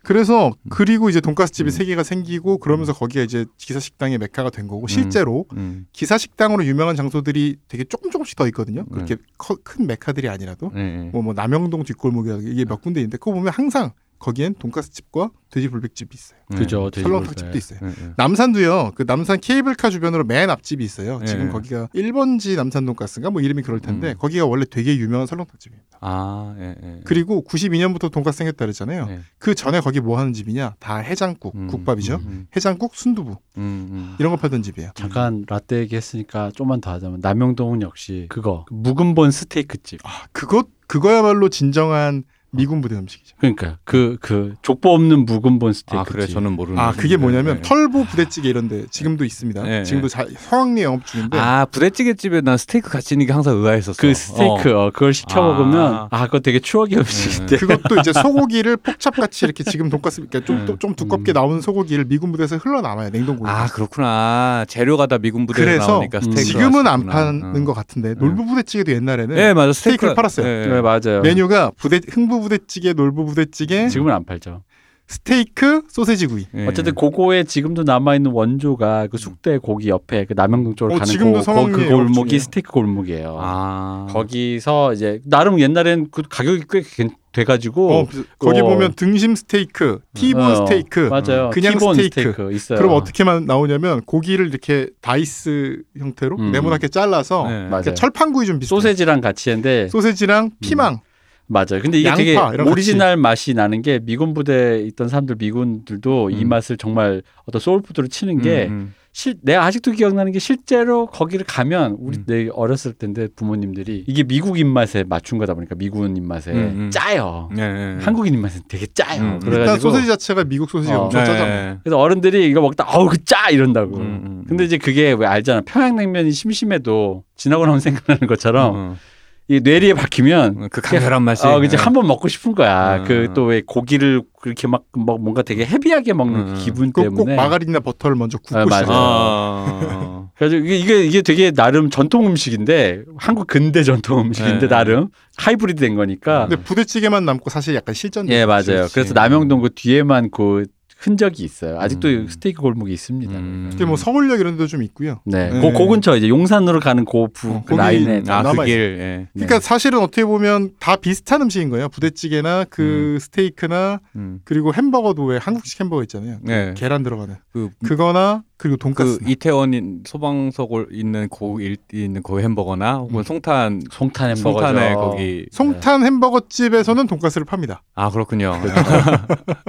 그래서 그리고 이제 돈가스 집이 음. 세 개가 생기고 그러면서 거기가 이제 기사 식당의 메카가 된 거고 실제로 음. 기사 식당으로 유명한 장소들이 되게 조금 조금씩 더 있거든요. 네. 그렇게 커- 큰 메카들이 아니라도 예, 예. 뭐, 뭐 남영동 뒷골목이라든가 이게 몇 군데 있는데 그거 보면 항상 거기엔 돈가스 집과 돼지 불백집이 있어요. 그죠. 설렁탕 돼지불백. 집도 있어요. 예, 예. 남산도요. 그 남산 케이블카 주변으로 맨 앞집이 있어요. 지금 예. 거기가 1번지 남산 돈가스인가 뭐 이름이 그럴 텐데 음. 거기가 원래 되게 유명한 설렁탕 집입니다. 아, 예, 예. 그리고 92년부터 돈가스 생겼다 그랬잖아요. 예. 그 전에 거기 뭐 하는 집이냐? 다 해장국, 음, 국밥이죠. 음, 해장국, 순두부 음, 음. 이런 거 팔던 집이에요. 잠깐 라떼 얘기했으니까 좀만 더 하자면 남영동은 역시 그거 그 묵은본 스테이크 집. 아, 그것 그거야말로 진정한 미군 부대 음식이죠. 그러니까 그그 족보 없는 묵은본 스테이크 아, 그래 집. 저는 모르는. 아, 그게 뭐냐면 예. 털보 부대찌개 이런데 지금도 있습니다. 네, 지금도 자, 성황리 영업 중인데 아, 부대찌개 집에 난 스테이크 같이 있는 게 항상 의아했었어. 그 스테이크 어, 그걸 시켜 아. 먹으면 아 그거 되게 추억의 음식인데. 그것도 이제 소고기를 폭찹 같이 이렇게 지금 돈가스 그러니까 좀, 음. 좀 두껍게 음. 나오는 소고기를 미군 부대에서 흘러나와요 냉동고에. 아, 그렇구나. 재료가 다 미군 부대에 그래서 나오니까 음. 스테이크. 지금은 안 파는 것 같은데 놀부 부대찌개도 옛날에는 네, 맞아. 스테이크를 스테이크 팔았어요. 예. 네 맞아요. 메뉴가 부대 흥부 부대찌개, 놀부 부대찌개, 지금은 안 팔죠. 스테이크, 소세지 구이. 예. 어쨌든 그거에 지금도 남아 있는 원조가 그 숙대 거기 옆에 그 남영동 쪽으로 어, 가는 지금도 고, 거, 성황리에 그 골목이 중이에요. 스테이크 골목이에요. 아. 거기서 이제 나름 옛날엔 그 가격이 꽤 괜- 돼가지고 어, 거기 어. 보면 등심 스테이크, 티본 어, 스테이크. 맞아요. 그냥 티본 스테이크. 있어요. 그럼 어떻게만 나오냐면 고기를 이렇게 dice 형태로 음. 네모나게 잘라서 네. 철판구이 좀 비슷해. 소세지랑 같이 했는데 소세지랑 피망. 맞아요. 근데 이게 되게 오리지널 맛이 나는 게 미군 부대에 있던 사람들 미군들도 이 음. 맛을 정말 어떤 soul food로 치는 게 음, 실, 내가 아직도 기억나는 게 실제로 거기를 가면 우리 음. 내 어렸을 때인데 부모님들이 이게 미국 입맛에 맞춘 거다 보니까 미군 입맛에 음, 음. 짜요. 음. 예, 예. 한국인 입맛은 되게 짜요. 음. 일단 그래가지고 소세지 자체가 미국 소세지가 어. 엄청 네. 짜잖아요. 그래서 어른들이 이거 먹다 어우 그 짜 이런다고. 음, 음. 근데 이제 그게 왜 알잖아. 평양냉면이 심심해도 지나고 나면 생각나는 것처럼 음, 이 뇌리에 박히면 음, 그 강렬한 맛이. 어, 그치 예. 한번 먹고 싶은 거야. 음. 그또 왜 고기를 그렇게 막, 뭐 뭔가 되게 헤비하게 먹는 음. 그 기분 꼭, 꼭 때문에. 마가린이나 버터를 먼저 굽고 아. 시작해요. 아. 그래서 이게, 이게 이게 되게 나름 전통 음식인데 한국 근대 전통 음식인데 네. 나름 하이브리드 된 거니까. 근데 부대찌개만 남고 사실 약간 실전. 예 맞아요. 그렇지. 그래서 남영동 그 뒤에만 그 흔적이 있어요. 아직도 음. 스테이크 골목이 있습니다. 음. 특히 뭐 서울역 이런 데도 좀 있고요. 네, 네. 그, 그 근처 이제 용산으로 가는 고 부 어, 그 라인에 아. 그 길. 예. 그러니까 네. 사실은 어떻게 보면 다 비슷한 음식인 거예요. 부대찌개나 그 스테이크나 음. 그리고 햄버거도 왜 한국식 햄버거 있잖아요. 네. 계란 들어가는 그, 그거나 그리고 돈가스. 그 이태원 소방서골 있는 고 일, 있는 그 햄버거나 혹은 음. 송탄 송탄 햄버거죠. 송탄에 거기 송탄 햄버거 집에서는 돈가스를 팝니다. 아 그렇군요.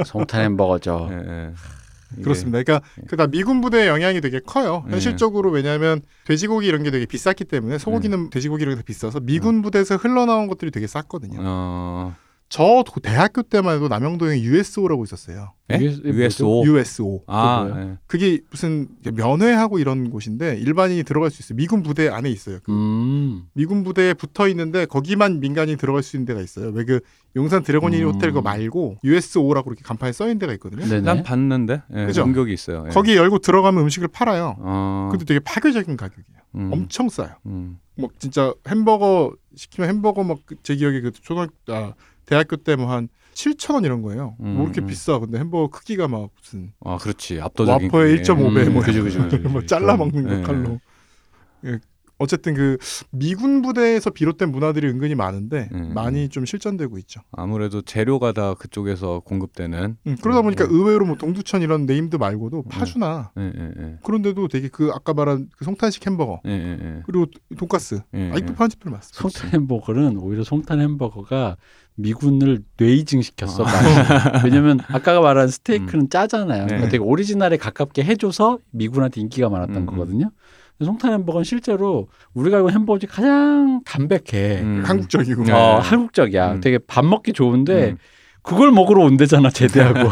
송탄 햄버거죠. 예, 예. 그렇습니다. 그러니까 그다 미군 부대의 영향이 되게 커요. 네. 현실적으로 왜냐하면 돼지고기 이런 게 되게 비쌌기 때문에 소고기는 돼지고기 이런 게 비싸서 미군 부대에서 흘러나온 것들이 되게 쌌거든요. 어. 저 도- 대학교 때만 해도 남영동에 USO라고 있었어요. 예? US USO. USO. 아, 예. 그게 무슨 면회하고 이런 곳인데 일반인이 들어갈 수 있어요. 미군 부대 안에 있어요. 그 음. 미군 부대에 붙어 있는데 거기만 민간인 들어갈 수 있는 데가 있어요. 왜 그 용산 드래곤 힐 음. 호텔 거 말고 USO라고 이렇게 간판에 써 있는 데가 있거든요. 네네. 난 봤는데 예, 그죠? 공격이 있어요. 예. 거기 열고 들어가면 음식을 팔아요. 어. 근데 되게 파괴적인 가격이에요. 음. 엄청 싸요. 음. 뭐 진짜 햄버거 시키면 햄버거 막 제 기억에 그 초등 아 대학교 때 뭐 한 7천 원 이런 거예요. 음, 뭐 이렇게 음. 비싸. 근데 햄버거 크기가 막 무슨 아 그렇지 압도적인 와퍼의 그게. 1.5배 뭐, 음, 그죠, 그죠, 그죠. 뭐 잘라 먹는 예. 역할로. 예. 어쨌든 그 미군 부대에서 비롯된 문화들이 은근히 많은데 음. 많이 좀 실전되고 있죠. 아무래도 재료가 다 그쪽에서 공급되는. 음, 그러다 보니까 음. 의외로 뭐 동두천 이런 named 말고도 파주나 예, 예, 예. 그런데도 되게 그 아까 말한 그 송탄식 햄버거 예, 예, 예. 그리고 돈가스 예, 아직도 예. 파는 집들 많습니다. 송탄 햄버거는 오히려 송탄 햄버거가 미군을 뇌이징 시켰어. 아. 왜냐면 아까 말한 스테이크는 짜잖아요. 네. 그러니까 되게 오리지널에 가깝게 해줘서 미군한테 인기가 많았던 음, 거거든요. 근데 송탄 햄버거는 실제로 우리가 알고 햄버거 중에 가장 담백해. 음. 한국적이고 네. 어, 한국적이야. 음. 되게 밥 먹기 좋은데 음. 그걸 먹으러 온대잖아 제대하고.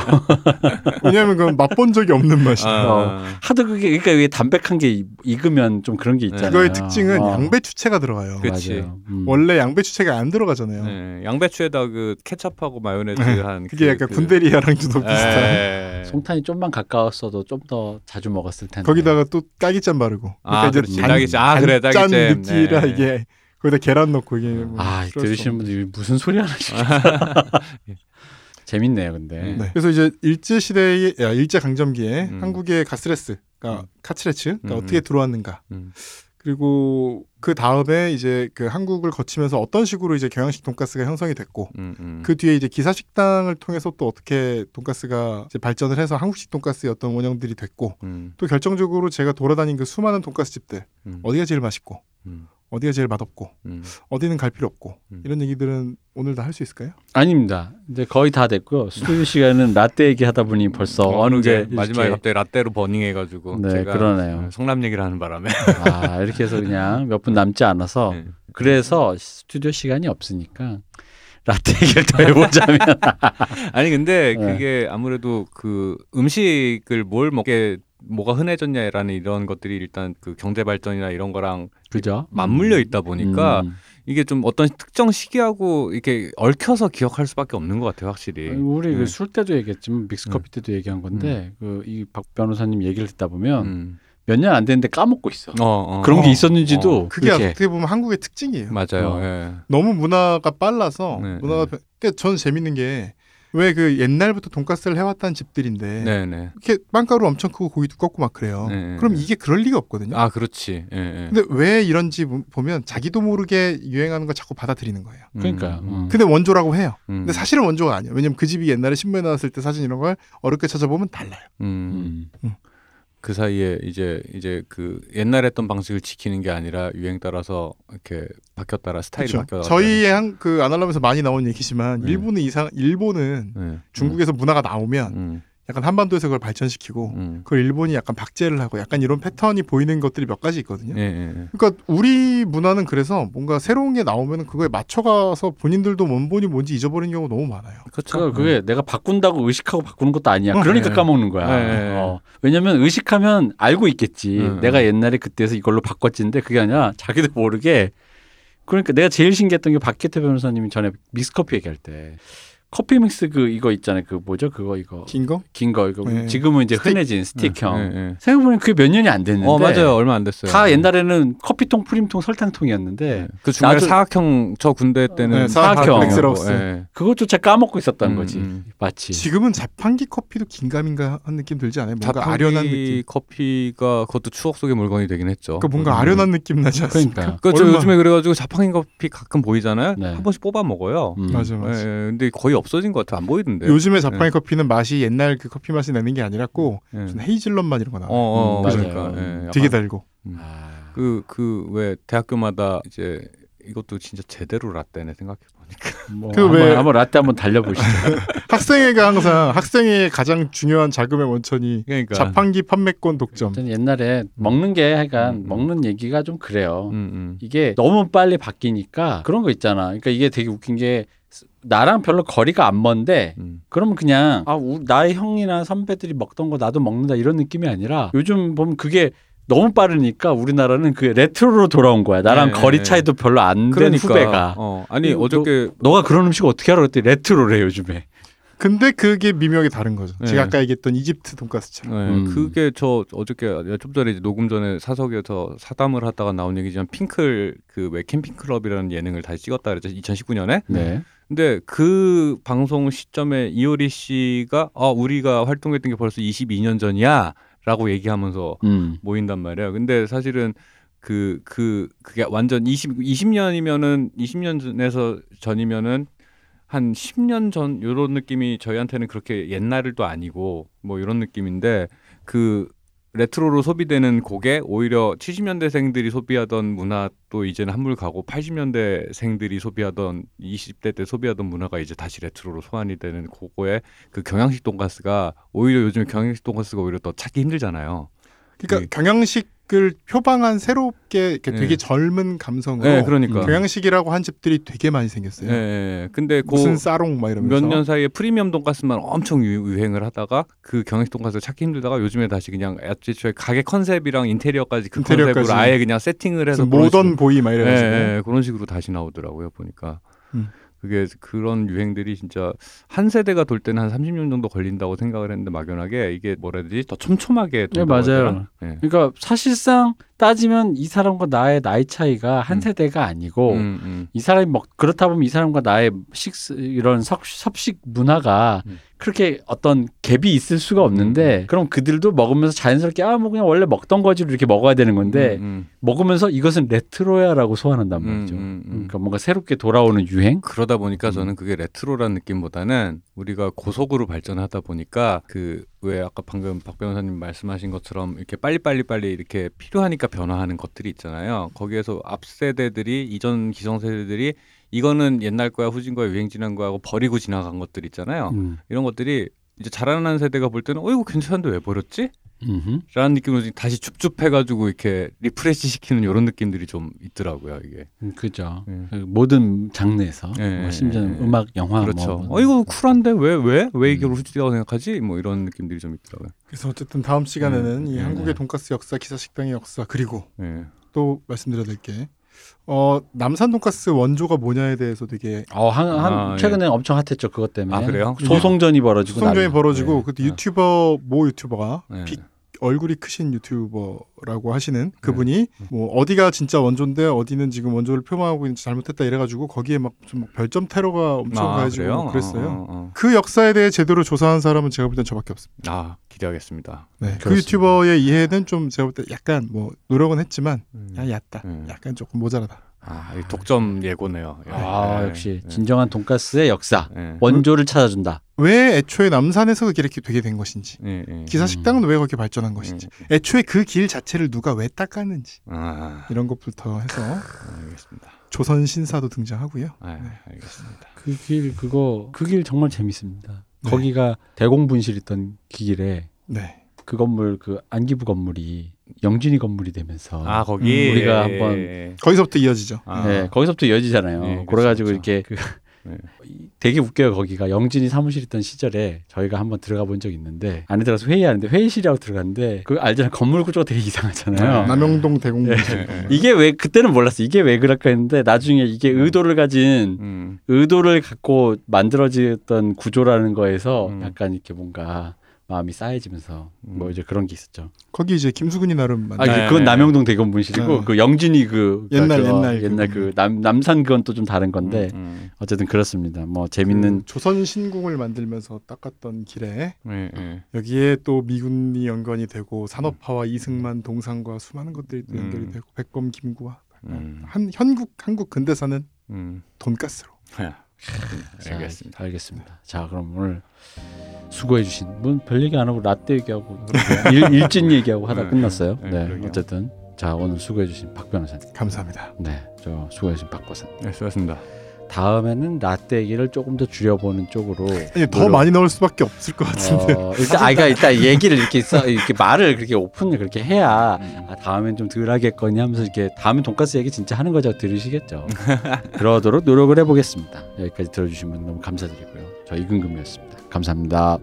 왜냐하면 그건 맛본 적이 없는 맛이야. 아, 하도 그게 그러니까 이게 담백한 게 익- 익으면 좀 그런 게 있잖아요. 그거의 특징은 어. 양배추채가 들어가요. 그-. 맞아요. 음. 원래 양배추채가 안 들어가잖아요. 예, 양배추에다 그 케첩하고 마요네즈 네. 한 그게 그- 약간 그- 군대리아랑 좀 비슷한. 예. 송탄이 좀만 가까웠어도 좀 더 자주 먹었을 텐데. 거기다가 또 딸기잼 바르고. 아, 그렇지. 딸기잼. 아, 그래, 짠 딸기잼. 느끼라 네. 이게 거기다 계란 넣고 이게 뭐 아 들으시는. 분들이 무슨 소리 하나씩. 재밌네요, 근데. 네. 그래서 이제 일제 시대의 야, 일제 강점기에 음. 한국의 가스레스, 그러니까 카츠레츠가 음. 어떻게 들어왔는가. 음. 그리고 그 다음에 이제 그 한국을 거치면서 어떤 식으로 이제 경양식 돈가스가 형성이 됐고 음, 음. 그 뒤에 이제 기사 식당을 통해서 또 어떻게 돈가스가 이제 발전을 해서 한국식 돈가스의 어떤 원형들이 됐고 음, 또 결정적으로 제가 돌아다닌 그 수많은 돈가스 집들 음, 어디가 제일 맛있고 음, 어디가 제일 맛없고 음. 어디는 갈 필요 없고 음. 이런 얘기들은 오늘 다 할 수 있을까요? 아닙니다. 이제 거의 다 됐고요. 스튜디오 시간은 라떼 얘기하다 보니 벌써 어느 게 마지막에 갑자기 라떼로 버닝해가지고 네, 제가 그러네요. 성남 얘기를 하는 바람에 아 이렇게 해서 그냥 몇 분 남지 않아서 네. 그래서 스튜디오 시간이 없으니까 라떼 얘기를 더 해보자면 아니 근데 네. 그게 아무래도 그 음식을 뭘 먹게 뭐가 흔해졌냐라는 이런 것들이 일단 그 경제 발전이나 이런 거랑 그죠? 맞물려 있다 보니까 음. 이게 좀 어떤 특정 시기하고 이렇게 얽혀서 기억할 수밖에 없는 것 같아요, 확실히. 우리 네. 그술 때도 얘기했지만 믹스커피 때도 얘기한 건데 그 이 박 변호사님 얘기를 듣다 보면 음. 몇년안 됐는데 까먹고 있어. 어, 어. 그런 게 어, 있었는지도 어. 그게 이렇게 어떻게 보면 한국의 특징이에요. 맞아요. 어. 예. 너무 문화가 빨라서 네, 문화가 변- 그러니까 저는 재밌는 게 왜 그 옛날부터 돈가스를 해왔다는 집들인데 네, 네. 이렇게 빵가루 엄청 크고 고기 두껍고 막 그래요. 네, 그럼 네. 이게 그럴 리가 없거든요. 아, 그렇지. 예, 예. 근데 왜 이런지 보- 보면 자기도 모르게 유행하는 걸 자꾸 받아들이는 거예요. 그러니까 음. 근데 원조라고 해요. 음. 근데 사실은 원조가 아니에요. 왜냐면 그 집이 옛날에 신문에 나왔을 때 사진 이런 걸 어렵게 찾아보면 달라요. 음. 음. 그 사이에 이제 이제 그 옛날에 했던 방식을 지키는 게 아니라 유행 따라서 이렇게 바뀌었다라 스타일이 그렇죠. 바뀌었다. 저희의 한 그 아날람에서 많이 나온 얘기지만 네. 일본은 이상 일본은 네. 중국에서 문화가 나오면 음. 약간 한반도에서 그걸 발전시키고 음. 그걸 일본이 약간 박제를 하고 약간 이런 패턴이 보이는 것들이 몇 가지 있거든요. 예, 예, 예. 그러니까 우리 문화는 그래서 뭔가 새로운 게 나오면 그거에 맞춰가서 본인들도 원본이 뭔지 잊어버리는 경우가 너무 많아요. 그 그게 내가 바꾼다고 의식하고 바꾸는 것도 아니야. 그러니까 네. 까먹는 거야. 네, 네, 네. 어. 왜냐면 의식하면 알고 있겠지. 음, 내가 옛날에 그때서 이걸로 바꿨지인데 그게 아니라 자기도 모르게 그러니까 내가 제일 신기했던 게 박혜태 변호사님이 전에 믹스커피 얘기할 때 커피 믹스 그 이거 있잖아요. 그 뭐죠? 그거 이거 긴 거? 긴 거 이거 네. 지금은 이제 스틱? 흔해진 스틱형. 네, 네. 생각해보면 그게 몇 년이 안 됐는데. 어 맞아요 얼마 안 됐어요. 다 옛날에는 커피통, 프림통, 설탕통이었는데 네. 그 중간에 나도- 사각형 저 군대 때는 네, 사각형. 예. 그것조차 까먹고 있었다는 음, 거지. 음. 마치. 지금은 자판기 커피도 긴가민가 한 느낌 들지 않아요? 뭔가 자판기 아련한 느낌. 커피가 그것도 추억 속의 물건이 되긴 했죠. 그러니까 뭔가 음. 아련한 느낌 나지 않습니까? 그러니까. 그저 얼마- 요즘에 그래가지고 자판기 커피 가끔 보이잖아요. 네. 한 번씩 뽑아 먹어요. 음. 맞아 예, 맞아. 예, 근데 거의 없어진 것 같아. 안 보이던데. 요즘에 자판기 커피는 맛이 옛날 그 커피 맛이 나는 게 아니라고 예. 무슨 헤이즐넛 맛 이런 거 나. 어, 어, 음, 그러니까. 맞아요. 예, 되게 달고. 아. 그, 그, 왜, 대학교마다 이제, 이것도 진짜 제대로 라떼네, 생각해 보니까. 뭐그 한번, 왜- 한번 라떼 한번 달려보시죠. 학생회가 항상 학생회의 가장 중요한 자금의 원천이 그러니까. 자판기 판매권 독점. 저는 옛날에 먹는 게 약간 음, 음. 먹는 얘기가 좀 그래요. 음, 음. 이게 너무 빨리 바뀌니까 그런 거 있잖아. 그러니까 이게 되게 웃긴 게 나랑 별로 거리가 안 먼데 음. 그러면 그냥 아 우- 나의 형이나 선배들이 먹던 거 나도 먹는다 이런 느낌이 아니라 요즘 보면 그게 너무 빠르니까 우리나라는 그 레트로로 돌아온 거야. 나랑 네, 거리 네. 차이도 별로 안된 그러니까. 후배가. 어, 아니, 이거 어저께, 너 가 그런 음식 어떻게 알아? 그랬더니 레트로래 요즘에. 근데 그게 미묘하게 다른 거죠. 네. 제가 아까 얘기했던 이집트 돈가스처럼. 네, 음. 그게 저 어저께 좀 전에 이제 녹음 전에 사석에서 사담을 하다가 나온 얘기지만 핑클 그 왜 캠핑 클럽이라는 예능을 다시 찍었다 그랬죠 2019년에 네. 근데 그 방송 시점에 이효리 씨가 아 우리가 활동했던 게 벌써 22년 전이야라고 얘기하면서 음. 모인단 말이야. 근데 사실은 그, 그, 그게 완전 20, 20년이면은, 20년 전에서 전이면은 한 10년 전, 요런 느낌이 저희한테는 그렇게 옛날도 아니고 뭐 이런 느낌인데 그 레트로로 소비되는 거에 오히려 70년대생들이 소비하던 문화도 이제는 한물 가고 80년대생들이 소비하던 20대 때 소비하던 문화가 이제 다시 레트로로 소환이 되는 그거에 그 경양식 돈가스가 오히려 요즘에 경양식 돈가스가 오히려 더 찾기 힘들잖아요. 그러니까 네. 경양식 을 표방한 새롭게 네. 되게 젊은 감성으로 네, 그러니까. 경양식이라고 한 집들이 되게 많이 생겼어요. 예, 예. 근데 무슨 그 싸롱 막 이러면서 몇 년 사이에 프리미엄 돈가스만 엄청 유- 유행을 하다가 그 경양식 돈가스 찾기 힘들다가 요즘에 다시 그냥 애초에 가게 컨셉이랑 인테리어까지 그 인테리어까지. 컨셉으로 아예 그냥 세팅을 해서 모던 보이 막 예, 이래가지고 예, 그런 식으로 다시 나오더라고요 보니까 음. 그게 그런 유행들이 진짜 한 세대가 돌 때는 한 30년 정도 걸린다고 생각을 했는데 막연하게 이게 뭐라 해야 되지 더 촘촘하게 네, 맞아요. 예. 그러니까 사실상 따지면 이 사람과 나의 나이 차이가 한 음. 세대가 아니고 음, 음. 이 사람이 먹 그렇다 보면 이 사람과 나의 식습 이런 섭, 섭식 문화가 음. 그렇게 어떤 갭이 있을 수가 없는데 그럼 그들도 먹으면서 자연스럽게 아 뭐 그냥 원래 먹던 거지 이렇게 먹어야 되는 건데 음, 음. 먹으면서 이것은 레트로야라고 소환한단 음, 말이죠. 음, 음. 그러니까 뭔가 새롭게 돌아오는 유행. 그러다 보니까 음. 저는 그게 레트로라는 느낌보다는 우리가 고속으로 발전하다 보니까 그 왜 아까 방금 박 변호사님 말씀하신 것처럼 이렇게 빨리빨리 빨리 이렇게 필요하니까 변화하는 것들이 있잖아요. 거기에서 앞 세대들이 이전 기성 세대들이 이거는 옛날 거야 후진 거야 유행 지난 거야 하고 버리고 지나간 것들 있잖아요. 음. 이런 것들이 이제 자라나는 세대가 볼 때는 어 이거 괜찮은데 왜 버렸지? 음흠. 라는 느낌으로 다시 줍줍해가지고 이렇게 refresh 시키는 이런 느낌들이 좀 있더라고요 이게. 음, 그죠. 예. 그 모든 장르에서 예, 뭐 심지어 예, 는 예. 음악, 영화 그렇죠. 뭐 어 이거 쿨한데 왜 왜 왜 이게 음. 후지다고 생각하지? 뭐 이런 느낌들이 좀 있더라고요. 그래서 어쨌든 다음 시간에는 음, 이 네, 한국의 네. 돈가스 역사, 기사식당의 역사 그리고 예. 또 말씀드려야 될 게 어, 남산 돈가스 원조가 뭐냐에 대해서 되게 어, 한, 한 아, 예. 최근에 엄청 핫했죠 그것 때문에. 아, 그래요? 소송전이 벌어지고 수송전이 난리. 벌어지고 네. 그때 유튜버 모 유튜버가 네. 빅 얼굴이 크신 유튜버라고 하시는 네. 그분이 뭐 어디가 진짜 원조인데 어디는 지금 원조를 표방하고 있는지 잘못했다 이래가지고 거기에 막좀 별점 테러가 엄청 아, 가해지고 그래요? 그랬어요. 어, 어, 그 역사에 대해 제대로 조사한 사람은 제가 볼 땐 저밖에 없습니다. 어. 아 기대하겠습니다. 네, 그 그렇습니다. 유튜버의 이해는 좀 제가 볼 때 약간 뭐 노력은 했지만 음. 야 얕다, 음. 약간 조금 모자라다. 아, 이 독점 예고네요. 예. 아 예. 역시 예. 진정한 돈가스의 역사. 예. 원조를 찾아준다. 왜 애초에 남산에서 이렇게 되게 된 것인지, 예, 예. 기사 식당은 왜 그렇게 발전한 것인지, 예. 애초에 그 길 자체를 누가 왜 닦았는지 아, 이런 것부터 해서 알겠습니다. 조선 신사도 등장하고요. 아, 네. 알겠습니다. 그 길 그거 그 길 정말 재밌습니다. 네. 거기가 대공분실 있던 길에 네. 그 건물 그 안기부 건물이 영진이 건물이 되면서 아 거기 음, 우리가 한번 거기서부터 이어지죠. 아, 네, 거기서부터 이어지잖아요. 네, 그렇죠, 그래가지고 그렇죠. 이렇게 그 네. 되게 웃겨요 거기가 영진이 사무실 있던 시절에 저희가 한번 들어가 본 적이 있는데 안에 들어가서 회의하는데 회의실이라고 들어갔는데 그 알잖아 건물 구조가 되게 이상하잖아요. 남영동 대공분 네. 이게 왜 그때는 몰랐어 이게 왜 그럴까 했는데 나중에 이게 의도를 가진 음. 의도를 갖고 만들어졌던 구조라는 거에서 음. 약간 이렇게 뭔가 마음이 쌓여지면서 뭐 음. 이제 그런 게 있었죠. 거기 이제 김수근이 나름 아, 그- 네, 그건 네. 남영동 대검분실이고 어. 그 영진이 그 옛날, 그, 어, 옛날 옛날 그거. 그남 남산 그건 또 좀 다른 건데 음. 어쨌든 그렇습니다. 뭐 재밌는 그 조선 신궁을 만들면서 닦았던 길에 네, 네. 여기에 또 미군이 연관이 되고 산업화와 이승만 동상과 수많은 것들이 또 연결이 음. 되고 백범 김구와 음. 한 현국 한국 근대사는 음. 돈가스로 자, 알겠습니다. 알겠습니다. 자, 그럼 오늘 수고해 주신 분별 얘기 안 하고 라떼 얘기하고 일, 일진 얘기하고 하다 네, 끝났어요. 네, 네. 어쨌든 자 오늘 수고해 주신 박 변호사님. 감사합니다. 네, 저 수고해 주신 박 보사님. 네, 수고하셨습니다. 다음에는 라떼 얘기를 조금 더 줄여보는 쪽으로 아니, 더 많이 넣을 수밖에 없을 것 같은데 어, 일단 아이가 일단 얘기를 이렇게 써 이렇게 말을 그렇게 오픈을 그렇게 해야 음. 아, 다음엔 좀 덜 하겠거니 하면서 이렇게 다음엔 돈가스 얘기 진짜 하는 거죠 들으시겠죠. 그러도록 노력을 해보겠습니다. 여기까지 들어주신 분 너무 감사드리고요. 저 이근금이었습니다. 감사합니다.